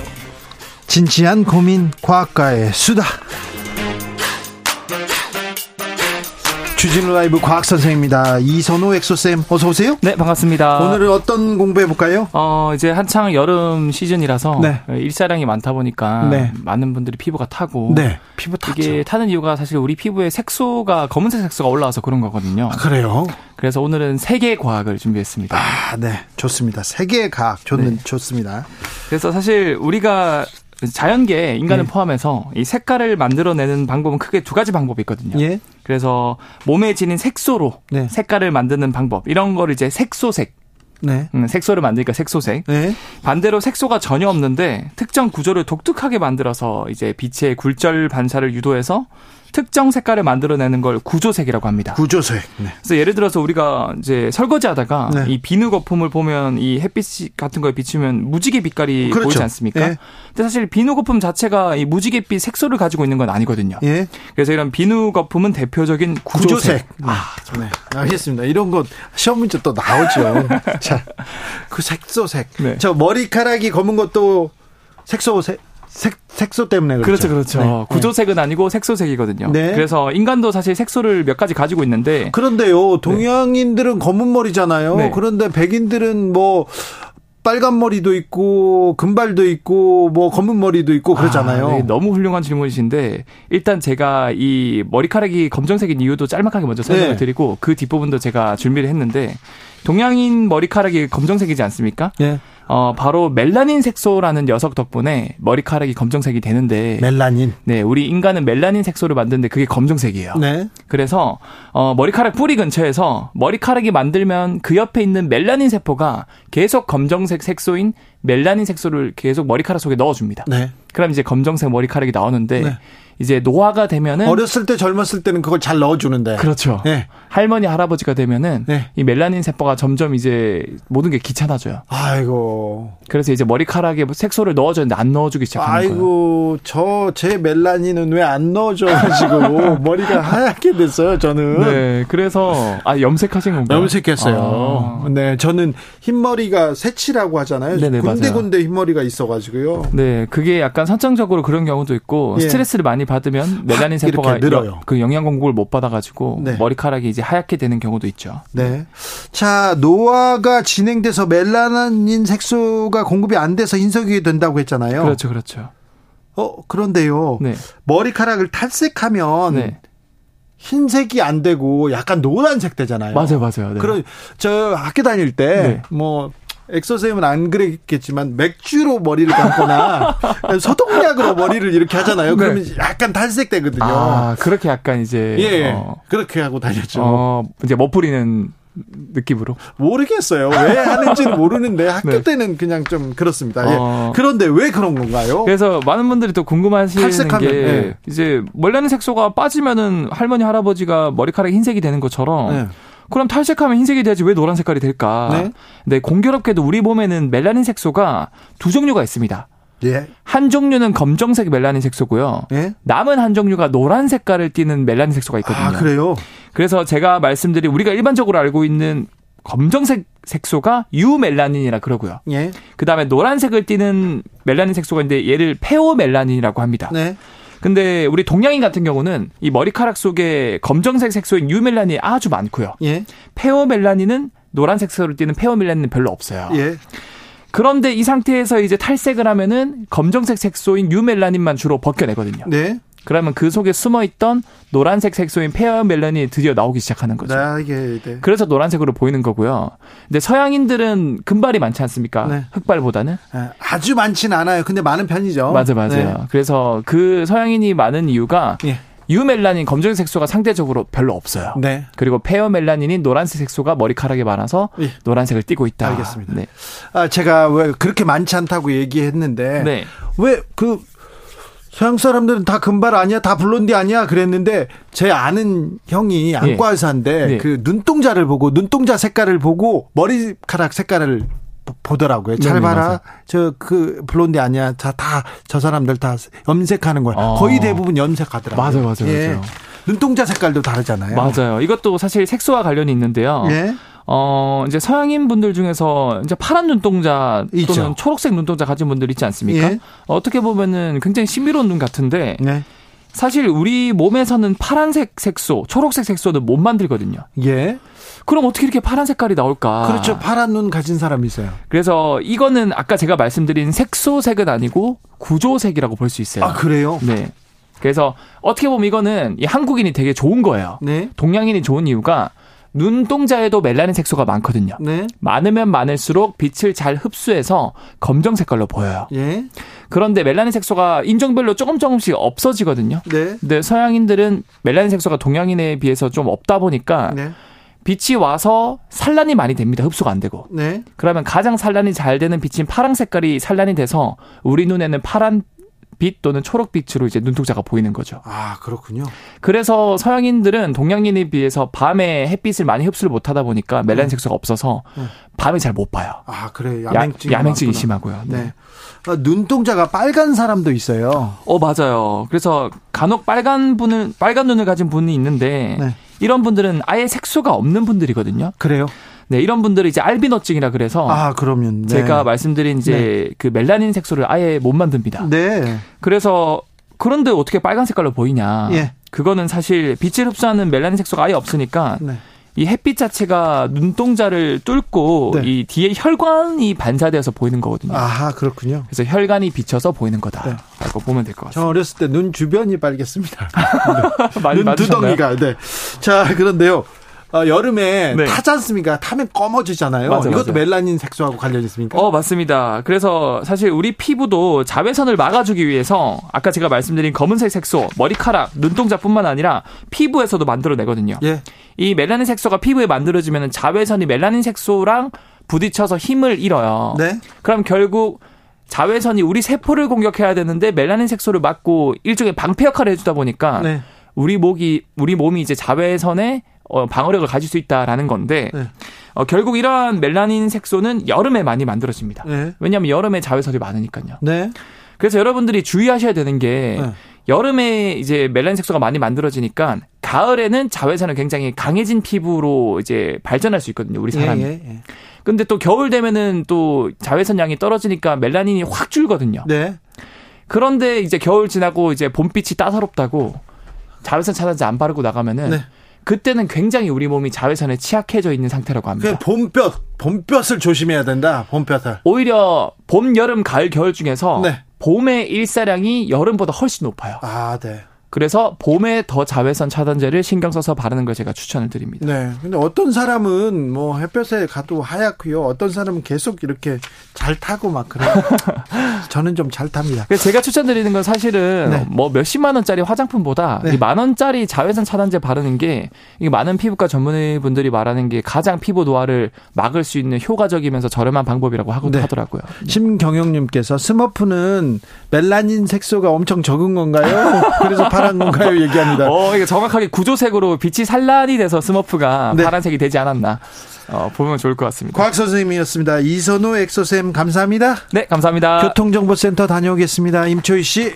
진지한 고민 과학가의 수다 주진우 라이브 과학 선생입니다. 이선호 엑소쌤 어서 오세요. 네, 반갑습니다. 오늘은 어떤 공부해 볼까요? 어, 이제 한창 여름 시즌이라서 네. 일사량이 많다 보니까 네. 많은 분들이 피부가 타고 네, 피부 타죠. 이게 타는 이유가 사실 우리 피부에 색소가 검은색 색소가 올라와서 그런 거거든요. 아, 그래요? 그래서 오늘은 세계 과학을 준비했습니다. 아, 네, 좋습니다. 세계의 과학 좋는 네. 좋습니다. 그래서 사실 우리가 자연계 인간을 네. 포함해서 이 색깔을 만들어내는 방법은 크게 두 가지 방법이 있거든요. 예, 그래서 몸에 지닌 색소로 네. 색깔을 만드는 방법 이런 거를 이제 색소색 네, 음, 색소를 만드니까 색소색 네, 반대로 색소가 전혀 없는데 특정 구조를 독특하게 만들어서 이제 빛의 굴절 반사를 유도해서 특정 색깔을 만들어내는 걸 구조색이라고 합니다. 구조색. 네. 그래서 예를 들어서 우리가 이제 설거지하다가 네. 이 비누 거품을 보면 이 햇빛 같은 거에 비추면 무지개 빛깔이 그렇죠. 보이지 않습니까? 예. 근데 사실 비누 거품 자체가 이 무지개빛 색소를 가지고 있는 건 아니거든요. 예, 그래서 이런 비누 거품은 대표적인 구조색. 구조색. 아, 네, 알겠습니다. 이런 거 시험 문제 또 나오죠. 자, 그 색소색. 네. 저 머리카락이 검은 것도 색소색. 색, 색소 때문에 그렇죠, 그렇죠. 그렇죠. 네. 구조색은 아니고 색소색이거든요. 네. 그래서 인간도 사실 색소를 몇 가지 가지고 있는데 그런데요, 동양인들은 검은 머리잖아요. 네. 그런데 백인들은 뭐 빨간 머리도 있고 금발도 있고 뭐 검은 머리도 있고 그러잖아요. 아, 네, 너무 훌륭한 질문이신데 일단 제가 이 머리카락이 검정색인 이유도 짤막하게 먼저 설명을 네. 드리고 그 뒷부분도 제가 준비를 했는데 동양인 머리카락이 검정색이지 않습니까? 예. 어, 바로 멜라닌 색소라는 녀석 덕분에 머리카락이 검정색이 되는데 멜라닌. 네, 우리 인간은 멜라닌 색소를 만드는데 그게 검정색이에요. 네. 그래서 어, 머리카락 뿌리 근처에서 머리카락이 만들면 그 옆에 있는 멜라닌 세포가 계속 검정색 색소인 멜라닌 색소를 계속 머리카락 속에 넣어 줍니다. 네. 그럼 이제 검정색 머리카락이 나오는데 네. 이제 노화가 되면은 어렸을 때 젊었을 때는 그걸 잘 넣어주는데. 그렇죠. 네. 할머니 할아버지가 되면은 네. 이 멜라닌 세포가 점점 이제 모든 게 귀찮아져요. 아이고. 그래서 이제 머리카락에 색소를 넣어줬는데 안 넣어주기 시작하는 거예요. 아이고, 저 제 멜라닌은 왜 안 넣어줘가지고 머리가 하얗게 됐어요, 저는. 네, 그래서 아 염색하신 건가요? 염색했어요. 아. 네, 저는 흰머리가 새치라고 하잖아요. 네네, 군데군데 흰머리가 있어가지고요. 네, 그게 약간 선천적으로 그런 경우도 있고 예. 스트레스를 많이 받으면 멜라닌 확 세포가 늘어요. 여- 그 영양 공급을 못 받아가지고 네. 머리카락이 이제 하얗게 되는 경우도 있죠. 네. 자, 노화가 진행돼서 멜라닌 색소가 공급이 안 돼서 흰색이 된다고 했잖아요. 그렇죠, 그렇죠. 어, 그런데요. 네, 머리카락을 탈색하면 네, 흰색이 안 되고 약간 노란색 되잖아요. 맞아요, 맞아요. 네. 그런 저 학교 다닐 때 네. 뭐 엑소쌤은 안 그랬겠지만 맥주로 머리를 감거나 소독약으로 머리를 이렇게 하잖아요. 네. 그러면 약간 탈색되거든요. 아, 그렇게 약간 이제 예, 어, 그렇게 하고 다녔죠. 어, 이제 멋부리는 느낌으로. 모르겠어요. 왜 하는지는 모르는데 학교 네. 때는 그냥 좀 그렇습니다. 예. 어. 그런데 왜 그런 건가요? 그래서 많은 분들이 또 궁금하시는 탈색하면, 게 예. 이제 멜라닌 색소가 빠지면은 할머니 할아버지가 머리카락이 흰색이 되는 것처럼 네. 그럼 탈색하면 흰색이 돼야지 왜 노란 색깔이 될까? 네. 네, 공교롭게도 우리 몸에는 멜라닌 색소가 두 종류가 있습니다. 예. 한 종류는 검정색 멜라닌 색소고요. 예. 남은 한 종류가 노란 색깔을 띠는 멜라닌 색소가 있거든요. 아, 그래요? 그래서 제가 말씀드린 우리가 일반적으로 알고 있는 검정색 색소가 유멜라닌이라 그러고요. 예. 그 다음에 노란색을 띠는 멜라닌 색소가 있는데 얘를 페오멜라닌이라고 합니다. 네. 근데 우리 동양인 같은 경우는 이 머리카락 속에 검정색 색소인 유멜라닌이 아주 많고요. 예. 페오멜라닌은 노란색 색소를 띠는 페오멜라닌은 별로 없어요. 예. 그런데 이 상태에서 이제 탈색을 하면은 검정색 색소인 유멜라닌만 주로 벗겨내거든요. 네. 그러면 그 속에 숨어 있던 노란색 색소인 페어멜라닌이 드디어 나오기 시작하는 거죠. 네, 이게 네. 그래서 노란색으로 보이는 거고요. 근데 서양인들은 금발이 많지 않습니까? 네. 흑발보다는. 아, 아주 많진 않아요. 근데 많은 편이죠. 맞아, 맞아요. 네. 그래서 그 서양인이 많은 이유가 예. 유멜라닌 검정색 색소가 상대적으로 별로 없어요. 네. 그리고 페어 멜라닌이 노란색 색소가 머리카락에 많아서 예. 노란색을 띠고 있다. 알겠습니다. 네. 아, 제가 왜 그렇게 많지 않다고 얘기했는데 네. 왜그 서양 사람들은 다 금발 아니야, 다 블론디 아니야 그랬는데 제 아는 형이 안과 의사인데 네. 그 눈동자를 보고 눈동자 색깔을 보고 머리카락 색깔을 보- 보더라고요. 잘 네네, 봐라. 맞아요. 저그 블론디 아니야. 다저 사람들 다 염색하는 거야. 어. 거의 대부분 염색하더라고요. 맞아요, 맞아요, 맞아요. 눈동자 색깔도 다르잖아요. 맞아요. 이것도 사실 색소와 관련이 있는데요. 예. 어, 이제 서양인 분들 중에서 이제 파란 눈동자 또는 있죠. 초록색 눈동자 가진 분들 있지 않습니까? 예. 어떻게 보면은 굉장히 신비로운 눈 같은데 네. 사실 우리 몸에서는 파란색 색소, 초록색 색소는 못 만들거든요. 예. 그럼 어떻게 이렇게 파란 색깔이 나올까? 그렇죠. 파란 눈 가진 사람이 있어요. 그래서 이거는 아까 제가 말씀드린 색소색은 아니고 구조색이라고 볼 수 있어요. 아, 그래요? 네. 그래서 어떻게 보면 이거는 이 한국인이 되게 좋은 거예요. 네. 동양인이 좋은 이유가 눈동자에도 멜라닌 색소가 많거든요. 네. 많으면 많을수록 빛을 잘 흡수해서 검정 색깔로 보여요. 예. 그런데 멜라닌 색소가 인종별로 조금 조금씩 없어지거든요. 네. 근데 서양인들은 멜라닌 색소가 동양인에 비해서 좀 없다 보니까 네. 빛이 와서 산란이 많이 됩니다. 흡수가 안 되고. 네. 그러면 가장 산란이 잘 되는 빛인 파란 색깔이 산란이 돼서 우리 눈에는 파란 빛 또는 초록빛으로 이제 눈동자가 보이는 거죠. 아, 그렇군요. 그래서 서양인들은 동양인에 비해서 밤에 햇빛을 많이 흡수를 못 하다 보니까 멜라닌 색소가 없어서 음. 밤에 잘 못 봐요. 아, 그래. 야- 야맹증이. 심하고요. 네. 네. 아, 눈동자가 빨간 사람도 있어요. 어 맞아요. 그래서 간혹 빨간 분을 빨간 눈을 가진 분이 있는데 네. 이런 분들은 아예 색소가 없는 분들이거든요. 그래요? 네, 이런 분들은 이제 알비노증이라 그래서 아, 그러면 네. 제가 말씀드린 이제 그 멜라닌 색소를 아예 못 만듭니다. 네. 그래서 그런데 어떻게 빨간 색깔로 보이냐? 예. 그거는 사실 빛을 흡수하는 멜라닌 색소가 아예 없으니까 네. 이 햇빛 자체가 눈동자를 뚫고 네. 이 뒤에 혈관이 반사되어서 보이는 거거든요. 아하, 그렇군요. 그래서 혈관이 비쳐서 보이는 거다라고 네. 보면 될것저 같습니다. 어렸을 때 눈 주변이 빨갰습니다. 많이 눈? 두덩이가. 네. 자, 그런데요. 어, 여름에 네. 타지 않습니까? 타면 검어지잖아요. 맞아요, 이것도 맞아요. 멜라닌 색소하고 관련 있습니까? 어, 맞습니다. 그래서 사실 우리 피부도 자외선을 막아주기 위해서 아까 제가 말씀드린 검은색 색소, 머리카락, 눈동자뿐만 아니라 피부에서도 만들어내거든요. 예. 이 멜라닌 색소가 피부에 만들어지면 자외선이 멜라닌 색소랑 부딪혀서 힘을 잃어요. 네. 그럼 결국 자외선이 우리 세포를 공격해야 되는데 멜라닌 색소를 막고 일종의 방패 역할을 해주다 보니까 네. 우리 목이 우리 몸이 이제 자외선에 어, 방어력을 가질 수 있다라는 건데 네. 어, 결국 이러한 멜라닌 색소는 여름에 많이 만들어집니다. 네. 왜냐하면 여름에 자외선이 많으니까요. 네. 그래서 여러분들이 주의하셔야 되는 게 네. 여름에 이제 멜라닌 색소가 많이 만들어지니까 가을에는 자외선은 굉장히 강해진 피부로 이제 발전할 수 있거든요. 우리 사람이. 예, 예, 예. 근데 또 겨울 되면은 또 자외선 양이 떨어지니까 멜라닌이 확 줄거든요. 네. 그런데 이제 겨울 지나고 이제 봄빛이 따사롭다고 자외선 차단제 안 바르고 나가면은 네. 그때는 굉장히 우리 몸이 자외선에 취약해져 있는 상태라고 합니다. 그 봄볕, 봄볕을 조심해야 된다. 봄볕을. 오히려 봄, 여름, 가을, 겨울 중에서 네. 봄의 일사량이 여름보다 훨씬 높아요. 아, 네. 그래서 봄에 더 자외선 차단제를 신경 써서 바르는 걸 제가 추천을 드립니다. 네. 근데 어떤 사람은 뭐 햇볕에 가도 하얗고요. 어떤 사람은 계속 이렇게 잘 타고 막 그래요. 저는 좀 잘 탑니다. 그래서 제가 추천드리는 건 사실은 네. 뭐 몇십만 원짜리 화장품보다 네. 이만 원짜리 자외선 차단제 바르는 게 이게 많은 피부과 전문의분들이 말하는 게 가장 피부 노화를 막을 수 있는 효과적이면서 저렴한 방법이라고 하고 네. 하더라고요. 심경영님께서 스머프는 멜라닌 색소가 엄청 적은 건가요? 그래서 파란 건가요? 얘기합니다. 어, 이게 정확하게 구조색으로 빛이 산란이 돼서 스머프가 네. 파란색이 되지 않았나 어, 보면 좋을 것 같습니다. 과학 선생님이었습니다. 이선호 엑소쌤 감사합니다. 네, 감사합니다. 교통정보센터 다녀오겠습니다. 임초희 씨.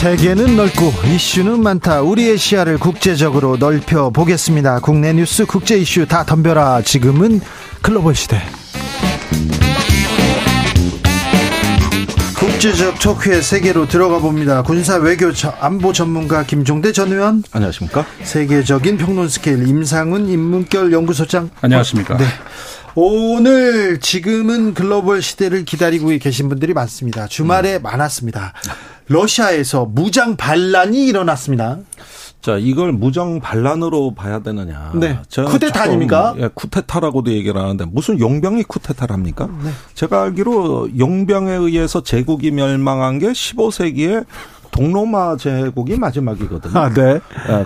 세계는 넓고 이슈는 많다. 우리의 시야를 국제적으로 넓혀 보겠습니다. 국내 뉴스, 국제 이슈 다 덤벼라. 지금은 글로벌 시대. 국제적 토크의 세계로 들어가 봅니다. 군사 외교 저- 안보 전문가 김종대 전 의원, 안녕하십니까? 세계적인 평론 스케일 임상훈 인문결 연구소장. 안녕하십니까? 네. 오늘 지금은 글로벌 시대를 기다리고 계신 분들이 많습니다. 주말에 많았습니다. 러시아에서 무장 반란이 일어났습니다. 자, 이걸 무장 반란으로 봐야 되느냐. 네. 쿠데타 아닙니까? 예, 쿠데타라고도 얘기를 하는데 무슨 용병이 쿠데타를 합니까? 네. 제가 알기로 용병에 의해서 제국이 멸망한 게 15세기에 동로마 제국이 마지막이거든요. 아, 네.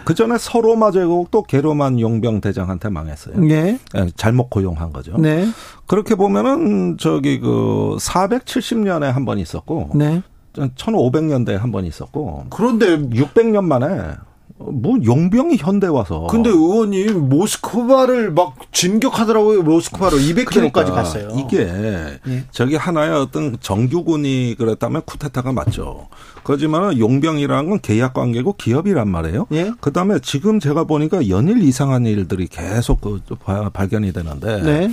그 전에 서로마 제국도 게르만 용병 대장한테 망했어요. 네. 예, 잘못 고용한 거죠. 네. 그렇게 보면은 저기 그 470년에 한 번 있었고 네. 1500년대에 한 번 있었고 그런데 600년 만에 뭐 용병이 현대 와서. 근데 의원님 모스크바를 막 진격하더라고요. 모스크바로 200km까지 그러니까 갔어요. 이게 예. 저기 하나의 어떤 정규군이 그랬다면 쿠데타가 맞죠. 그렇지만 용병이라는 건 계약 관계고 기업이란 말이에요. 예. 그다음에 지금 제가 보니까 연일 이상한 일들이 계속 그 바- 발견이 되는데 네.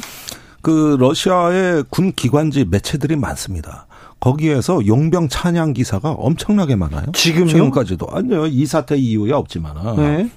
그 러시아의 군 기관지 매체들이 많습니다. 거기에서 용병 찬양 기사가 엄청나게 많아요. 지금요? 지금까지도 아니요 이 사태 이후에 없지만은 네.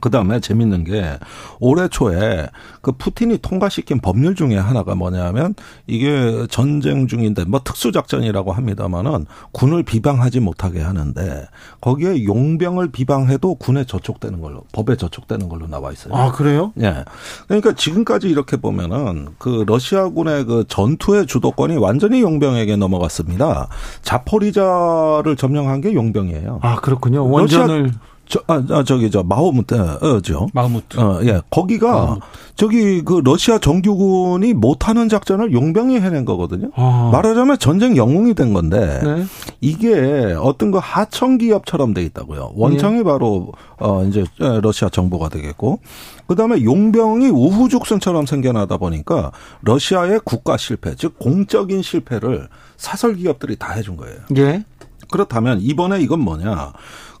그 다음에 재밌는 게 올해 초에 그 푸틴이 통과시킨 법률 중에 하나가 뭐냐면 이게 전쟁 중인데 뭐 특수작전이라고 합니다만은 군을 비방하지 못하게 하는데 거기에 용병을 비방해도 군에 저촉되는 걸로 법에 저촉되는 걸로 나와 있어요. 아, 그래요? 예. 그러니까 지금까지 이렇게 보면은 그 러시아군의 그 전투의 주도권이 완전히 용병에게 넘어갔습니다. 자포리자를 점령한 게 용병이에요. 아, 그렇군요. 러시아- 원전을 저, 아, 아, 저기, 저, 마호무트 어 죠. 마흐무트. 어, 예. 거기가, 저기, 그, 러시아 정규군이 못하는 작전을 용병이 해낸 거거든요. 아. 말하자면 전쟁 영웅이 된 건데, 네. 이게 어떤 그 하청 기업처럼 돼 있다고요. 원청이 바로, 어, 이제, 예, 러시아 정부가 되겠고, 그 다음에 용병이 우후죽순처럼 생겨나다 보니까, 러시아의 국가 실패, 즉, 공적인 실패를 사설 기업들이 다 해준 거예요. 예. 그렇다면 이번에 이건 뭐냐?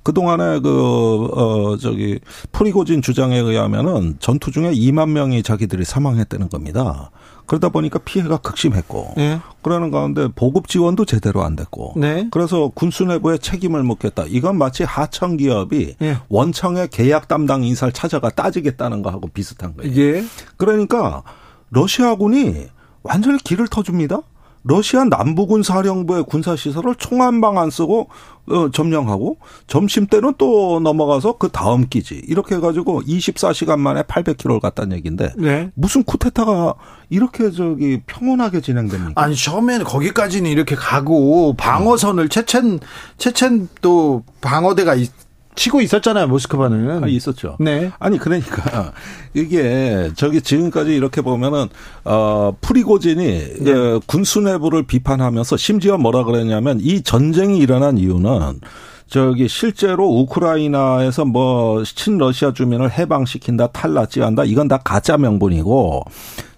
그동안에 그, 어, 저기, 프리고진 주장에 의하면은 전투 중에 2만 명이 자기들이 사망했다는 겁니다. 그러다 보니까 피해가 극심했고. 네. 그러는 가운데 보급 지원도 제대로 안 됐고. 네. 그래서 군수 내부에 책임을 묻겠다. 이건 마치 하청 기업이 예. 원청의 계약 담당 인사를 찾아가 따지겠다는 거하고 비슷한 거예요. 예. 그러니까 러시아군이 완전히 길을 터줍니다. 러시아 남부군 사령부의 군사 시설을 총 한 방 안 쓰고 어, 점령하고 점심 때는 또 넘어가서 그 다음 기지 이렇게 해가지고 24시간 만에 800km를 갔다는 얘기인데 네. 무슨 쿠데타가 이렇게 저기 평온하게 진행됩니까? 아니 처음에는 거기까지는 이렇게 가고 방어선을 체첸 체첸 또 방어대가 있- 치고 있었잖아요 모스크바는. 아, 있었죠. 네. 아니 그러니까 이게 저기 지금까지 이렇게 보면은 어 프리고진이 예, 군수 내부를 비판하면서 심지어 뭐라 그랬냐면 이 전쟁이 일어난 이유는 저기 실제로 우크라이나에서 뭐 친러시아 주민을 해방시킨다 탈락지한다 이건 다 가짜 명분이고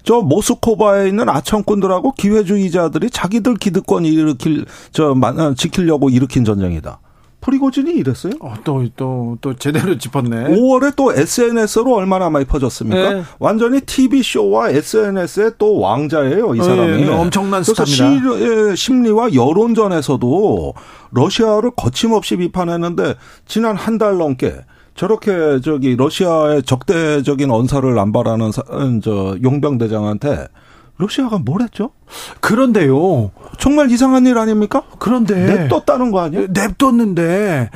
저 모스코바에 있는 아청꾼들하고 기회주의자들이 자기들 기득권 일으킬 저 마- 어, 지키려고 일으킨 전쟁이다. 프리고진이 이랬어요? 또또 또 제대로 짚었네. 5월에 또 SNS로 얼마나 많이 퍼졌습니까? 네. 완전히 TV 쇼와 SNS의 또 왕자예요, 이 네, 사람이. 엄청난 그래서 스타입니다. 시- 예, 심리와 여론전에서도 러시아를 거침없이 비판했는데 지난 한 달 넘게 저렇게 저기 러시아의 적대적인 언사를 남발하는 사- 음, 저 용병 대장한테 러시아가 뭘 했죠? 그런데요. 정말 이상한 일 아닙니까? 그런데 냅뒀다는 거 아니에요? 냅뒀는데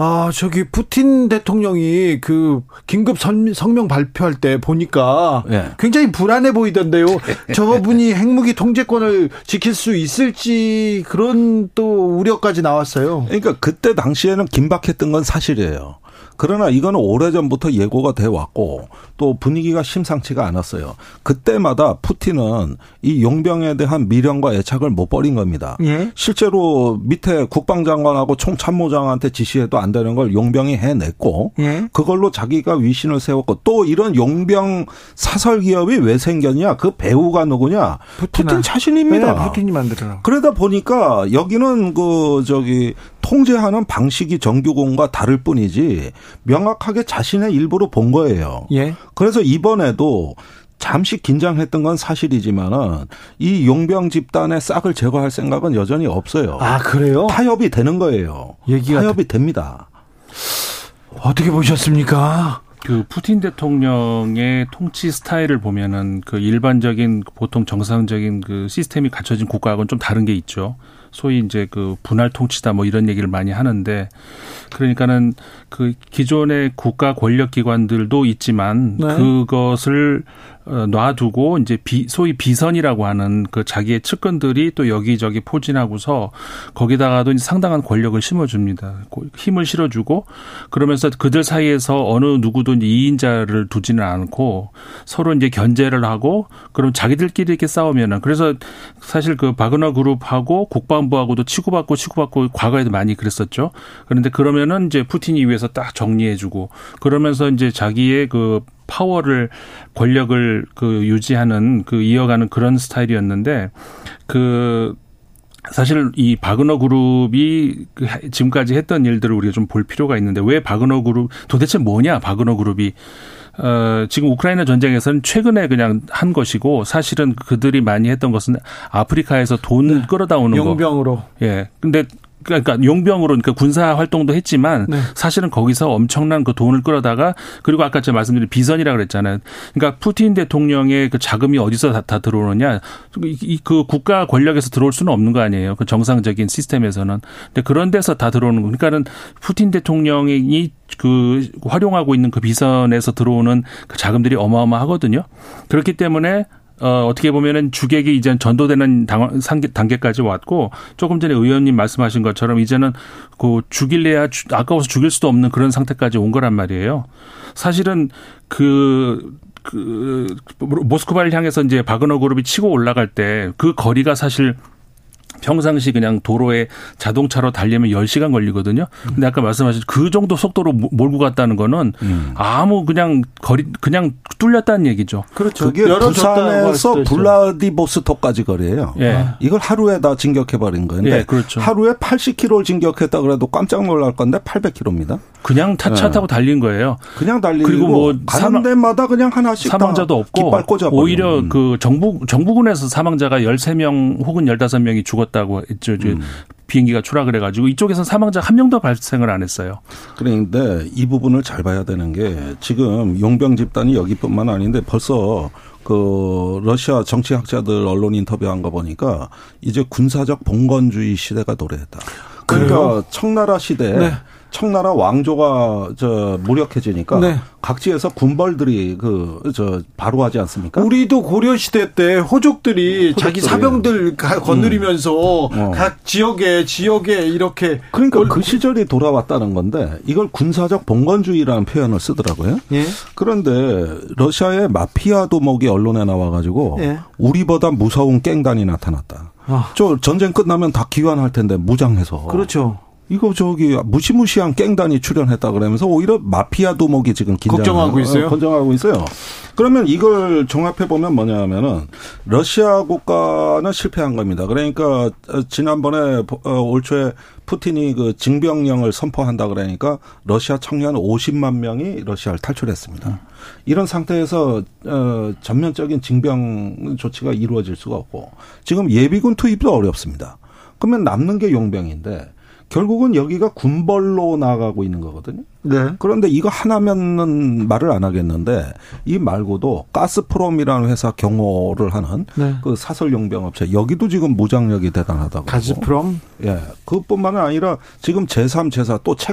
아 저기 푸틴 대통령이 그 긴급 선- 성명 발표할 때 보니까 예. 굉장히 불안해 보이던데요. 저분이 핵무기 통제권을 지킬 수 있을지 그런 또 우려까지 나왔어요. 그러니까 그때 당시에는 긴박했던 건 사실이에요. 그러나 이거는 오래전부터 예고가 돼 왔고 또 분위기가 심상치가 않았어요. 그때마다 푸틴은 이 용병에 대한 미련과 애착을 못 버린 겁니다. 예. 실제로 밑에 국방장관하고 총참모장한테 지시해도 안 되는 걸 용병이 해냈고 예. 그걸로 자기가 위신을 세웠고 또 이런 용병 사설 기업이 왜 생겼냐? 그 배우가 누구냐? 푸틴 자신입니다. 네, 푸틴이 만들어라. 그러다 보니까 여기는 그 저기 통제하는 방식이 정규군과 다를 뿐이지 명확하게 자신의 일부로 본 거예요. 예. 그래서 이번에도 잠시 긴장했던 건 사실이지만은 이 용병 집단의 싹을 제거할 생각은 여전히 없어요. 아 그래요? 타협이 되는 거예요. 얘기가 타협이 됩니다. 어떻게 보셨습니까? 그 푸틴 대통령의 통치 스타일을 보면은 그 일반적인 보통 정상적인 그 시스템이 갖춰진 국가하고는 좀 다른 게 있죠. 소위 이제 그 분할 통치다 뭐 이런 얘기를 많이 하는데 그러니까는 그 기존의 국가 권력 기관들도 있지만 네. 그것을 어, 놔두고 이제 비, 소위 비선이라고 하는 그 자기의 측근들이 또 여기저기 포진하고서 거기다가도 이제 상당한 권력을 심어줍니다. 고- 힘을 실어주고 그러면서 그들 사이에서 어느 누구도 이제 이인자를 두지는 않고 서로 이제 견제를 하고 그럼 자기들끼리 이렇게 싸우면은 그래서 사실 그 바그너 그룹하고 국방부하고도 치고받고 치고받고 과거에도 많이 그랬었죠. 그런데 그러면은 이제 푸틴이 위해 서 중에서 딱 정리해주고 그러면서 이제 자기의 그 파워를 권력을 그 유지하는 그 이어가는 그런 스타일이었는데 그 사실 이 바그너 그룹이 그 지금까지 했던 일들을 우리가 좀 볼 필요가 있는데 왜 바그너 그룹 도대체 뭐냐 바그너 그룹이 어, 지금 우크라이나 전쟁에서는 최근에 그냥 한 것이고 사실은 그들이 많이 했던 것은 아프리카에서 돈 끌어다 오는 거. 용병으로. 예. 근데 그러니까 용병으로 그러니까 군사 활동도 했지만 네. 사실은 거기서 엄청난 그 돈을 끌어다가 그리고 아까 제가 말씀드린 비선이라 그랬잖아요. 그러니까 푸틴 대통령의 그 자금이 어디서 다, 다 들어오느냐? 그 국가 권력에서 들어올 수는 없는 거 아니에요. 그 정상적인 시스템에서는. 근데 그런 데서 다 들어오는 거. 그러니까는 푸틴 대통령이 그 활용하고 있는 그 비선에서 들어오는 그 자금들이 어마어마하거든요. 그렇기 때문에 어, 어떻게 보면은 주객이 이제 전도되는 당, 상계, 단계까지 왔고 조금 전에 의원님 말씀하신 것처럼 이제는 그 죽일래야 주- 아까워서 죽일 수도 없는 그런 상태까지 온 거란 말이에요. 사실은 그, 그, 모스크바를 향해서 이제 바그너 그룹이 치고 올라갈 때 그 거리가 사실 평상시 그냥 도로에 자동차로 달리면 10시간 걸리거든요. 근데 아까 말씀하신 그 정도 속도로 모- 몰고 갔다는 거는 아무 그냥 거리 그냥 뚫렸다는 얘기죠. 그렇죠. 그게 부산에서 블라디보스토크까지 거리예요. 예. 이걸 하루에 다 진격해 버린 건데 예, 그렇죠. 하루에 80km를 진격했다 그래도 깜짝 놀랄 건데 800km입니다. 그냥 타, 차 예. 타고 달린 거예요. 그냥 달리고 그리고 뭐 가는 사망- 데마다 그냥 하나씩 사망자도 다 없고 깃발 꽂아 오히려 그 정부 정부군에서 사망자가 13명 혹은 15명이 죽었 다고 했죠. 음. 비행기가 추락을 해 가지고 이쪽에서 사망자 한 명도 발생을 안 했어요. 그런데 이 부분을 잘 봐야 되는 게 지금 용병 집단이 여기뿐만 아닌데 벌써 그 러시아 정치학자들 언론 인터뷰한 거 보니까 이제 군사적 봉건주의 시대가 도래했다. 그러니까 그래요? 청나라 시대 네. 청나라 왕조가 저 무력해지니까 네. 각지에서 군벌들이 그 저 바로 하지 않습니까? 우리도 고려 시대 때 호족들이 자기 호족들이. 사병들 가- 건드리면서 어. 각 지역에 지역에 이렇게 그러니까 그 시절이 돌아왔다는 건데 이걸 군사적 봉건주의라는 표현을 쓰더라고요. 예. 그런데 러시아의 마피아 도목이 언론에 나와가지고 예. 우리보다 무서운 깽단이 나타났다. 아. 저 전쟁 끝나면 다 귀환할 텐데 무장해서. 그렇죠. 이거 저기 무시무시한 깽단이 출연했다 그러면서 오히려 마피아 도목이 지금 긴장 걱정하고 있어요? 건정하고 있어요. 그러면 이걸 종합해 보면 뭐냐면은 러시아 국가는 실패한 겁니다. 그러니까 어, 지난번에 어, 올 초에 푸틴이 그 징병령을 선포한다 그러니까 러시아 청년 50만 명이 러시아를 탈출했습니다. 이런 상태에서 어 전면적인 징병 조치가 이루어질 수가 없고 지금 예비군 투입도 어렵습니다. 그러면 남는 게 용병인데 결국은 여기가 군벌로 나가고 있는 거거든요. 네. 그런데 이거 하나면은 말을 안 하겠는데 이 말고도 가스프롬이라는 회사 경호를 하는 네. 그 사설 용병 업체 여기도 지금 무장력이 대단하다고. 가스프롬? 예. 그뿐만은 아니라 지금 제3, 제4 또 체,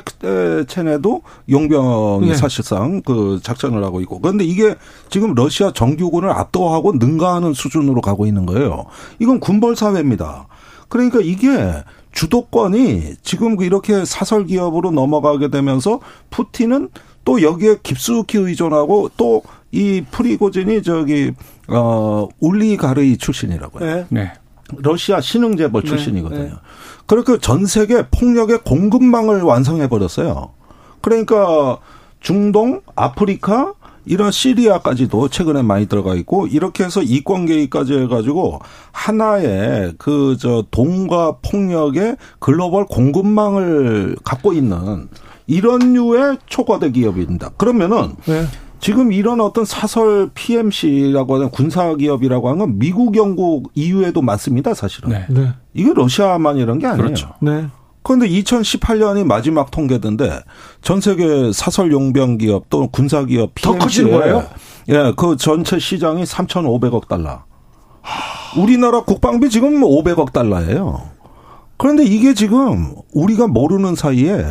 체내도 용병이 네. 사실상 그 작전을 하고 있고. 그런데 이게 지금 러시아 정규군을 압도하고 능가하는 수준으로 가고 있는 거예요. 이건 군벌 사회입니다. 그러니까 이게 주도권이 지금 이렇게 사설 기업으로 넘어가게 되면서 푸틴은 또 여기에 깊숙이 의존하고 또 이 프리고진이 저기 어 울리가르이 출신이라고요. 네. 네. 러시아 신흥재벌 네, 출신이거든요. 네. 그렇게 전 세계 폭력의 공급망을 완성해 버렸어요. 그러니까 중동, 아프리카, 이런 시리아까지도 최근에 많이 들어가 있고 이렇게 해서 이권 계획까지 해가지고 하나의 그 저 돈과 폭력의 글로벌 공급망을 갖고 있는 이런 류의 초과대 기업입니다. 그러면은 네. 지금 이런 어떤 사설 PMC라고 하는 군사 기업이라고 하는 건 미국, 영국, EU에도 많습니다, 사실은. 네. 네. 이게 러시아만 이런 게 아니에요. 그렇죠. 네. 그런데 2018년이 마지막 통계던데 전 세계 사설 용병 기업 또 군사 기업 더 커진 거예요? 예, 그 전체 시장이 3,500억 달러. 우리나라 국방비 지금 500억 달러예요. 그런데 이게 지금 우리가 모르는 사이에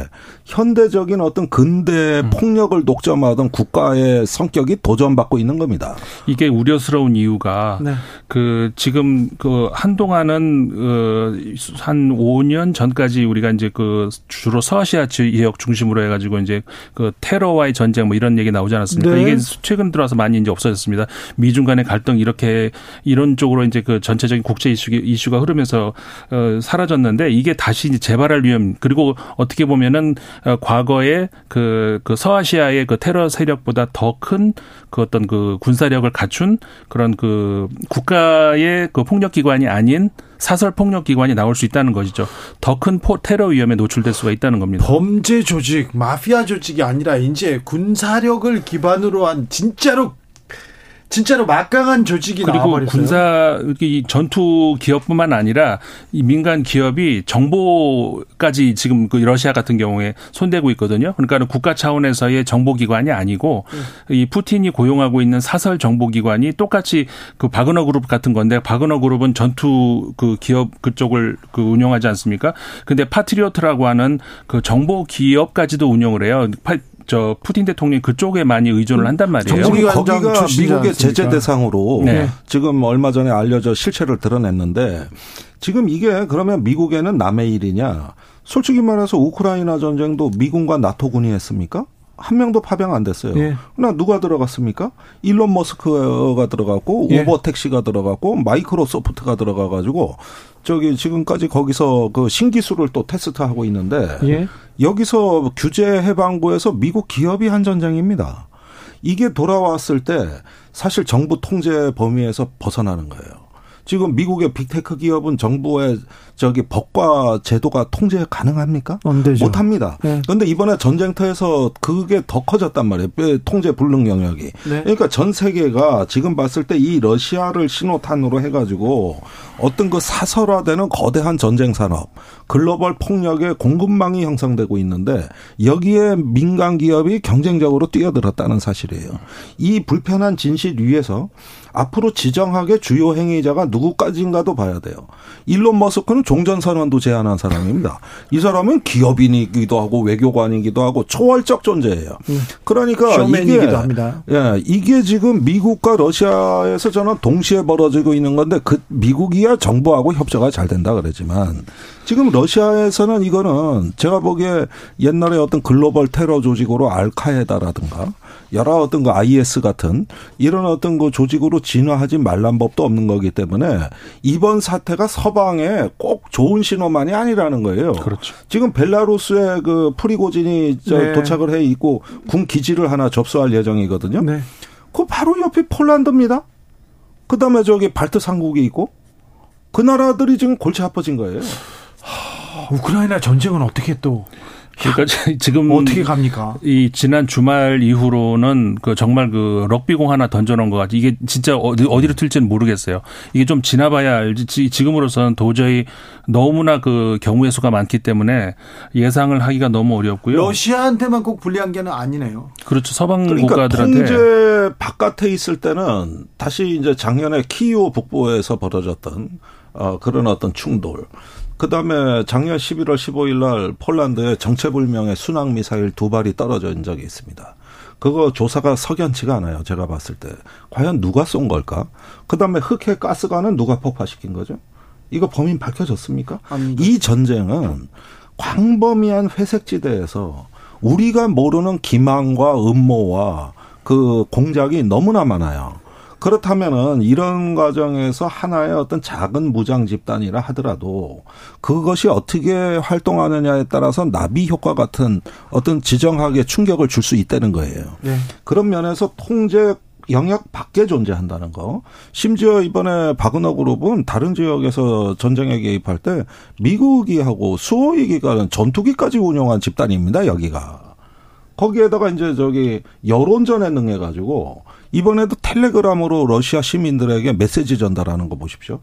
현대적인 어떤 근대 음. 폭력을 독점하던 국가의 성격이 도전받고 있는 겁니다. 이게 우려스러운 이유가 네. 그 지금 그 한동안은 어한 5년 전까지 우리가 이제 그 주로 서아시아 지역 중심으로 해가지고 이제 그 테러와의 전쟁 뭐 이런 얘기 나오지 않았습니까? 네. 이게 최근 들어와서 많이 이제 없어졌습니다. 미중 간의 갈등 이렇게 이런 쪽으로 이제 그 전체적인 국제 이슈 이슈가 흐르면서 어 사라졌는데 있었는데 이게 다시 이제 재발할 위험 그리고 어떻게 보면은 어, 과거에 그, 그 서아시아의 그 테러 세력보다 더 큰 그 어떤 그 군사력을 갖춘 그런 그 국가의 그 폭력 기관이 아닌 사설 폭력 기관이 나올 수 있다는 것이죠. 더 큰 테러 위험에 노출될 수가 있다는 겁니다. 범죄 조직, 마피아 조직이 아니라 이제 군사력을 기반으로 한 진짜로 진짜로 막강한 조직이 그리고 나와버렸어요. 군사 이 전투 기업뿐만 아니라 이 민간 기업이 정보까지 지금 그 러시아 같은 경우에 손대고 있거든요. 그러니까 국가 차원에서의 정보기관이 아니고 이 푸틴이 고용하고 있는 사설 정보기관이 똑같이 그 바그너 그룹 같은 건데 바그너 그룹은 전투 그 기업 그쪽을 그 운영하지 않습니까? 근데 파트리오트라고 하는 그 정보 기업까지도 운영을 해요. 파, 저 푸틴 대통령이 그쪽에 많이 의존을 한단 말이에요. 거기가 미국의 제재 대상으로 네. 지금 얼마 전에 알려져 실체를 드러냈는데 지금 이게 그러면 미국에는 남의 일이냐? 솔직히 말해서 우크라이나 전쟁도 미군과 나토군이 했습니까? 한 명도 파병 안 됐어요. 예. 그러나 누가 들어갔습니까? 일론 머스크가 들어갔고 예. 우버 택시가 들어갔고 마이크로소프트가 들어가 가지고 저기 지금까지 거기서 그 신기술을 또 테스트하고 있는데 예. 여기서 규제 해방구에서 미국 기업이 한 전쟁입니다. 이게 돌아왔을 때 사실 정부 통제 범위에서 벗어나는 거예요. 지금 미국의 빅테크 기업은 정부의 저기 법과 제도가 통제 가능합니까? 안 되죠. 못합니다. 네. 그런데 이번에 전쟁터에서 그게 더 커졌단 말이에요. 통제 불능 영역이. 네. 그러니까 전 세계가 지금 봤을 때 이 러시아를 신호탄으로 해가지고 어떤 그 사설화되는 거대한 전쟁 산업, 글로벌 폭력의 공급망이 형성되고 있는데 여기에 민간 기업이 경쟁적으로 뛰어들었다는 사실이에요. 이 불편한 진실 위에서 앞으로 지정하게 주요 행위자가 누구까지인가도 봐야 돼요. 일론 머스크는 종전선언도 제안한 사람입니다. 이 사람은 기업인이기도 하고 외교관이기도 하고 초월적 존재예요. 그러니까 이게. 예, 이게 지금 미국과 러시아에서 저는 동시에 벌어지고 있는 건데 그 미국이야 정부하고 협조가 잘 된다 그러지만 지금 러시아에서는 이거는 제가 보기에 옛날에 어떤 글로벌 테러 조직으로 알카에다라든가 여러 어떤 그 IS 같은 이런 어떤 그 조직으로 진화하지 말란 법도 없는 거기 때문에 이번 사태가 서방에 꼭 좋은 신호만이 아니라는 거예요. 그렇죠. 지금 벨라루스에 그 프리고진이 저 네. 도착을 해 있고 군 기지를 하나 접수할 예정이거든요. 네. 그 바로 옆이 폴란드입니다. 그다음에 저기 발트 삼국이 있고 그 나라들이 지금 골치 아파진 거예요. 아, 우크라이나 전쟁은 어떻게 또 그러니까 지금 어떻게 갑니까? 이 지난 주말 이후로는 그 정말 그 럭비공 하나 던져놓은 것 같아. 이게 진짜 어디 어디로 튈지는 모르겠어요. 이게 좀 지나봐야 알지. 지- 지금으로서는 도저히 너무나 그 경우의 수가 많기 때문에 예상을 하기가 너무 어렵고요. 러시아한테만 꼭 불리한 게 아니네요. 그렇죠. 서방 그러니까 국가들한테 통제 바깥에 있을 때는 다시 이제 작년에 키이오 북부에서 벌어졌던 어 그런 어떤 충돌. 그다음에 작년 11월 15일 날 폴란드에 정체불명의 순항 미사일 두 발이 떨어진 적이 있습니다. 그거 조사가 석연치가 않아요. 제가 봤을 때. 과연 누가 쏜 걸까? 그다음에 흑해 가스관은 누가 폭파시킨 거죠? 이거 범인 밝혀졌습니까? 이 전쟁은 광범위한 회색지대에서 우리가 모르는 기망과 음모와 그 공작이 너무나 많아요. 그렇다면은 이런 과정에서 하나의 어떤 작은 무장 집단이라 하더라도 그것이 어떻게 활동하느냐에 따라서 나비 효과 같은 어떤 지정학에 충격을 줄 수 있다는 거예요. 네. 그런 면에서 통제 영역 밖에 존재한다는 거. 심지어 이번에 바그너 그룹은 다른 지역에서 전쟁에 개입할 때 미국이 하고 수호의 기간은 전투기까지 운영한 집단입니다, 여기가. 거기에다가 이제 저기 여론전에 능해가지고 이번에도 텔레그램으로 러시아 시민들에게 메시지 전달하는 거 보십시오.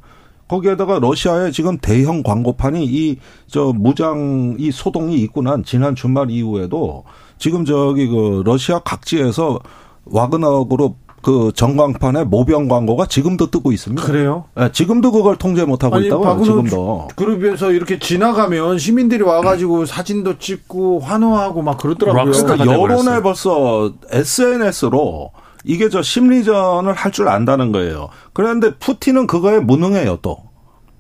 거기에다가 러시아에 지금 대형 광고판이 이 저 무장 이 소동이 있고 난 지난 주말 이후에도 지금 저기 그 러시아 각지에서 와그너 그룹 그 전광판에 모병 광고가 지금도 뜨고 있습니다. 그래요? 예, 지금도 그걸 통제 못 하고 있다고 지금도. 그룹에서 이렇게 지나가면 시민들이 와가지고 사진도 찍고 환호하고 막 그러더라고요. 그러니까 여론에 벌써 SNS로 이게 저 심리전을 할 줄 안다는 거예요. 그런데 푸틴은 그거에 무능해요 또.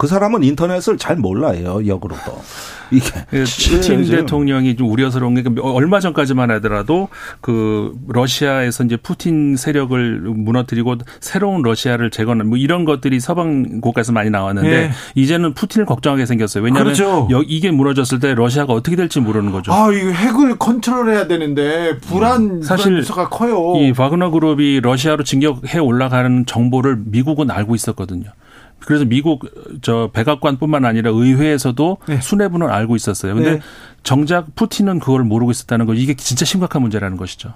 그 사람은 인터넷을 잘 몰라요, 역으로도. 이게. 예, 푸틴 대통령이 좀 우려스러운 게 얼마 전까지만 하더라도 그 러시아에서 이제 푸틴 세력을 무너뜨리고 새로운 러시아를 재건하는 뭐 이런 것들이 서방 국가에서 많이 나왔는데 예. 이제는 푸틴을 걱정하게 생겼어요. 왜냐하면 그렇죠. 여- 이게 무너졌을 때 러시아가 어떻게 될지 모르는 거죠. 아, 이거 핵을 컨트롤해야 되는데 불안 사실 불안 요소가 커요. 이 바그너 그룹이 러시아로 진격해 올라가는 정보를 미국은 알고 있었거든요. 그래서 미국 저 백악관뿐만 아니라 의회에서도 수뇌부는 알고 있었어요. 근데 네. 정작 푸틴은 그걸 모르고 있었다는 거 이게 진짜 심각한 문제라는 것이죠.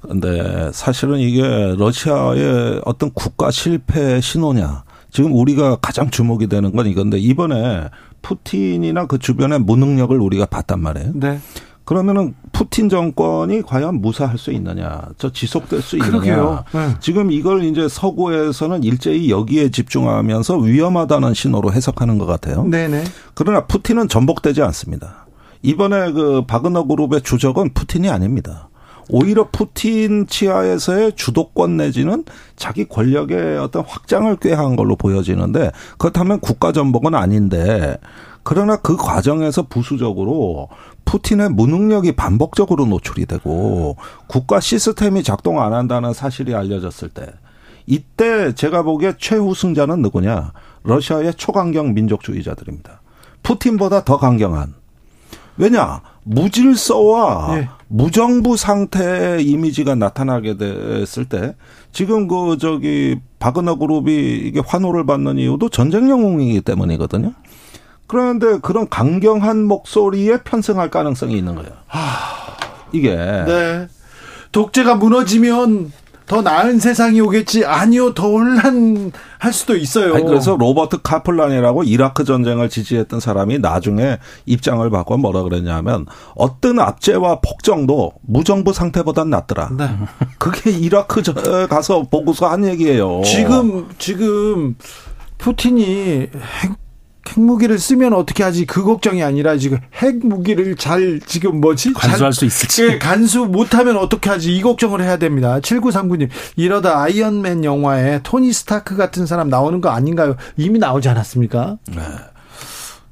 근데 사실은 이게 러시아의 어떤 국가 실패 신호냐. 지금 우리가 가장 주목이 되는 건 이건데 이번에 푸틴이나 그 주변의 무능력을 우리가 봤단 말이에요. 네. 그러면은 푸틴 정권이 과연 무사할 수 있느냐, 저 지속될 수 있느냐. 네. 지금 이걸 이제 서구에서는 일제히 여기에 집중하면서 위험하다는 신호로 해석하는 것 같아요. 네네. 그러나 푸틴은 전복되지 않습니다. 이번에 그 바그너 그룹의 주적은 푸틴이 아닙니다. 오히려 푸틴 치하에서의 주도권 내지는 자기 권력의 어떤 확장을 꾀한 걸로 보여지는데 그렇다면 국가 전복은 아닌데 그러나 그 과정에서 부수적으로 푸틴의 무능력이 반복적으로 노출이 되고 국가 시스템이 작동 안 한다는 사실이 알려졌을 때 이때 제가 보기에 최우승자는 누구냐? 러시아의 초강경 민족주의자들입니다. 푸틴보다 더 강경한. 왜냐? 무질서와 예. 무정부 상태의 이미지가 나타나게 됐을 때 지금 그 저기 바그너 그룹이 이게 환호를 받는 이유도 전쟁 영웅이기 때문이거든요. 그런데 그런 강경한 목소리에 편승할 가능성이 있는 거예요. 이게 네. 독재가 무너지면 더 나은 세상이 오겠지. 아니요, 더 혼란할 수도 있어요. 아니, 그래서 로버트 카플란이라고 이라크 전쟁을 지지했던 사람이 나중에 입장을 바꿔 뭐라 그랬냐면 어떤 압제와 폭정도 무정부 상태보단 낫더라. 네. 그게 이라크 저- 가서 보고서 한 얘기예요. 지금 지금 푸틴이 핵 핵무기를 쓰면 어떻게 하지? 그 걱정이 아니라 지금 핵무기를 잘 지금 뭐지? 간수할 잘- 수 있을지. 예, 간수 못하면 어떻게 하지? 이 걱정을 해야 됩니다. 7939님 이러다 아이언맨 영화에 토니 스타크 같은 사람 나오는 거 아닌가요? 이미 나오지 않았습니까? 네.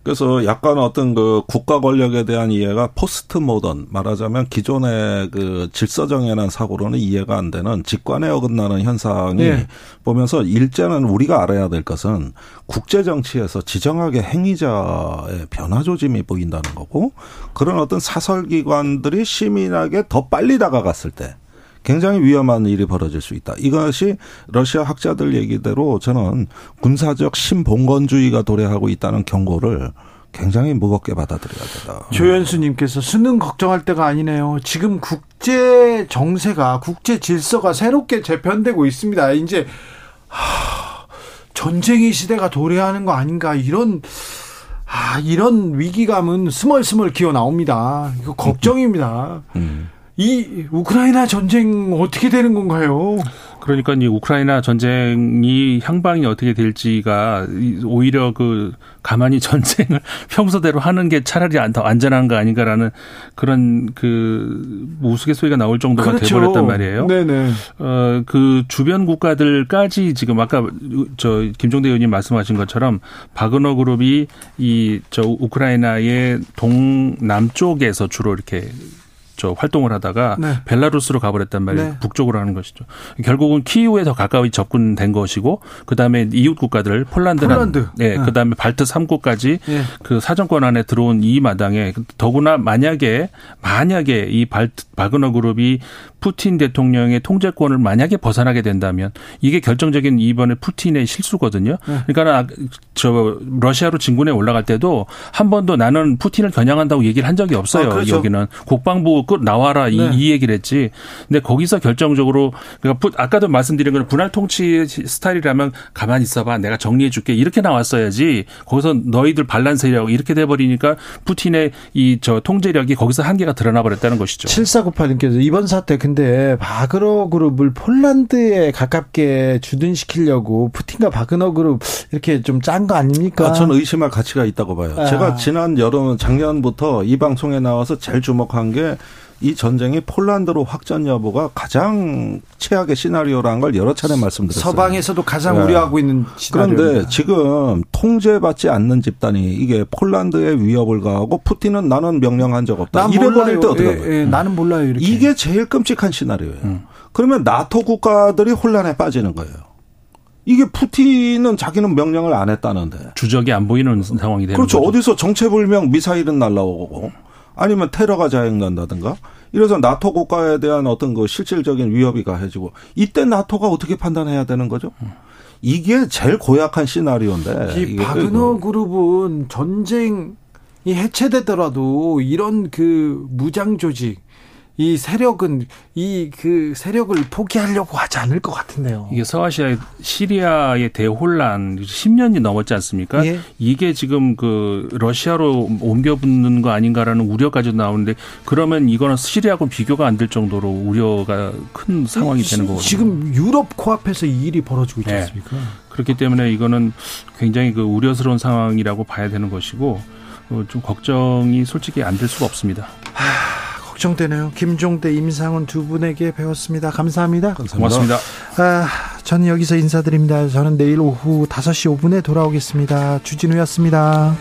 그래서 약간 어떤 그 국가 권력에 대한 이해가 포스트 모던 말하자면 기존의 그 질서정연한 사고로는 이해가 안 되는 직관에 어긋나는 현상이 예. 보면서 일제는 우리가 알아야 될 것은 국제 정치에서 지정하게 행위자의 변화 조짐이 보인다는 거고 그런 어떤 사설 기관들이 시민에게 더 빨리 다가갔을 때 굉장히 위험한 일이 벌어질 수 있다. 이것이 러시아 학자들 얘기대로 저는 군사적 신봉건주의가 도래하고 있다는 경고를 굉장히 무겁게 받아들여야 된다. 조현수님께서 수능 걱정할 때가 아니네요. 지금 국제 정세가 국제 질서가 새롭게 재편되고 있습니다. 이제 하, 전쟁의 시대가 도래하는 거 아닌가 이런 아 이런 위기감은 스멀스멀 기어 나옵니다. 이거 걱정입니다. 음. 이 우크라이나 전쟁 어떻게 되는 건가요? 그러니까 이 우크라이나 전쟁이 향방이 어떻게 될지가 이- 오히려 그 가만히 전쟁을 평소대로 하는 게 차라리 안- 더 안전한 거 아닌가라는 그런 그 우스갯소리가 나올 정도가 그렇죠. 돼버렸단 말이에요. 네네. 어, 그 주변 국가들까지 지금 아까 저 김종대 의원님 말씀하신 것처럼 바그너 그룹이 이 저 우크라이나의 동남쪽에서 주로 이렇게 저 활동을 하다가 네. 벨라루스로 가버렸단 말이에요. 네. 북쪽으로 하는 것이죠. 결국은 키이우에 더 가까이 접근된 것이고 그다음에 이웃 국가들 폴란드나 폴란드. 네, 네. 그다음에 발트 3국까지 예. 그 사정권 안에 들어온 이 마당에 더구나 만약에 만약에 이 발트 바그너 그룹이 푸틴 대통령의 통제권을 만약에 벗어나게 된다면 이게 결정적인 이번에 푸틴의 실수거든요. 네. 그러니까 저 러시아로 진군에 올라갈 때도 한 번도 나는 푸틴을 겨냥한다고 얘기를 한 적이 없어요. 아, 그렇죠. 여기는 국방부 끝 나와라 이, 네. 이 얘기를 했지. 근데 거기서 결정적으로 그러니까 푸- 아까도 말씀드린 건 분할 통치 스타일이라면 가만히 있어봐 내가 정리해 줄게 이렇게 나왔어야지 거기서 너희들 반란 세력 이렇게 돼 버리니까 푸틴의 이 저 통제력이 거기서 한계가 드러나 버렸다는 것이죠. 7498님께서 이번 사태 근데 바그너 그룹을 폴란드에 가깝게 주둔시키려고 푸틴과 바그너 그룹 이렇게 좀 짠 거 아닙니까? 아, 저는 의심할 가치가 있다고 봐요. 아. 제가 지난 여름 작년부터 이 방송에 나와서 제일 주목한 게 이 전쟁이 폴란드로 확전 여부가 가장 최악의 시나리오라는 걸 여러 차례 말씀드렸어요. 서방에서도 가장 네. 우려하고 있는 시나리오입니다. 그런데 지금 통제받지 않는 집단이 이게 폴란드에 위협을 가하고 푸틴은 나는 명령한 적 없다. 난 이래버릴. 때 어떻게 예? 예, 나는 몰라요. 이렇게. 이게 제일 끔찍한 시나리오예요. 음. 그러면 나토 국가들이 혼란에 빠지는 거예요. 이게 푸틴은 자기는 명령을 안 했다는데. 주적이 안 보이는 상황이 되는 그렇죠. 거죠. 어디서 정체불명 미사일은 날라오고 아니면 테러가 자행된다든가 이래서 나토 국가에 대한 어떤 그 실질적인 위협이 가해지고 이때 나토가 어떻게 판단해야 되는 거죠? 이게 제일 고약한 시나리오인데. 이 바그너 그룹은 전쟁이 해체되더라도 이런 그 무장 조직 이 세력은 이 그 세력을 포기하려고 하지 않을 것 같은데요. 이게 서아시아 시리아의 대혼란 10년이 넘었지 않습니까? 예. 이게 지금 그 러시아로 옮겨 붙는 거 아닌가라는 우려까지 나오는데 그러면 이거는 시리아하고 비교가 안 될 정도로 우려가 큰 상황이 되는 거거든요. 지금 유럽 코앞에서 이 일이 벌어지고 있지 네. 않습니까? 그렇기 때문에 이거는 굉장히 그 우려스러운 상황이라고 봐야 되는 것이고 어, 좀 걱정이 솔직히 안 될 수가 없습니다. 걱정되네요. 김종대, 임상훈 두 분에게 배웠습니다. 감사합니다. 고맙습니다. 아, 저는 여기서 인사드립니다. 저는 내일 오후 5시 5분에 돌아오겠습니다. 주진우였습니다.